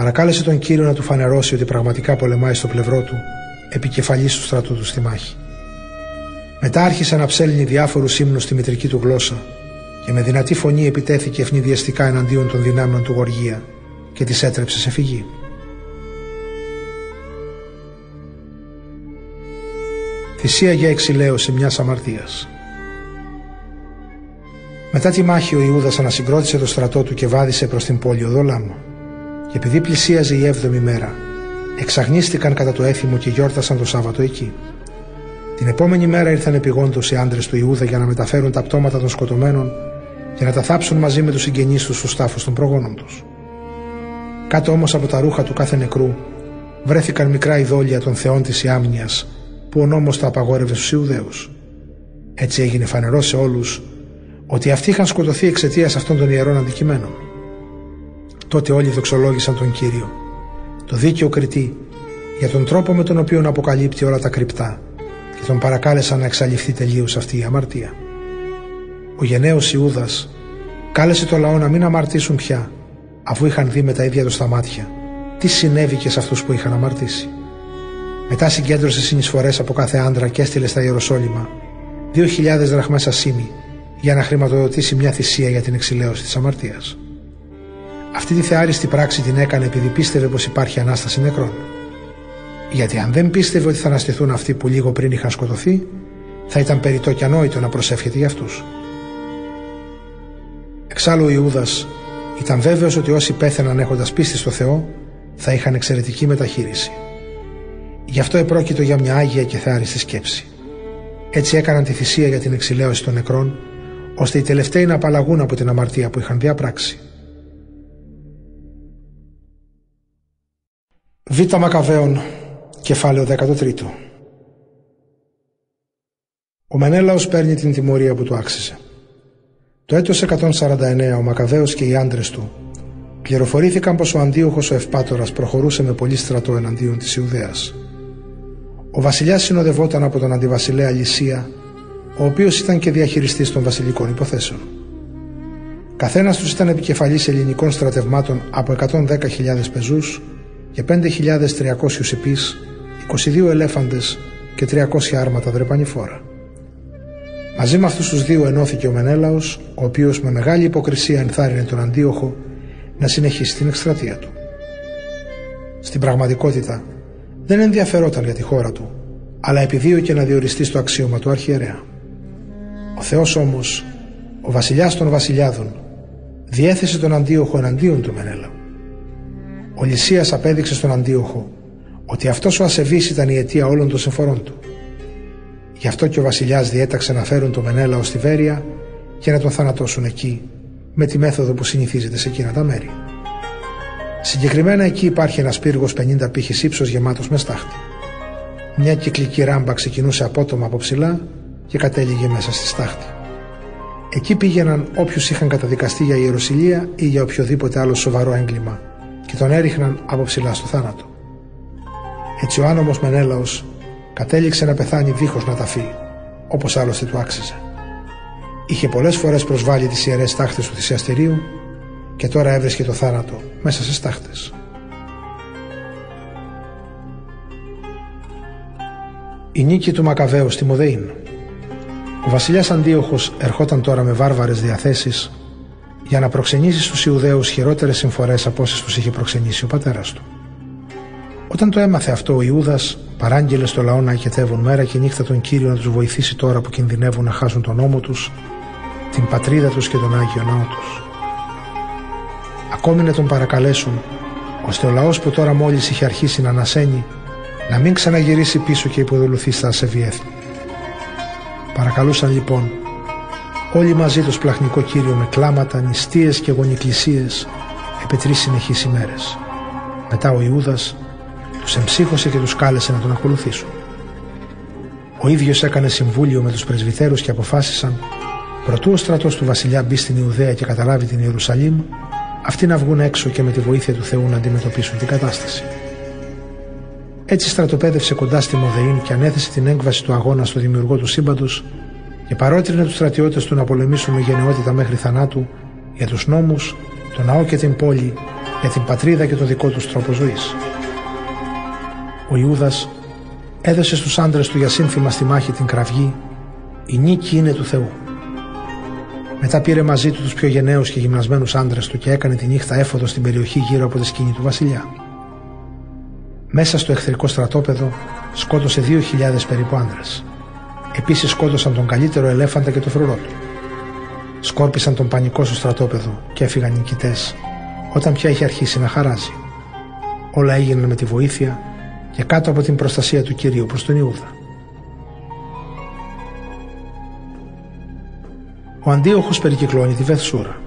παρακάλεσε τον Κύριο να του φανερώσει ότι πραγματικά πολεμάει στο πλευρό του, επικεφαλής του στρατού του στη μάχη. Μετά άρχισε να ψέλνει διάφορους ύμνους στη μητρική του γλώσσα και με δυνατή φωνή επιτέθηκε ευνηδιαστικά εναντίον των δυνάμεων του Γοργία και τις έτρεψε σε φυγή. Θυσία για εξηλαίωση μιας αμαρτίας. Μετά τη μάχη ο Ιούδας ανασυγκρότησε το στρατό του και βάδισε προς την πόλη Οδολάμ. Και επειδή πλησίαζε η έβδομη μέρα, εξαγνίστηκαν κατά το έθιμο και γιόρτασαν το Σάββατο εκεί. Την επόμενη μέρα ήρθαν επιγόντως οι άντρες του Ιούδα για να μεταφέρουν τα πτώματα των σκοτωμένων και να τα θάψουν μαζί με τους συγγενείς τους στους τάφους των προγόνων τους. Κάτω όμως από τα ρούχα του κάθε νεκρού βρέθηκαν μικρά ειδόλια των θεών της Ιάμνιας που ο νόμος τα απαγόρευε στους Ιουδαίους. Έτσι έγινε φανερό σε όλους ότι αυτοί είχαν σκοτωθεί εξαιτίας αυτών των ιερών αντικειμένων. Τότε όλοι δοξολόγησαν τον Κύριο, το δίκαιο κριτή, για τον τρόπο με τον οποίο αποκαλύπτει όλα τα κρυπτά και τον παρακάλεσαν να εξαλειφθεί τελείως αυτή η αμαρτία. Ο γενναίος Ιούδας κάλεσε το λαό να μην αμαρτήσουν πια, αφού είχαν δει με τα ίδια τους τα μάτια τι συνέβη και σε αυτούς που είχαν αμαρτήσει; Μετά συγκέντρωσε συνεισφορές από κάθε άντρα και έστειλε στα Ιεροσόλυμα δύο χιλιάδες δραχμές ασήμι για να χρηματοδοτήσει μια θυσία για την εξηλαίωση της αμαρτίας. Αυτή τη θεάριστη πράξη την έκανε επειδή πίστευε πως υπάρχει Ανάσταση νεκρών. Γιατί αν δεν πίστευε ότι θα αναστηθούν αυτοί που λίγο πριν είχαν σκοτωθεί, θα ήταν περιττό και ανόητο να προσεύχεται για αυτούς. Εξάλλου ο Ιούδας ήταν βέβαιος ότι όσοι πέθαιναν έχοντας πίστη στο Θεό θα είχαν εξαιρετική μεταχείριση. Γι' αυτό επρόκειτο για μια άγια και θεάριστη σκέψη. Έτσι έκαναν τη θυσία για την εξηλαίωση των νεκρών ώστε οι τελευταίοι να απαλλαγούν από την αμαρτία που είχαν διαπράξει. Β. Μακαβαίων, κεφάλαιο 13 Ο Μενέλαος παίρνει την τιμωρία που του άξιζε. Το έτος 149 ο Μακαβαίος και οι άντρες του πληροφορήθηκαν πως ο αντίοχος ο Ευπάτορας προχωρούσε με πολύ στρατό εναντίον της Ιουδαίας. Ο βασιλιάς συνοδευόταν από τον αντιβασιλέα Λυσία ο οποίος ήταν και διαχειριστής των βασιλικών υποθέσεων. Καθένας τους ήταν επικεφαλής ελληνικών στρατευμάτων από 110.000 πεζούς και 5.300 υπείς, 22 ελέφαντες και 300 άρματα δρεπανηφόρα. Μαζί με αυτούς τους δύο ενώθηκε ο Μενέλαος, ο οποίος με μεγάλη υποκρισία ενθάρρυνε τον Αντίοχο να συνεχίσει την εκστρατεία του. Στην πραγματικότητα δεν ενδιαφερόταν για τη χώρα του, αλλά επιδίωκε να διοριστεί στο αξίωμα του αρχιερέα. Ο Θεός όμως, ο βασιλιάς των βασιλιάδων, διέθεσε τον Αντίοχο εναντίον του Μενέλαου. Ο Λυσίας απέδειξε στον Αντίοχο ότι αυτός ο ασεβής ήταν η αιτία όλων των συμφορών του. Γι' αυτό και ο βασιλιάς διέταξε να φέρουν τον Μενέλαο στη Βέρεια και να τον θανατώσουν εκεί με τη μέθοδο που συνηθίζεται σε εκείνα τα μέρη. Συγκεκριμένα εκεί υπάρχει ένας πύργος 50 πύχης ύψος γεμάτος με στάχτη. Μια κυκλική ράμπα ξεκινούσε απότομα από ψηλά και κατέληγε μέσα στη στάχτη. Εκεί πήγαιναν όποιους είχαν καταδικαστεί για ιεροσιλία ή για οποιοδήποτε άλλο σοβαρό έγκλημα και τον έριχναν από ψηλά στο θάνατο. Έτσι ο άνομος Μενέλαος κατέληξε να πεθάνει δίχως να ταφεί, όπως άλλωστε του άξιζε. Είχε πολλές φορές προσβάλει τις ιερές στάχτες του θυσιαστηρίου και τώρα έβρισκε το θάνατο μέσα σε στάχτες. Η νίκη του Μακαβαίου στη Μοδεΐν ο βασιλιάς Αντίοχος ερχόταν τώρα με βάρβαρες διαθέσεις για να προξενήσεις στους Ιουδαίους χειρότερες συμφορές από όσες τους είχε προξενήσει ο πατέρας του. Όταν το έμαθε αυτό ο Ιούδας παράγγειλε στο λαό να οικετεύουν μέρα και νύχτα τον Κύριο να τους βοηθήσει τώρα που κινδυνεύουν να χάσουν τον νόμο τους, την πατρίδα τους και τον Άγιο Ναό τους. Ακόμη να τον παρακαλέσουν ώστε ο λαός που τώρα μόλις είχε αρχίσει να ανασένει να μην ξαναγυρίσει πίσω και υποδολουθεί στα ασεβή έθνη. Παρακαλούσαν λοιπόν όλοι μαζί το σπλαχνικό Κύριο με κλάματα, νηστείες και γονικλησίες επί τρεις συνεχείς ημέρες. Μετά ο Ιούδας τους εμψύχωσε και τους κάλεσε να τον ακολουθήσουν. Ο ίδιος έκανε συμβούλιο με τους πρεσβυτέρους και αποφάσισαν, προτού ο στρατός του βασιλιά μπει στην Ιουδαία και καταλάβει την Ιερουσαλήμ, αυτοί να βγουν έξω και με τη βοήθεια του Θεού να αντιμετωπίσουν την κατάσταση. Έτσι στρατοπέδευσε κοντά στη Μοδεήν και ανέθεσε την έκβαση του αγώνα στο δημιουργό του σύμπαντος και παρότρινε τους στρατιώτες του να πολεμήσουν με γενναιότητα μέχρι θανάτου για τους νόμους, τον ναό και την πόλη, για την πατρίδα και το δικό τους τρόπο ζωής. Ο Ιούδας έδωσε στους άντρες του για σύνθημα στη μάχη την κραυγή «Η νίκη είναι του Θεού». Μετά πήρε μαζί του τους πιο γενναίους και γυμνασμένους άντρες του και έκανε τη νύχτα έφοδο στην περιοχή γύρω από τη σκηνή του βασιλιά. Μέσα στο εχθρικό στρατόπεδο σκότωσε 2.000 περίπου άντρες. Επίσης σκότωσαν τον καλύτερο ελέφαντα και το φρουρό του. Σκόρπισαν τον πανικό στο στρατόπεδο και έφυγαν νικητές όταν πια είχε αρχίσει να χαράζει. Όλα έγιναν με τη βοήθεια και κάτω από την προστασία του Κυρίου προς τον Ιούδα. Ο Αντίοχος περικυκλώνει τη Βεθσούρα.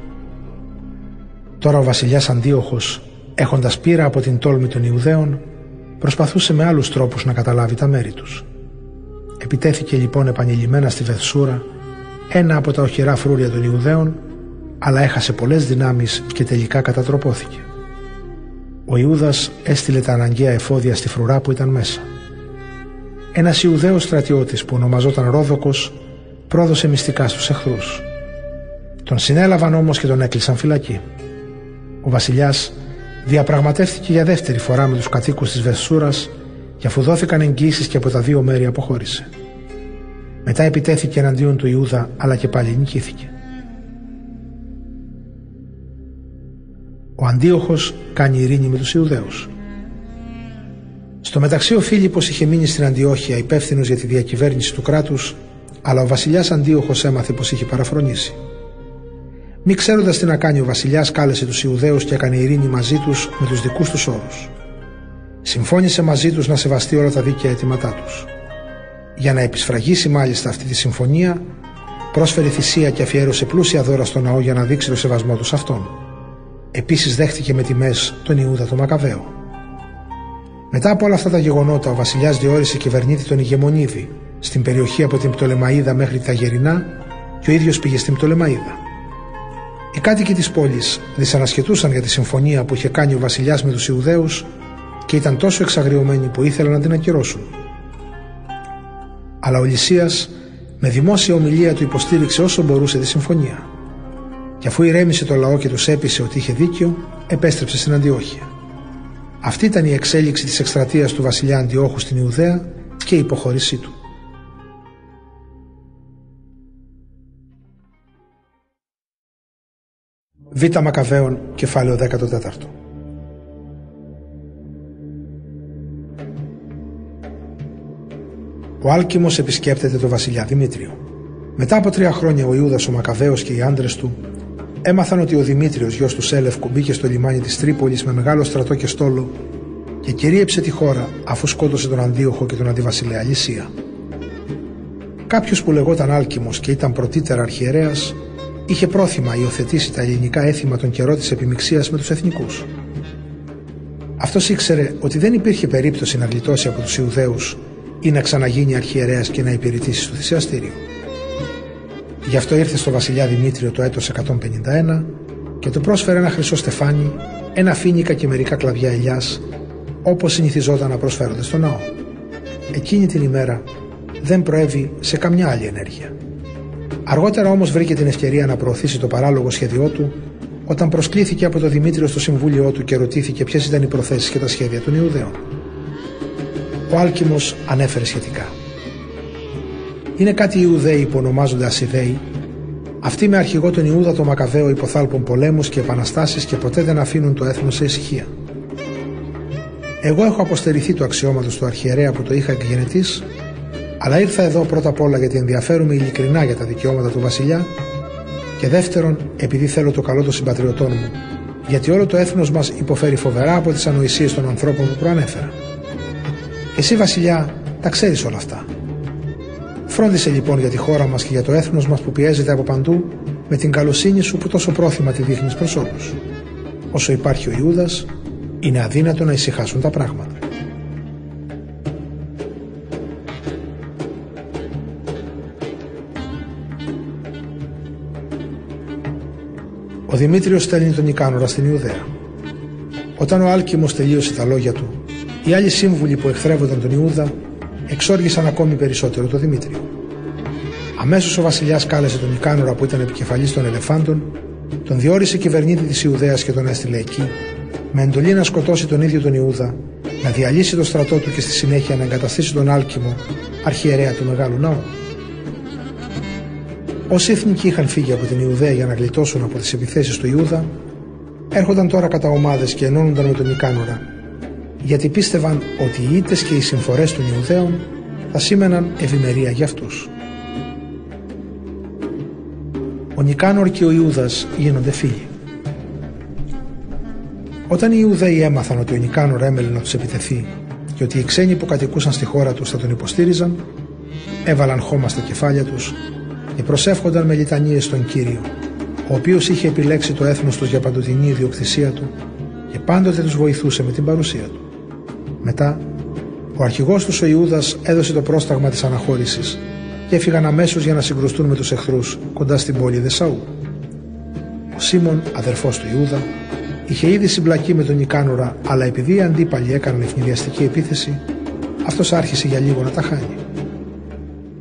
Τώρα ο βασιλιάς Αντίοχος, έχοντας πείρα από την τόλμη των Ιουδαίων, προσπαθούσε με άλλους τρόπους να καταλάβει τα μέρη τους. Επιτέθηκε λοιπόν επανειλημμένα στη Βεθσούρα, ένα από τα οχυρά φρούρια των Ιουδαίων, αλλά έχασε πολλές δυνάμεις και τελικά κατατροπώθηκε. Ο Ιούδας έστειλε τα αναγκαία εφόδια στη φρουρά που ήταν μέσα. Ένας Ιουδαίος στρατιώτης που ονομαζόταν Ρόδοκος πρόδωσε μυστικά στους εχθρούς. Τον συνέλαβαν όμως και τον έκλεισαν φυλακή. Ο βασιλιάς διαπραγματεύτηκε για δεύτερη φορά με τους κατοίκους της Βεσσούρας και αφού δόθηκαν εγγύσεις και από τα δύο μέρη αποχώρησε. Μετά επιτέθηκε εναντίον του Ιούδα αλλά και πάλι νικήθηκε. Ο Αντίοχος κάνει ειρήνη με τους Ιουδαίους. Στο μεταξύ ο Φίλιππος είχε μείνει στην Αντιόχεια υπεύθυνος για τη διακυβέρνηση του κράτους, αλλά ο βασιλιάς Αντίοχος έμαθε πως είχε παραφρονήσει. Μη ξέροντας τι να κάνει, ο βασιλιάς κάλεσε τους Ιουδαίους και έκανε ειρήνη μαζί τους με τους δικούς τους όρους. Συμφώνησε μαζί τους να σεβαστεί όλα τα δίκαια αιτήματά τους. Για να επισφραγίσει μάλιστα αυτή τη συμφωνία, πρόσφερε θυσία και αφιέρωσε πλούσια δώρα στο ναό για να δείξει το σεβασμό τους αυτόν. Επίσης δέχτηκε με τιμές τον Ιούδα τον Μακαβαίο. Μετά από όλα αυτά τα γεγονότα, ο βασιλιάς διόρισε κυβερνήτη τον Ηγεμονίδη στην περιοχή από την Πτολεμαίδα μέχρι τα Γερινά και ο ίδιος πήγε στην Πτολεμαίδα. Οι κάτοικοι της πόλης δυσανασχετούσαν για τη συμφωνία που είχε κάνει ο βασιλιάς με τους Ιουδαίους και ήταν τόσο εξαγριωμένοι που ήθελαν να την ακυρώσουν. Αλλά ο Λυσίας με δημόσια ομιλία του υποστήριξε όσο μπορούσε τη συμφωνία και αφού ηρέμησε το λαό και τους έπεισε ότι είχε δίκιο, επέστρεψε στην Αντιόχεια. Αυτή ήταν η εξέλιξη της εκστρατείας του βασιλιά Αντιόχου στην Ιουδαία και η υποχώρησή του. Β. Μακαβαίων, κεφάλαιο 14. Ο Άλκημος επισκέπτεται το βασιλιά Δημήτριο. Μετά από τρία χρόνια ο Ιούδας ο Μακαβαίος και οι άντρες του έμαθαν ότι ο Δημήτριος, γιος του Σέλευκου, μπήκε στο λιμάνι της Τρίπολης με μεγάλο στρατό και στόλο και κυρίεψε τη χώρα αφού σκότωσε τον Αντίοχο και τον Αντιβασιλέα Λυσία. Κάποιος που λεγόταν Άλκημος και ήταν πρωτήτερα αρχιερέας, είχε πρόθυμα υιοθετήσει τα ελληνικά έθιμα των καιρό της επιμηξία με τους εθνικούς. Αυτός ήξερε ότι δεν υπήρχε περίπτωση να γλιτώσει από τους Ιουδαίους ή να ξαναγίνει αρχιερέας και να υπηρετήσει στο θυσιαστήριο. Γι' αυτό ήρθε στο βασιλιά Δημήτριο το έτος 151 και του πρόσφερε ένα χρυσό στεφάνι, ένα φίνικα και μερικά κλαδιά ελιάς, όπως συνηθιζόταν να προσφέρονται στο ναό. Εκείνη την ημέρα δεν προέβη σε καμιά άλλη ενέργεια. Αργότερα όμως βρήκε την ευκαιρία να προωθήσει το παράλογο σχέδιό του όταν προσκλήθηκε από το Δημήτριο στο συμβούλιο του και ρωτήθηκε ποιες ήταν οι προθέσεις και τα σχέδια των Ιουδαίων. Ο Άλκημος ανέφερε σχετικά. Είναι κάτι οι Ιουδαίοι που ονομάζονται Ασιδαίοι, αυτοί με αρχηγό τον Ιούδα το Μακαβαίο υποθάλπων πολέμους και επαναστάσεις και ποτέ δεν αφήνουν το έθνος σε ησυχία. Εγώ έχω αποστερηθεί το αξιώματος του αρχιερέα που το είχα εκγενετής, αλλά ήρθα εδώ πρώτα απ' όλα γιατί ενδιαφέρομαι ειλικρινά για τα δικαιώματα του βασιλιά και δεύτερον επειδή θέλω το καλό των συμπατριωτών μου, γιατί όλο το έθνος μας υποφέρει φοβερά από τις ανοησίες των ανθρώπων που προανέφερα. Εσύ, Βασιλιά, τα ξέρεις όλα αυτά. Φρόντισε λοιπόν για τη χώρα μας και για το έθνος μας που πιέζεται από παντού με την καλοσύνη σου που τόσο πρόθυμα τη δείχνεις προς όλους. Όσο υπάρχει ο Ιούδας, είναι αδύνατο να ησυχάσουν τα πράγματα. Ο Δημήτριος στέλνει τον Ικάνορα στην Ιουδαία. Όταν ο Άλκημος τελείωσε τα λόγια του οι άλλοι σύμβουλοι που εχθρεύονταν τον Ιούδα εξόργησαν ακόμη περισσότερο τον Δημήτριο. Αμέσως ο βασιλιάς κάλεσε τον Νικάνορα που ήταν επικεφαλής των Ελεφάντων, τον διόρισε κυβερνήτη της Ιουδαίας και τον έστειλε εκεί, με εντολή να σκοτώσει τον ίδιο τον Ιούδα, να διαλύσει το στρατό του και στη συνέχεια να εγκαταστήσει τον Άλκημο, αρχιερέα του Μεγάλου Ναού. Όσοι εθνικοί είχαν φύγει από την Ιουδαία για να γλιτώσουν από τις επιθέσεις του Ιούδα, έρχονταν τώρα κατά ομάδες και ενώνονταν με τον Νικάνορα, γιατί πίστευαν ότι οι ήττες και οι συμφορές των Ιουδαίων θα σήμαιναν ευημερία για αυτούς. Ο Νικάνορ και ο Ιούδας γίνονται φίλοι. Όταν οι Ιουδαίοι έμαθαν ότι ο Νικάνορ έμελε να τους επιτεθεί και ότι οι ξένοι που κατοικούσαν στη χώρα τους θα τον υποστήριζαν, έβαλαν χώμα στα κεφάλια τους και προσεύχονταν με λιτανίες στον Κύριο, ο οποίος είχε επιλέξει το έθνος τους για παντοτινή ιδιοκτησία του και πάντοτε τους βοηθούσε με την παρουσία του. Μετά, ο αρχηγός τους ο Ιούδας έδωσε το πρόσταγμα της αναχώρησης και έφυγαν αμέσως για να συγκρουστούν με τους εχθρούς κοντά στην πόλη Δεσαού. Ο Σίμων, αδερφός του Ιούδα, είχε ήδη συμπλακεί με τον Ικάνορα, αλλά επειδή οι αντίπαλοι έκαναν ευνηδιαστική επίθεση, αυτός άρχισε για λίγο να τα χάνει.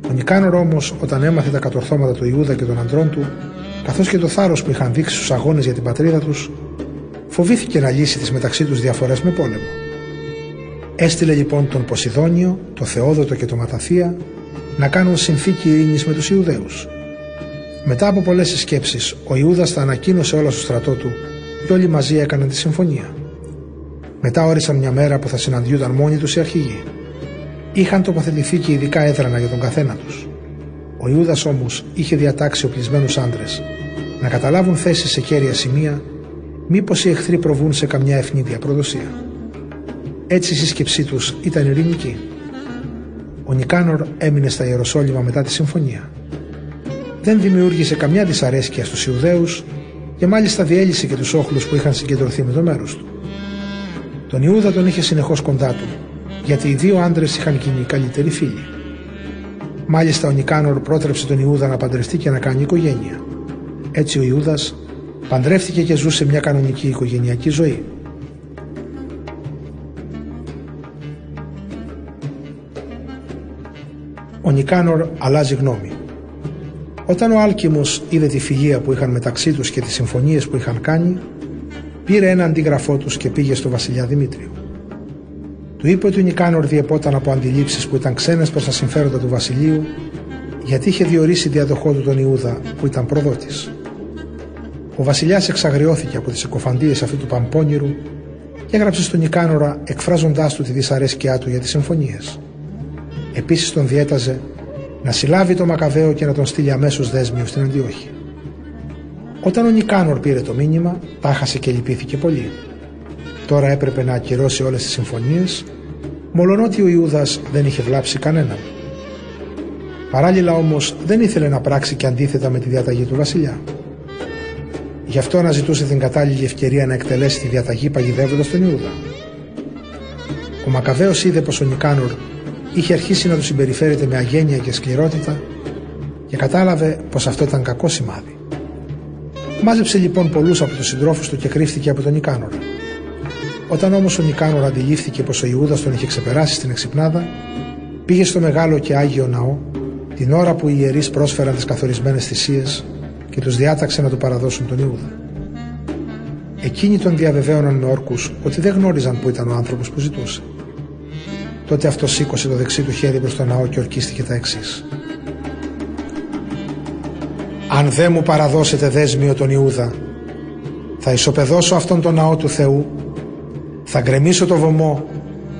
Ο Νικάνορ όμως, όταν έμαθε τα κατορθώματα του Ιούδα και των αντρών του, καθώς και το θάρρος που είχαν δείξει στους αγώνες για την πατρίδα τους, φοβήθηκε να λύσει τις μεταξύ τους διαφορές με πόλεμο. Έστειλε λοιπόν τον Ποσειδόνιο, το Θεόδοτο και το Ματαθία να κάνουν συνθήκη ειρήνης με τους Ιουδαίους. Μετά από πολλές συσκέψεις, ο Ιούδας τα ανακοίνωσε όλα στο στρατό του και όλοι μαζί έκαναν τη συμφωνία. Μετά όρισαν μια μέρα που θα συναντιούνταν μόνοι τους οι αρχηγοί. Είχαν τοποθετηθεί και ειδικά έδρανα για τον καθένα τους. Ο Ιούδας όμως είχε διατάξει οπλισμένους άντρες να καταλάβουν θέσει σε κέρια σημεία, μήπως οι εχθροί προβούν σε καμιά ευνίδια προδοσία. Έτσι η σύσκεψή τους ήταν ειρηνική. Ο Νικάνορ έμεινε στα Ιεροσόλυμα μετά τη συμφωνία. Δεν δημιούργησε καμιά δυσαρέσκεια στους Ιουδαίους και μάλιστα διέλυσε και τους όχλους που είχαν συγκεντρωθεί με το μέρος του. Τον Ιούδα τον είχε συνεχώς κοντά του, γιατί οι δύο άντρες είχαν γίνει καλύτεροι φίλοι. Μάλιστα ο Νικάνορ πρότρεψε τον Ιούδα να παντρευτεί και να κάνει οικογένεια. Έτσι ο Ιούδας παντρεύτηκε και ζούσε μια κανονική οικογενειακή ζωή. Ο Νικάνορ αλλάζει γνώμη. Όταν ο Άλκημος είδε τη φιλία που είχαν μεταξύ τους και τις συμφωνίες που είχαν κάνει, πήρε ένα αντίγραφό τους και πήγε στο βασιλιά Δημήτριο. Του είπε ότι ο Νικάνορ διεπόταν από αντιλήψεις που ήταν ξένες προς τα συμφέροντα του βασιλείου, γιατί είχε διορίσει διαδοχό του τον Ιούδα που ήταν προδότης. Ο βασιλιάς εξαγριώθηκε από τις εκοφαντίες αυτού του Παμπώνυρου και έγραψε στον Νικάνορα εκφράζοντάς του τη δυσαρέσκειά του για τις συμφωνίες. Επίσης τον διέταζε να συλλάβει το Μακαβαίο και να τον στείλει αμέσως δέσμιο στην Αντιόχη. Όταν ο Νικάνορ πήρε το μήνυμα, τάχασε και λυπήθηκε πολύ. Τώρα έπρεπε να ακυρώσει όλες τις συμφωνίες, μολονότι ο Ιούδας δεν είχε βλάψει κανέναν. Παράλληλα όμως δεν ήθελε να πράξει και αντίθετα με τη διαταγή του βασιλιά. Γι' αυτό αναζητούσε την κατάλληλη ευκαιρία να εκτελέσει τη διαταγή παγιδεύοντας τον Ιούδα. Ο Μακαβαίος είδε πως ο Νικάνορ είχε αρχίσει να τους συμπεριφέρεται με αγένεια και σκληρότητα και κατάλαβε πως αυτό ήταν κακό σημάδι. Μάζεψε λοιπόν πολλούς από τους συντρόφους του και κρύφτηκε από τον Νικάνορα. Όταν όμως ο Νικάνορα αντιλήφθηκε πως ο Ιούδας τον είχε ξεπεράσει στην εξυπνάδα, πήγε στο μεγάλο και άγιο ναό την ώρα που οι ιερείς πρόσφεραν τις καθορισμένες θυσίες και τους διάταξε να του παραδώσουν τον Ιούδα. Εκείνοι τον διαβεβαίωναν με όρκους ότι δεν γνώριζαν που ήταν ο άνθρωπος που ζητούσε. Τότε αυτό σήκωσε το δεξί του χέρι προς τον ναό και ορκίστηκε τα εξής. Αν δεν μου παραδώσετε δέσμιο τον Ιούδα, θα ισοπεδώσω αυτόν τον ναό του Θεού, θα γκρεμίσω το βωμό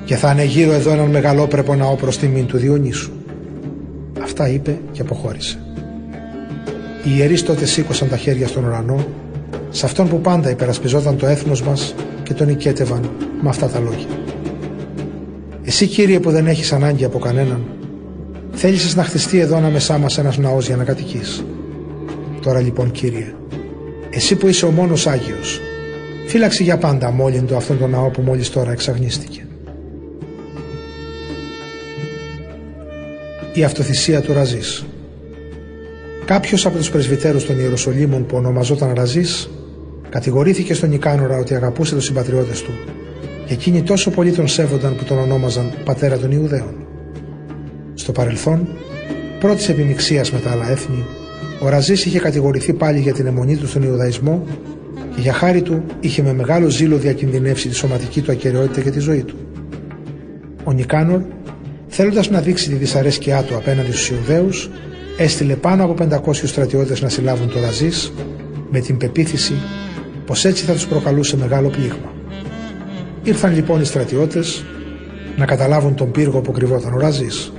και θα ανεγείρω εδώ έναν μεγαλόπρεπο ναό προς τιμήν του Διονύσου. Αυτά είπε και αποχώρησε. Οι ιερείς τότε σήκωσαν τα χέρια στον ουρανό, σε αυτόν που πάντα υπερασπιζόταν το έθνος μας και τον οικέτευαν με αυτά τα λόγια. Εσύ Κύριε που δεν έχεις ανάγκη από κανέναν, θέλησες να χτιστεί εδώ ανάμεσά μας ένας ναός για να κατοικείς. Τώρα λοιπόν Κύριε, εσύ που είσαι ο μόνος Άγιος, φύλαξε για πάντα αμόλυντο αυτόν τον ναό που μόλις τώρα εξαγνίστηκε. Η αυτοθυσία του Ραζής Κάποιος από τους πρεσβυτέρους των Ιεροσολύμων που ονομαζόταν Ραζής Κατηγορήθηκε στον Νικάνορα ότι αγαπούσε τους συμπατριώτες του και εκείνοι τόσο πολύ τον σέβονταν που τον ονόμαζαν πατέρα των Ιουδαίων. Στο παρελθόν, πρώτης επιμηξία με τα άλλα έθνη, ο Ραζής είχε κατηγορηθεί πάλι για την αιμονή του στον Ιουδαϊσμό και για χάρη του είχε με μεγάλο ζήλο διακινδυνεύσει τη σωματική του ακαιρεότητα και τη ζωή του. Ο Νικάνορ, θέλοντας να δείξει τη δυσαρέσκειά του απέναντι στους Ιουδαίους, έστειλε πάνω από 500 στρατιώτες να συλλάβουν το Ραζής με την πεποίθηση πως έτσι θα τους προκαλούσε μεγάλο πλήγμα. Ήρθαν λοιπόν οι στρατιώτες να καταλάβουν τον πύργο που κρυβόταν ο Ραζής.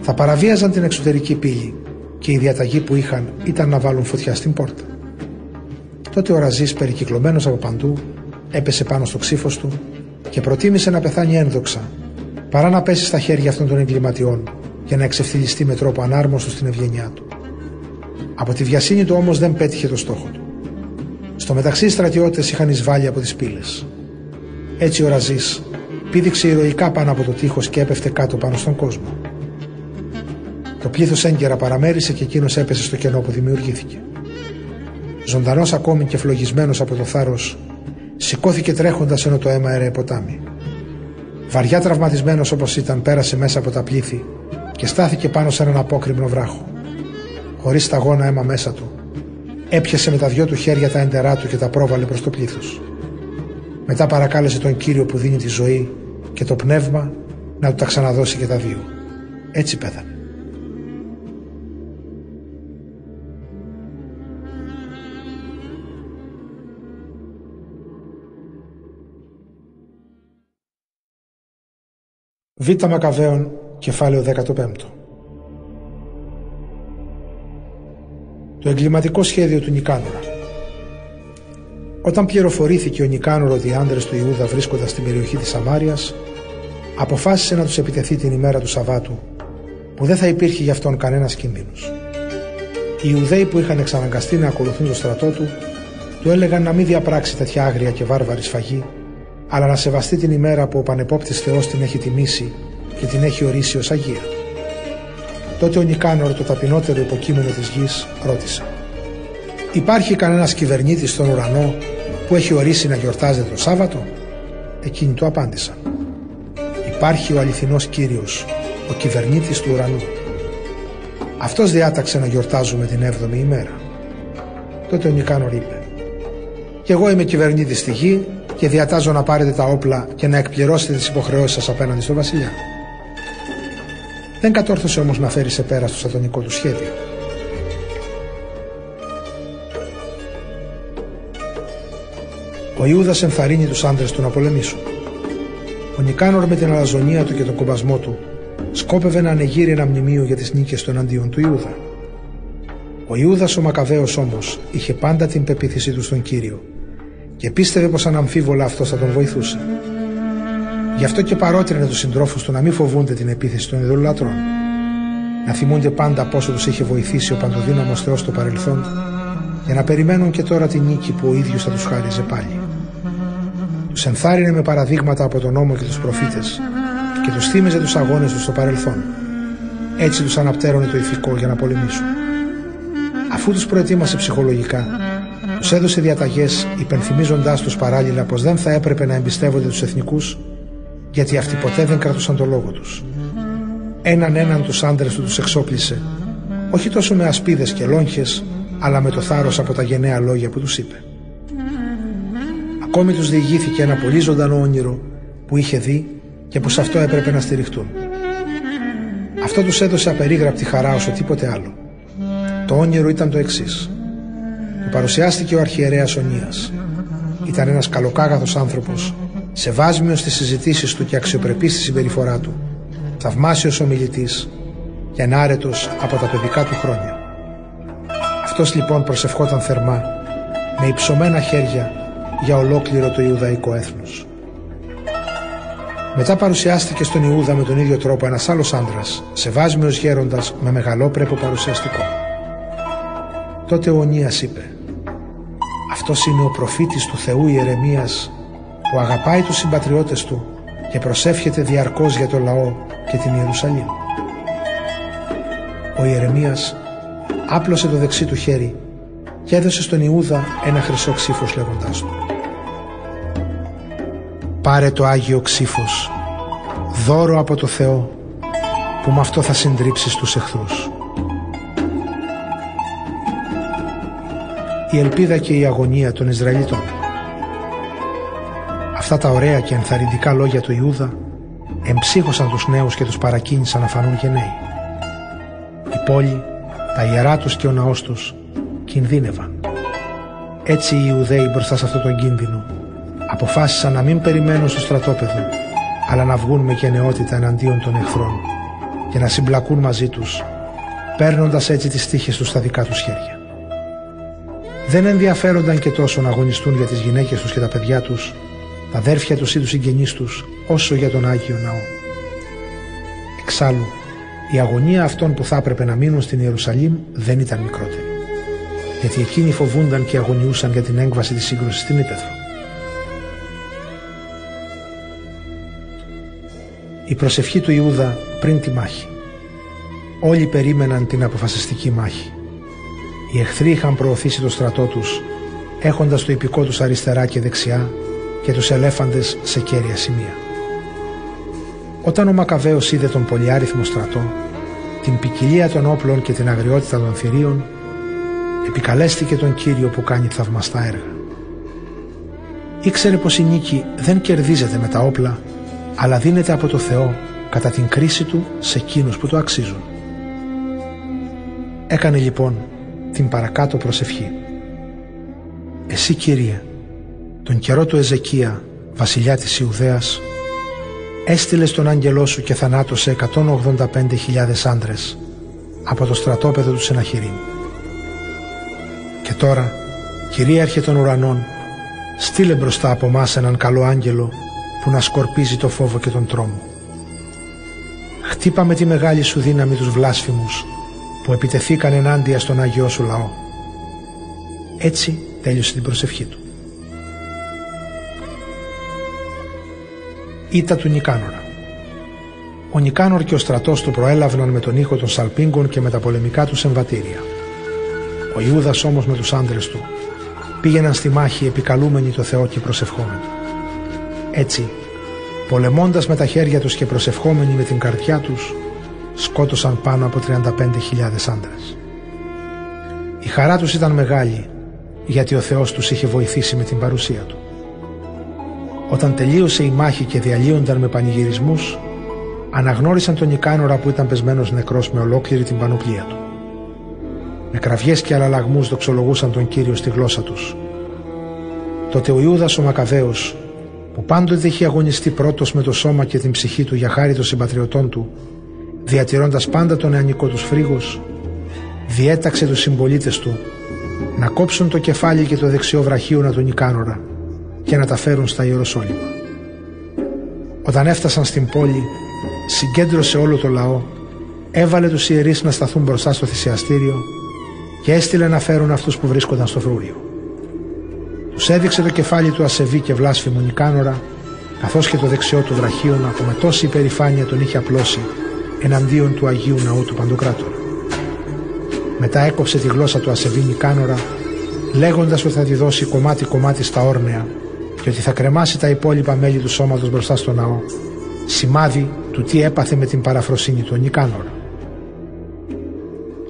Θα παραβίαζαν την εξωτερική πύλη και η διαταγή που είχαν ήταν να βάλουν φωτιά στην πόρτα. Τότε ο Ραζής περικυκλωμένος από παντού έπεσε πάνω στο ξύφος του και προτίμησε να πεθάνει ένδοξα παρά να πέσει στα χέρια αυτών των εγκληματιών και να εξευθυλιστεί με τρόπο ανάρμοστο στην ευγένειά του. Από τη βιασύνη του όμως δεν πέτυχε το στόχο του. Στο μεταξύ οι στρατιώτες είχαν εισβάλει από τις πύλες. Έτσι ο Ραζής πήδηξε ηρωικά πάνω από το τείχος και έπεφτε κάτω πάνω στον κόσμο. Το πλήθος έγκαιρα παραμέρισε και εκείνος έπεσε στο κενό που δημιουργήθηκε. Ζωντανός ακόμη και φλογισμένος από το θάρρος, σηκώθηκε τρέχοντας ενώ το αίμα έρεε ποτάμι. Βαριά τραυματισμένος όπως ήταν, πέρασε μέσα από τα πλήθη και στάθηκε πάνω σε έναν απόκριμνο βράχο. Χωρίς σταγόνα αίμα μέσα του, έπιασε με τα δυο του χέρια τα έντερά του και τα πρόβαλε προς το πλήθος. Μετά παρακάλεσε τον κύριο που δίνει τη ζωή και το πνεύμα να του τα ξαναδώσει και τα δύο. Έτσι πέθανε. Β. Μακαβαίων, κεφάλαιο 15. Το εγκληματικό σχέδιο του Νικάνορα. Όταν πληροφορήθηκε ο Νικάνορο ότι οι άντρες του Ιούδα βρίσκονταν στην περιοχή της Σαμάριας, αποφάσισε να τους επιτεθεί την ημέρα του Σαββάτου, που δεν θα υπήρχε για αυτόν κανένας κίνδυνος. Οι Ιουδαίοι που είχαν εξαναγκαστεί να ακολουθούν το στρατό του, του έλεγαν να μην διαπράξει τέτοια άγρια και βάρβαρη σφαγή αλλά να σεβαστεί την ημέρα που ο πανεπόπτης Θεός την έχει τιμήσει και την έχει ορίσει ως Αγία. Τότε ο Νικάνορ, το ταπεινότερο υποκείμενο της γης, ρώτησε «Υπάρχει κανένας κυβερνήτης στον ουρανό που έχει ορίσει να γιορτάζεται το Σάββατο» Εκείνοι του απάντησαν «Υπάρχει ο αληθινός Κύριος, ο κυβερνήτης του ουρανού. Αυτός διάταξε να γιορτάζουμε την 7η ημέρα». Τότε ο Νικάνορ είπε «Κι εγώ είμαι κυβερνήτης στη γη και διατάζω να πάρετε τα όπλα και να εκπληρώσετε τις υποχρεώσεις σας απέναντι στον βασιλιά. Δεν κατόρθωσε όμως να φέρει σε πέρα στο σατανικό του σχέδιο. Ο Ιούδας ενθαρρύνει τους άντρες του να πολεμήσουν. Ο Νικάνορ με την αλαζονία του και τον κομπασμό του σκόπευε να ανεγείρει ένα μνημείο για τις νίκες των αντίον του Ιούδα. Ο Ιούδας ο Μακαβαίος όμως είχε πάντα την πεποίθησή του στον Κύριο και πίστευε πως αναμφίβολα αυτός θα τον βοηθούσε. Γι' αυτό και παρότρινε τους συντρόφους του να μην φοβούνται την επίθεση των ειδωλολατρών. Να θυμούνται πάντα πόσο τους είχε βοηθήσει ο παντοδύναμος Θεός στο παρελθόν και να περιμένουν και τώρα την νίκη που ο ίδιος θα τους χάριζε πάλι. Τους ενθάρρυνε με παραδείγματα από τον νόμο και τους προφήτες και τους θύμιζε τους αγώνες τους στο παρελθόν. Έτσι τους αναπτέρωνε το ηθικό για να πολεμήσουν. Αφού τους προετοίμασε ψυχολογικά, τους έδωσε διαταγές, υπενθυμίζοντάς τους παράλληλα πως δεν θα έπρεπε να εμπιστεύονται τους εθνικούς, γιατί αυτοί ποτέ δεν κρατούσαν το λόγο τους. Έναν έναν τους άντρε του τους εξόπλησε, όχι τόσο με ασπίδες και λόγχες, αλλά με το θάρρος από τα γενναία λόγια που τους είπε. Ακόμη τους διηγήθηκε ένα πολύ ζωντανό όνειρο που είχε δει και που σε αυτό έπρεπε να στηριχτούν. Αυτό τους έδωσε απερίγραπτη χαρά όσο τίποτε άλλο. Το όνειρο ήταν το εξής παρουσιάστηκε ο αρχιερέας Ονίας. Ήταν ένας καλοκάγαθος άνθρωπος, σεβάσμιος στις συζητήσεις του και αξιοπρεπής στη συμπεριφορά του, θαυμάσιος ομιλητής και ανάρετος από τα παιδικά του χρόνια. Αυτός λοιπόν προσευχόταν θερμά, με υψωμένα χέρια για ολόκληρο το Ιουδαϊκό έθνος. Μετά παρουσιάστηκε στον Ιούδα με τον ίδιο τρόπο ένας άλλος άντρας, σεβάσμιος γέροντας με μεγαλόπρεπο παρουσιαστικό. Τότε ο Ονίας είπε αυτός είναι ο προφήτης του Θεού Ιερεμίας που αγαπάει τους συμπατριώτες του και προσεύχεται διαρκώς για το λαό και την Ιερουσαλήμ. Ο Ιερεμίας άπλωσε το δεξί του χέρι και έδωσε στον Ιούδα ένα χρυσό ξύφος λέγοντάς του «Πάρε το Άγιο ξύφος, δώρο από το Θεό, που με αυτό θα συντρίψεις τους εχθρούς». Η ελπίδα και η αγωνία των Ισραηλιτών Αυτά τα ωραία και ενθαρρυντικά λόγια του Ιούδα εμψύχωσαν τους νέους και τους παρακίνησαν να φανούν γενναίοι. Η πόλη, τα ιερά τους και ο ναός τους κινδύνευαν. Έτσι οι Ιουδαίοι μπροστά σε αυτό τον κίνδυνο αποφάσισαν να μην περιμένουν στο στρατόπεδο αλλά να βγουν με γενναιότητα εναντίον των εχθρών και να συμπλακούν μαζί τους παίρνοντας έτσι τις τύχες τους στα δικά τους χέρια. Δεν ενδιαφέρονταν και τόσο να αγωνιστούν για τις γυναίκες τους και τα παιδιά τους τα αδέρφια τους ή τους συγγενείς τους, όσο για τον Άγιο Ναό. Εξάλλου, η αγωνία αυτών που θα έπρεπε να μείνουν στην Ιερουσαλήμ δεν ήταν μικρότερη. Γιατί εκείνοι φοβούνταν και αγωνιούσαν για την έγκβαση της σύγκρουσης στην Ήπεθρο. Η προσευχή του Ιούδα πριν τη μάχη. Όλοι περίμεναν την αποφασιστική μάχη. Οι εχθροί είχαν προωθήσει το στρατό τους, έχοντας το υπηκό τους αριστερά και δεξιά και τους ελέφαντες σε κέρια σημεία. Όταν ο Μακαβαίος είδε τον πολυάριθμο στρατό, την ποικιλία των όπλων και την αγριότητα των θηρίων, επικαλέστηκε τον Κύριο που κάνει θαυμαστά έργα. Ήξερε πως η νίκη δεν κερδίζεται με τα όπλα, αλλά δίνεται από το Θεό κατά την κρίση του σε εκείνους που το αξίζουν. Έκανε λοιπόν την παρακάτω προσευχή. Εσύ Κύριε, τον καιρό του Εζεκία, βασιλιά της Ιουδαίας, έστειλες τον άγγελό σου και θανάτωσε 185.000 άντρες από το στρατόπεδο του Σεναχηρήν. Και τώρα, κυρίαρχε των ουρανών, στείλε μπροστά από μας έναν καλό άγγελο που να σκορπίζει το φόβο και τον τρόμο. Χτύπα με τη μεγάλη σου δύναμη τους βλάσφημους που επιτεθήκαν ενάντια στον Άγιο σου λαό. Έτσι τέλειωσε την προσευχή του. ήττα του Νικάνορα. Ο Νικάνορ και ο στρατός του προέλαβαν με τον ήχο των Σαλπίγκων και με τα πολεμικά του εμβατήρια. Ο Ιούδας όμως με τους άντρες του πήγαιναν στη μάχη επικαλούμενοι το Θεό και προσευχόμενοι. Έτσι, πολεμώντας με τα χέρια τους και προσευχόμενοι με την καρδιά τους, σκότωσαν πάνω από 35.000 άντρες. Η χαρά τους ήταν μεγάλη, γιατί ο Θεός τους είχε βοηθήσει με την παρουσία του. Όταν τελείωσε η μάχη και διαλύονταν με πανηγυρισμούς, αναγνώρισαν τον Ικάνορα που ήταν πεσμένος νεκρός με ολόκληρη την πανοπλία του. Με κραυγές και αλλαλαγμούς δοξολογούσαν τον Κύριο στη γλώσσα τους. Τότε ο Ιούδας ο Μακαβαίος, που πάντοτε είχε αγωνιστεί πρώτος με το σώμα και την ψυχή του για χάρη των συμπατριωτών του, διατηρώντας πάντα τον νεανικό τους φρίγος, διέταξε τους συμπολίτες του να κόψουν το κεφάλι και το δεξιό βραχίωνα του Νικάνορα και να τα φέρουν στα Ιεροσόλυμα. Όταν έφτασαν στην πόλη, συγκέντρωσε όλο το λαό, έβαλε τους ιερείς να σταθούν μπροστά στο θυσιαστήριο και έστειλε να φέρουν αυτούς που βρίσκονταν στο φρούριο. Τους έδειξε το κεφάλι του ασεβή και βλάσφημου Νικάνορα, καθώς και το δεξιό του βραχίωνα που με τόση υπερηφάνεια τον είχε απλώσει εναντίον του Αγίου Ναού του Παντοκράτορα. Μετά έκοψε τη γλώσσα του ασεβή Νικάνορα, λέγοντας ότι θα τη δώσει κομμάτι-κομμάτι στα όρνεα και ότι θα κρεμάσει τα υπόλοιπα μέλη του σώματος μπροστά στο ναό, σημάδι του τι έπαθε με την παραφροσύνη του Νικάνορ.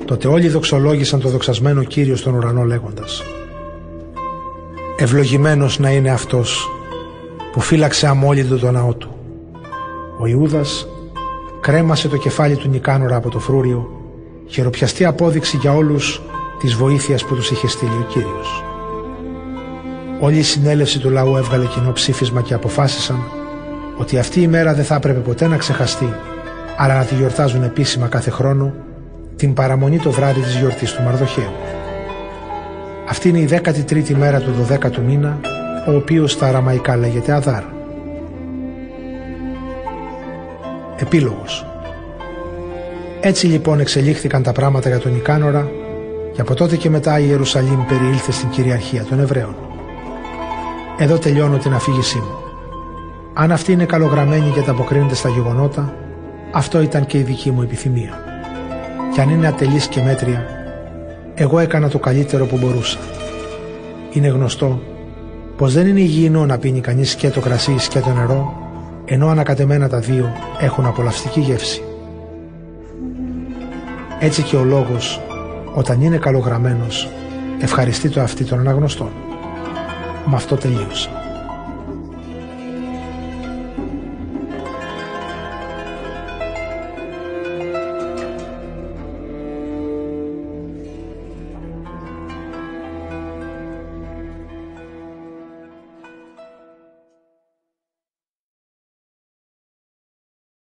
Τότε όλοι δοξολόγησαν το δοξασμένο Κύριο στον ουρανό λέγοντας «Ευλογημένος να είναι αυτός που φύλαξε αμόλυντο το ναό του». Ο Ιούδας κρέμασε το κεφάλι του Νικάνορα από το φρούριο, χειροπιαστή απόδειξη για όλους της βοήθειας που τους είχε στείλει ο Κύριος. Όλη η συνέλευση του λαού έβγαλε κοινό ψήφισμα και αποφάσισαν ότι αυτή η μέρα δεν θα έπρεπε ποτέ να ξεχαστεί, αλλά να τη γιορτάζουν επίσημα κάθε χρόνο την παραμονή το βράδυ της γιορτής του Μαρδοχαίου. Αυτή είναι η 13η μέρα του 12ου μήνα, ο οποίος στα αραμαϊκά λέγεται Αδάρ. Επίλογος Έτσι λοιπόν εξελίχθηκαν τα πράγματα για τον Ικάνορα και από τότε και μετά η Ιερουσαλήμ περιήλθε στην κυριαρχία των Εβραίων. Εδώ τελειώνω την αφήγησή μου. Αν αυτή είναι καλογραμμένη και ανταποκρίνεται στα γεγονότα, αυτό ήταν και η δική μου επιθυμία. Και αν είναι ατελής και μέτρια, Εγώ έκανα το καλύτερο που μπορούσα. Είναι γνωστό πως δεν είναι υγιεινό να πίνει κανείς και το κρασί και το νερό, ενώ ανακατεμένα τα δύο έχουν απολαυστική γεύση. Έτσι και ο λόγος, όταν είναι καλογραμμένος, ευχαριστεί το αυτή των αναγνωστών. Με αυτό τελείωσα.